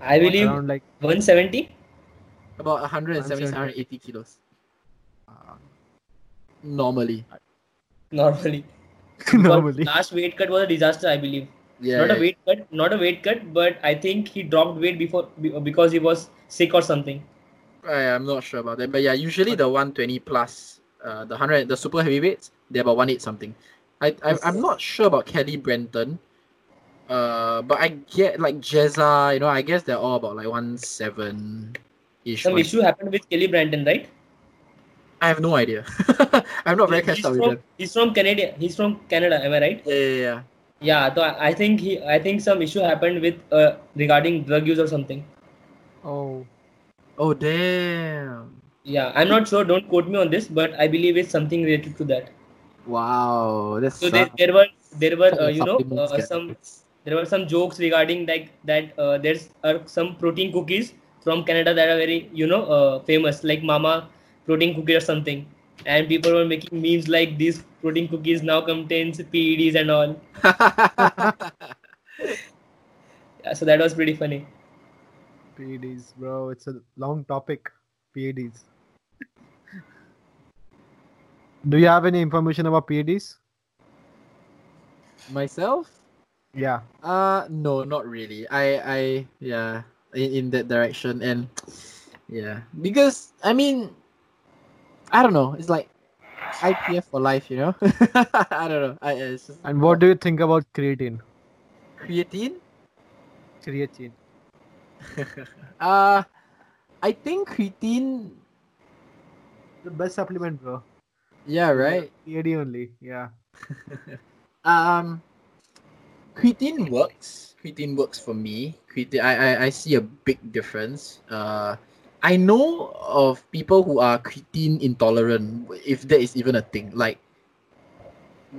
D: I believe
A: Around like
D: 170.
B: About 170,
A: 170.
B: 180 kilos. Normally.
D: Normally.
A: normally.
D: But last weight cut was a disaster, I believe.
B: Yeah.
D: not
B: yeah.
D: a weight cut, not a weight cut, but I think he dropped weight before because he was sick or something.
B: I, I'm not sure about that. But yeah, usually the 120 plus, uh, the 100, the super heavyweights, they're about 180 something. I, I, I'm not sure about Kelly Branton. Uh, but I get like Jezza, you know, I guess they're all about like 1.7 ish.
D: Some issue happened with Kelly Branton, right?
B: I have no idea. I'm not very
D: he's,
B: catched up with
D: from, he's from Canada. He's from Canada. Am I right?
B: Yeah, yeah, yeah.
D: Yeah. So I I think he, I think some issue happened with uh, regarding drug use or something.
A: Oh,
B: Oh, damn.
D: Yeah, I'm not sure. Don't quote me on this, but I believe it's something related to that.
B: Wow. That's
D: So there, there were there were uh, you know uh, some there were some jokes regarding like that uh, there's uh, some protein cookies from Canada that are very you know uh, famous like Mama protein cookie or something, and people were making memes like these protein cookies now contains PEDs and all. Yeah, so that was pretty funny.
A: PEDs, bro. It's a long topic. PEDs. Do you have any information about PEDs?
B: Myself?
A: Yeah.
B: Uh no, not really. I I yeah, in, in that direction and yeah, because I mean I don't know. It's like IPF for life, you know. I don't know. I just
A: And what do you think about creatine?
B: creatine?
A: Creatine.
B: Uh I think creatine
A: The best supplement, bro.
B: yeah, right.
A: PED only. Yeah.
B: Um, creatine works. Creatine works for me. Creatine, I, I, I see a big difference. Uh, I know of people who are creatine intolerant, if that is even a thing. Like,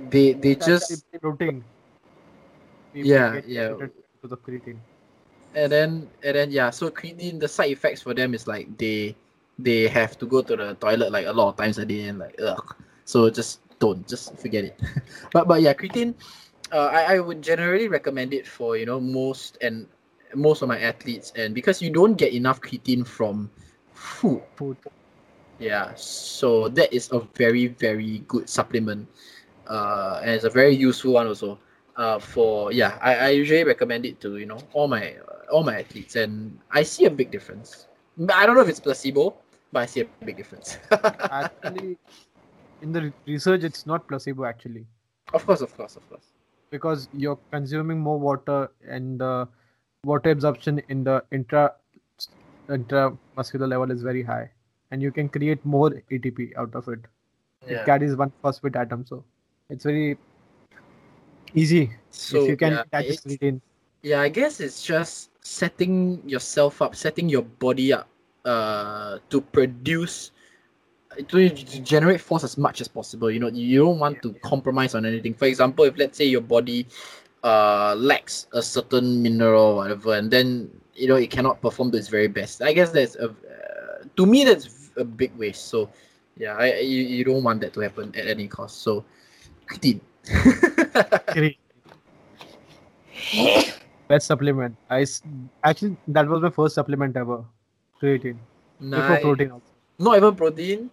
B: they they just
A: protein.
B: Yeah, yeah.
A: Because of creatine.
B: and then and then yeah. So creatine, the side effects for them is like they they have to go to the toilet like a lot of times a day and like ugh. So just don't, just forget it. but but yeah, creatine. Uh, I, I would generally recommend it for you know most and most of my athletes and because you don't get enough creatine from food.
A: Food.
B: Yeah, so that is a very very good supplement, uh, and it's a very useful one also. Uh, for yeah, I, I usually recommend it to you know all my all my athletes, and I see a big difference. I don't know if it's placebo, but I see a big difference.
A: Actually, in the research, it's not placebo actually.
B: of course, of course, of course.
A: Because you're consuming more water and the water absorption in the intra intramuscular level is very high and you can create more ATP out of it. It carries one phosphate atom, so it's very easy
B: So
A: if you can
B: yeah,
A: attach creatine.
B: Yeah, I guess it's just setting yourself up, setting your body up uh, to produce, to, to generate force as much as possible. You know, you don't want to compromise on anything. For example, if let's say your body uh, lacks a certain mineral or whatever, and then you know it cannot perform to its very best. I guess that's a, uh, to me that's a big waste. So yeah, I, you, you don't want that to happen at any cost. So creatine.
A: Creatine. Best supplement. I s- actually that was my first supplement ever. Creatine. Before protein also.
B: Not even protein.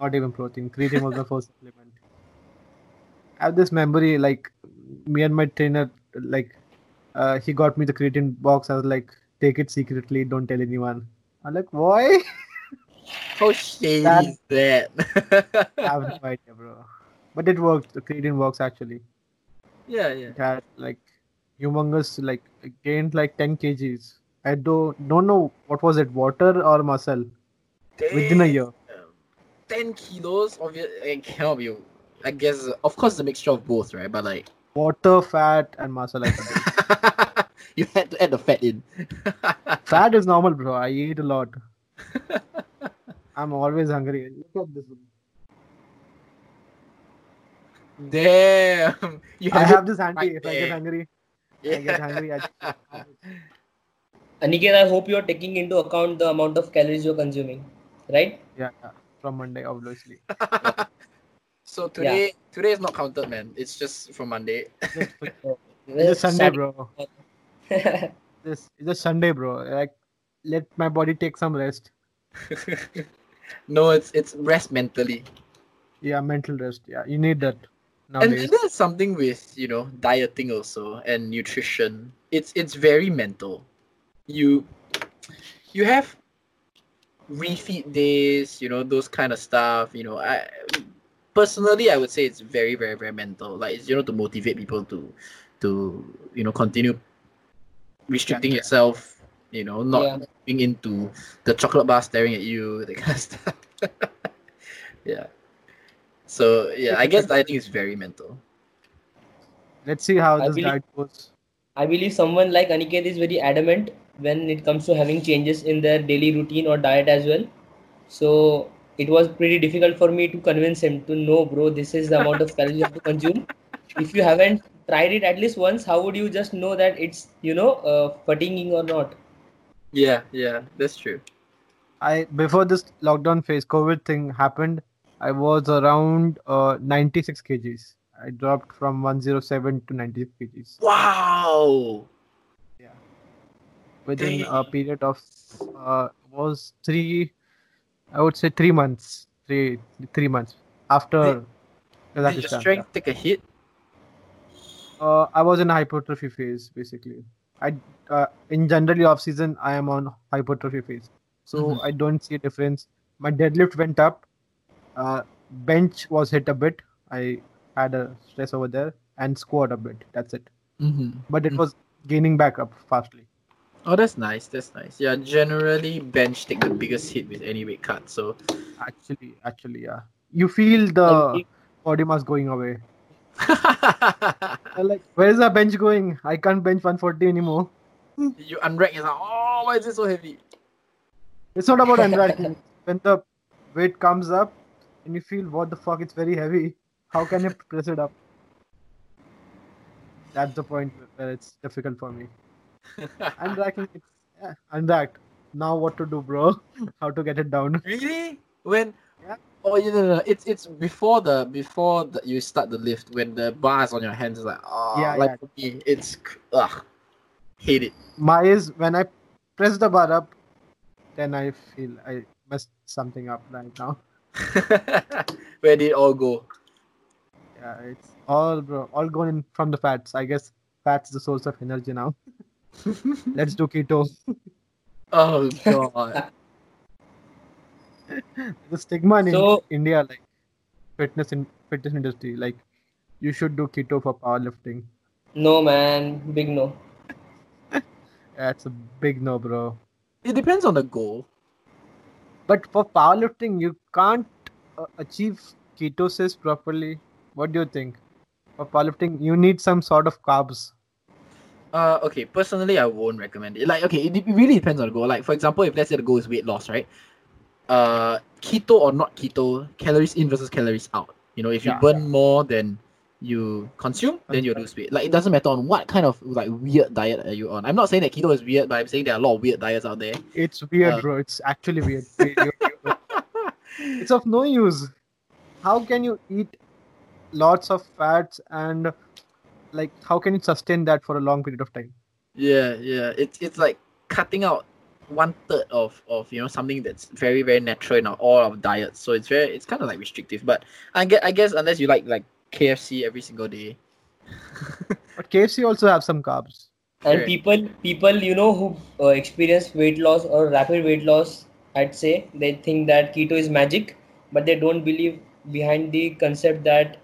A: Not even protein. Creatine was my first supplement. I have this memory, like me and my trainer, like uh, he got me the creatine box. I was like, take it secretly, don't tell anyone. I'm like, why?
B: How shady
A: That-
B: is that?
A: I have no idea, bro. But it worked. The creatine works actually.
B: yeah, yeah.
A: It had like humongous, like gained like 10 kgs. I don't don't know what was it, water or muscle, within a year.
B: Damn. Ten kilos, obviously, it cannot be. I guess, of course, it's a mixture of both, right? But like,
A: Water, fat, and muscle. I
B: you had to add the fat in.
A: Fat is normal, bro. I eat a lot. I'm always hungry. Look at this. One.
B: Damn. You
A: I
B: have,
A: have this handy.
B: right
A: if I get hungry,
B: yeah.
A: I get hungry. I
D: Aniket, I hope you're taking into account the amount of calories you're consuming, right?
A: yeah, yeah, from Monday, obviously.
B: So today today is not counted, man. It's just from Monday.
A: It's a Sunday, bro. This it's a Sunday, bro. Like, let my body take some rest.
B: no, it's it's rest mentally.
A: Yeah, mental rest. Yeah, you need that
B: And,
A: nowadays.
B: and there's something with you know dieting also and nutrition. It's it's very mental. You you have refeed days, you know those kind of stuff. You know, I personally I would say it's very very very mental. Like it's you know to motivate people to to you know continue restricting
A: Yeah.
B: yourself. You know, not
D: Yeah.
B: being into the chocolate bar staring at you, that kind of stuff. yeah. So yeah, I guess dieting is very mental.
A: Let's see how
D: I
A: this
D: believe-
A: diet goes.
D: I believe someone like Aniket is very adamant when it comes to having changes in their daily routine or diet as well. So it was pretty difficult for me to convince him to know, bro, this is the amount of calories you have to consume. If you haven't tried it at least once, how would you just know that it's, you know, uh, fatiguing or not?
B: Yeah, yeah, that's true.
A: I before this lockdown phase, COVID thing happened. I was around uh, 96 kgs. I dropped from 107 to 96 kgs
B: Wow.
A: Within a period of uh, was three. I would say three months. Three three months after
B: Did your
A: Kazakhstan.
B: strength take a hit?
A: Uh, I was in a hypertrophy phase basically. I uh, in generally off season I am on hypertrophy phase, so
B: Mhm.
A: I don't see a difference. My deadlift went up, uh, bench was hit a bit. I had a stress over there and squat a bit. That's it.
B: Mm-hmm.
A: But it
B: Mhm.
A: was gaining back up fastly.
B: Oh, that's nice. That's nice. Yeah, generally bench take the biggest hit with any weight cut. So
A: Actually, actually, yeah. You feel the
D: oh,
A: body mass going away. Like, where's the bench going? I can't bench 140 anymore.
B: you unrack it's like, oh, why is it so heavy?
A: It's not about unracking. when the weight comes up and you feel what the fuck, it's very heavy. How can you press it up? That's the point where it's difficult for me. Unracking, it's yeah, unracked. Now what to do, bro? How to get it down?
B: really? When?
A: Yeah.
B: Oh, you know, no, no. It's it's before the before the, you start the lift when the bar is on your hands. It's like oh,
A: Yeah,
B: like
A: yeah.
B: for me, it's ugh, hate it.
A: My is when I press the bar up, then I feel I messed something up right now.
B: Where did it all go?
A: Yeah, it's all bro, all going in from the fats. I guess fats the source of energy now. Let's do keto.
B: Oh god.
A: the stigma in
D: So-
A: India, like fitness in fitness industry, like you should do keto for powerlifting.
D: No, man, big no.
A: That's a big no, bro.
B: it depends on the goal.
A: But for powerlifting, you can't uh, achieve ketosis properly. What do you think? For powerlifting, you need some sort of carbs.
B: Uh, okay. Personally, I won't recommend it. Like, okay, it, it really depends on the goal. Like, for example, if let's say the goal is weight loss, right? Uh, keto or not keto, calories in versus calories out. You know, if you
A: Yeah,
B: burn more than you consume, then you lose weight. Like, it doesn't matter on what kind of like weird diet are you on. I'm not saying that keto is weird, but I'm saying there are a lot of weird diets out there.
A: It's weird,
B: Uh,
A: bro. It's actually weird. it's of no use. How can you eat lots of fats and like how can you sustain that for a long period of time?
B: Yeah, yeah. It's it's like cutting out one third of of you know something that's very very natural in our, all our diets. So it's very it's kind of like restrictive. But I get I guess unless you like like KFC every single day.
A: But KFC also have some carbs.
D: And
B: Correct.
D: people, people, you know, who uh, experience weight loss or rapid weight loss, I'd say they think that keto is magic, but they don't believe behind the concept that,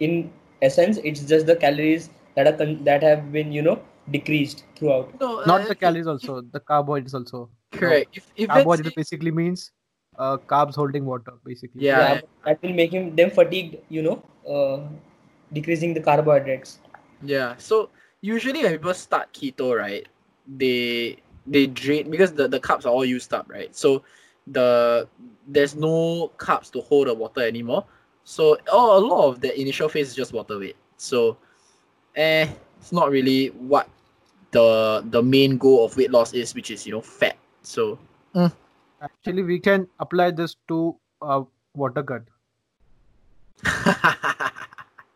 D: in essence, it's just the calories that are con- that have been, you know, decreased throughout.
B: No,
A: Not
B: uh,
A: the calories also, the carbohydrates also.
B: Correct. If if let's
A: Carbohydrate basically means uh, carbs holding water, basically.
B: Yeah.
D: but that will make him them fatigued, you know, uh, decreasing the carbohydrates.
B: Yeah. So usually when people start keto, right, they they drain because the, the carbs are all used up, right? So the there's no carbs to hold the water anymore. So oh, a lot of the initial phase is just water weight. So eh, it's not really what the the main goal of weight loss is, which is you know fat. So
A: Actually, we can apply this to uh, water cut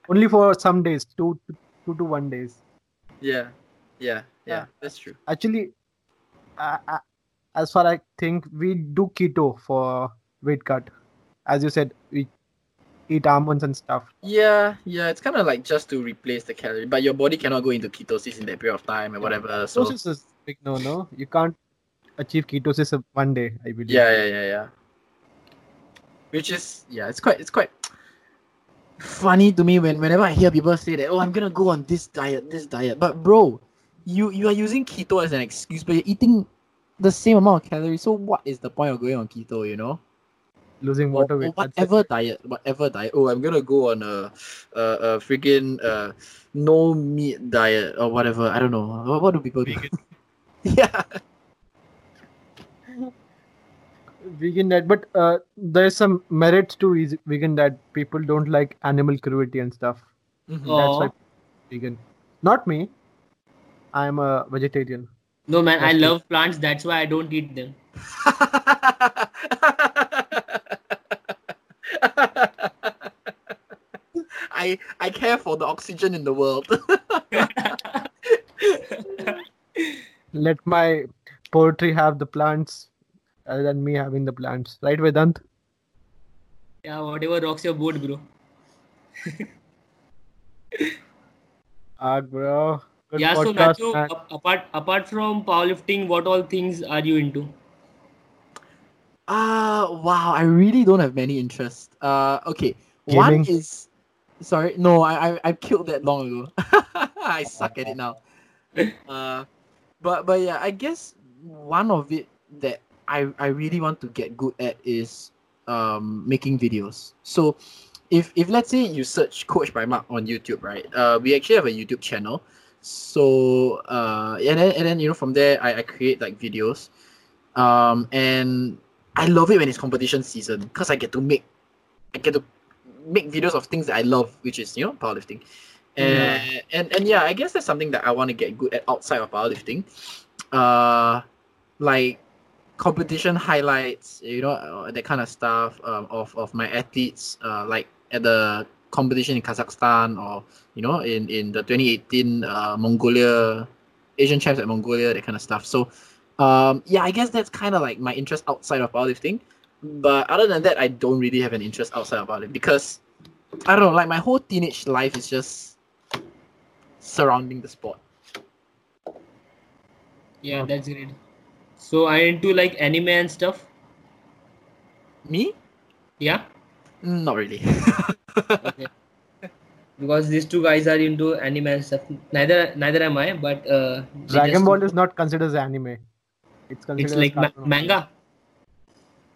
A: only for some days, two, two to one days.
B: yeah, yeah, yeah, that's true.
A: Actually, uh, as far I think, we do keto for weight cut. As you said, we eat almonds and stuff.
B: Yeah, yeah, it's kind of like just to replace the calorie, but your body cannot go into ketosis in that period of time and whatever. So
A: Ketosis is big no no. You can't achieve ketosis in one day. I believe.
B: yeah, yeah, yeah, yeah. Which is yeah, it's quite it's quite funny to me when whenever I hear people say that oh I'm gonna go on this diet, this diet, but bro, you you are using keto as an excuse, but you're eating the same amount of calories. So what is the point of going on keto? You know.
A: Losing water
B: or
A: weight. that's it.
B: whatever diet, whatever diet. Oh, I'm gonna go on a a, a freaking uh, no meat diet or whatever. I don't know. What, what do people do? yeah,
A: vegan diet but uh, there's some merits to is- vegan diet people don't like animal cruelty and stuff
B: Mhm.
A: that's why vegan not me i'm a vegetarian
D: No man, I love plants. That's why I don't eat them.
B: I I care for the oxygen in the world.
A: let my poetry have the plants rather than me having the plants right vedant
D: yeah, whatever rocks your boat, bro.
A: ah bro Good
D: yeah, so
A: podcast,
D: Nacho,
A: man.
D: apart apart from powerlifting, what all things are you into?
B: Ah, wow! I really don't have many interests. Uh, okay. One is, sorry, no, I I, I killed that long ago. I suck at it now. Uh, but but yeah, I guess one of it that I I really want to get good at is um making videos. So if if let's say you search Coach by Marc on YouTube, right? Uh, we actually have a YouTube channel. So uh, and then and then you know from there I, I create like videos, um, and I love it when it's competition season because I get to make I get to make videos of things that I love, which is you know powerlifting. And, and and yeah, I guess that's something that I want to get good at outside of powerlifting. Uh like competition highlights, you know, uh, that kind of stuff um, of, of my athletes, uh, like at the competition in Kazakhstan or, you know, in, in the 2018 uh, Mongolia, Asian champs at Mongolia, that kind of stuff. So, um, yeah, I guess that's kind of like my interest outside of powerlifting. But other than that, I don't really have an interest outside of powerlifting because I don't know, like my whole teenage life is just surrounding the sport.
D: Yeah, that's great. So I into like anime and stuff.
B: Me?
D: Yeah,
B: Mm, Not really.
D: okay. because these two guys are into anime and stuff. Neither neither am I, but uh,
A: dragon ball is not considered as anime it's considered
D: It's
A: as
D: like ma- manga.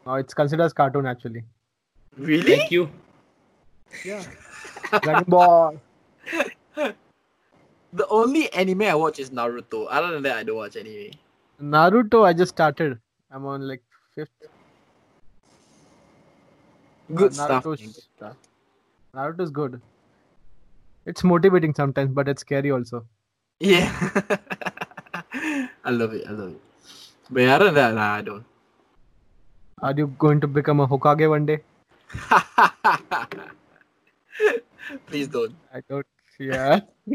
A: no, it's considered as cartoon actually
B: really?
D: Thank you.
A: yeah dragon ball
B: The only anime I watch is Naruto. Other than that, I don't watch anime.
A: naruto i just started i'm on like fifth
B: Good
A: Uh,
B: stuff.
A: Naruto's-
B: man, good stuff.
A: naruto's good it's motivating sometimes but it's scary also
B: Yeah. I love it. I love it. But other than that, nah, I don't.
A: are you going to become a hokage one day
B: Please don't.
A: I don't. Yeah.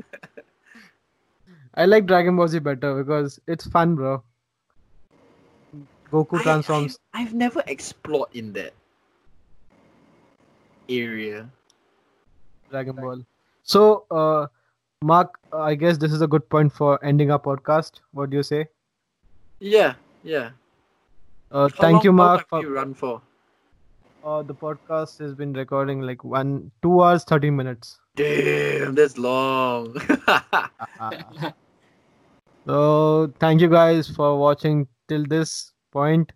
A: I like Dragon Ball Z better because it's fun, bro. Goku transforms.
B: I, have never explored in that area.
A: Dragon Ball. So, uh, Marc, I guess this is a good point for ending our podcast. What do you say?
B: Yeah, yeah.
A: Uh, thank you,
B: long- how
A: Marc.
B: long
A: For
B: have you run for?
A: uh, the podcast has been recording like one, two hours, thirty minutes.
B: Damn, that's long.
A: so, thank you guys for watching till this point.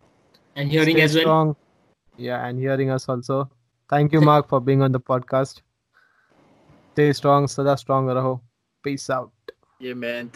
D: and hearing
A: Stay
D: as well.
A: strong. Yeah, and hearing us also. Thank you, Marc, for being on the podcast. Stay strong, sada strong raho. Peace out.
B: Yeah, man.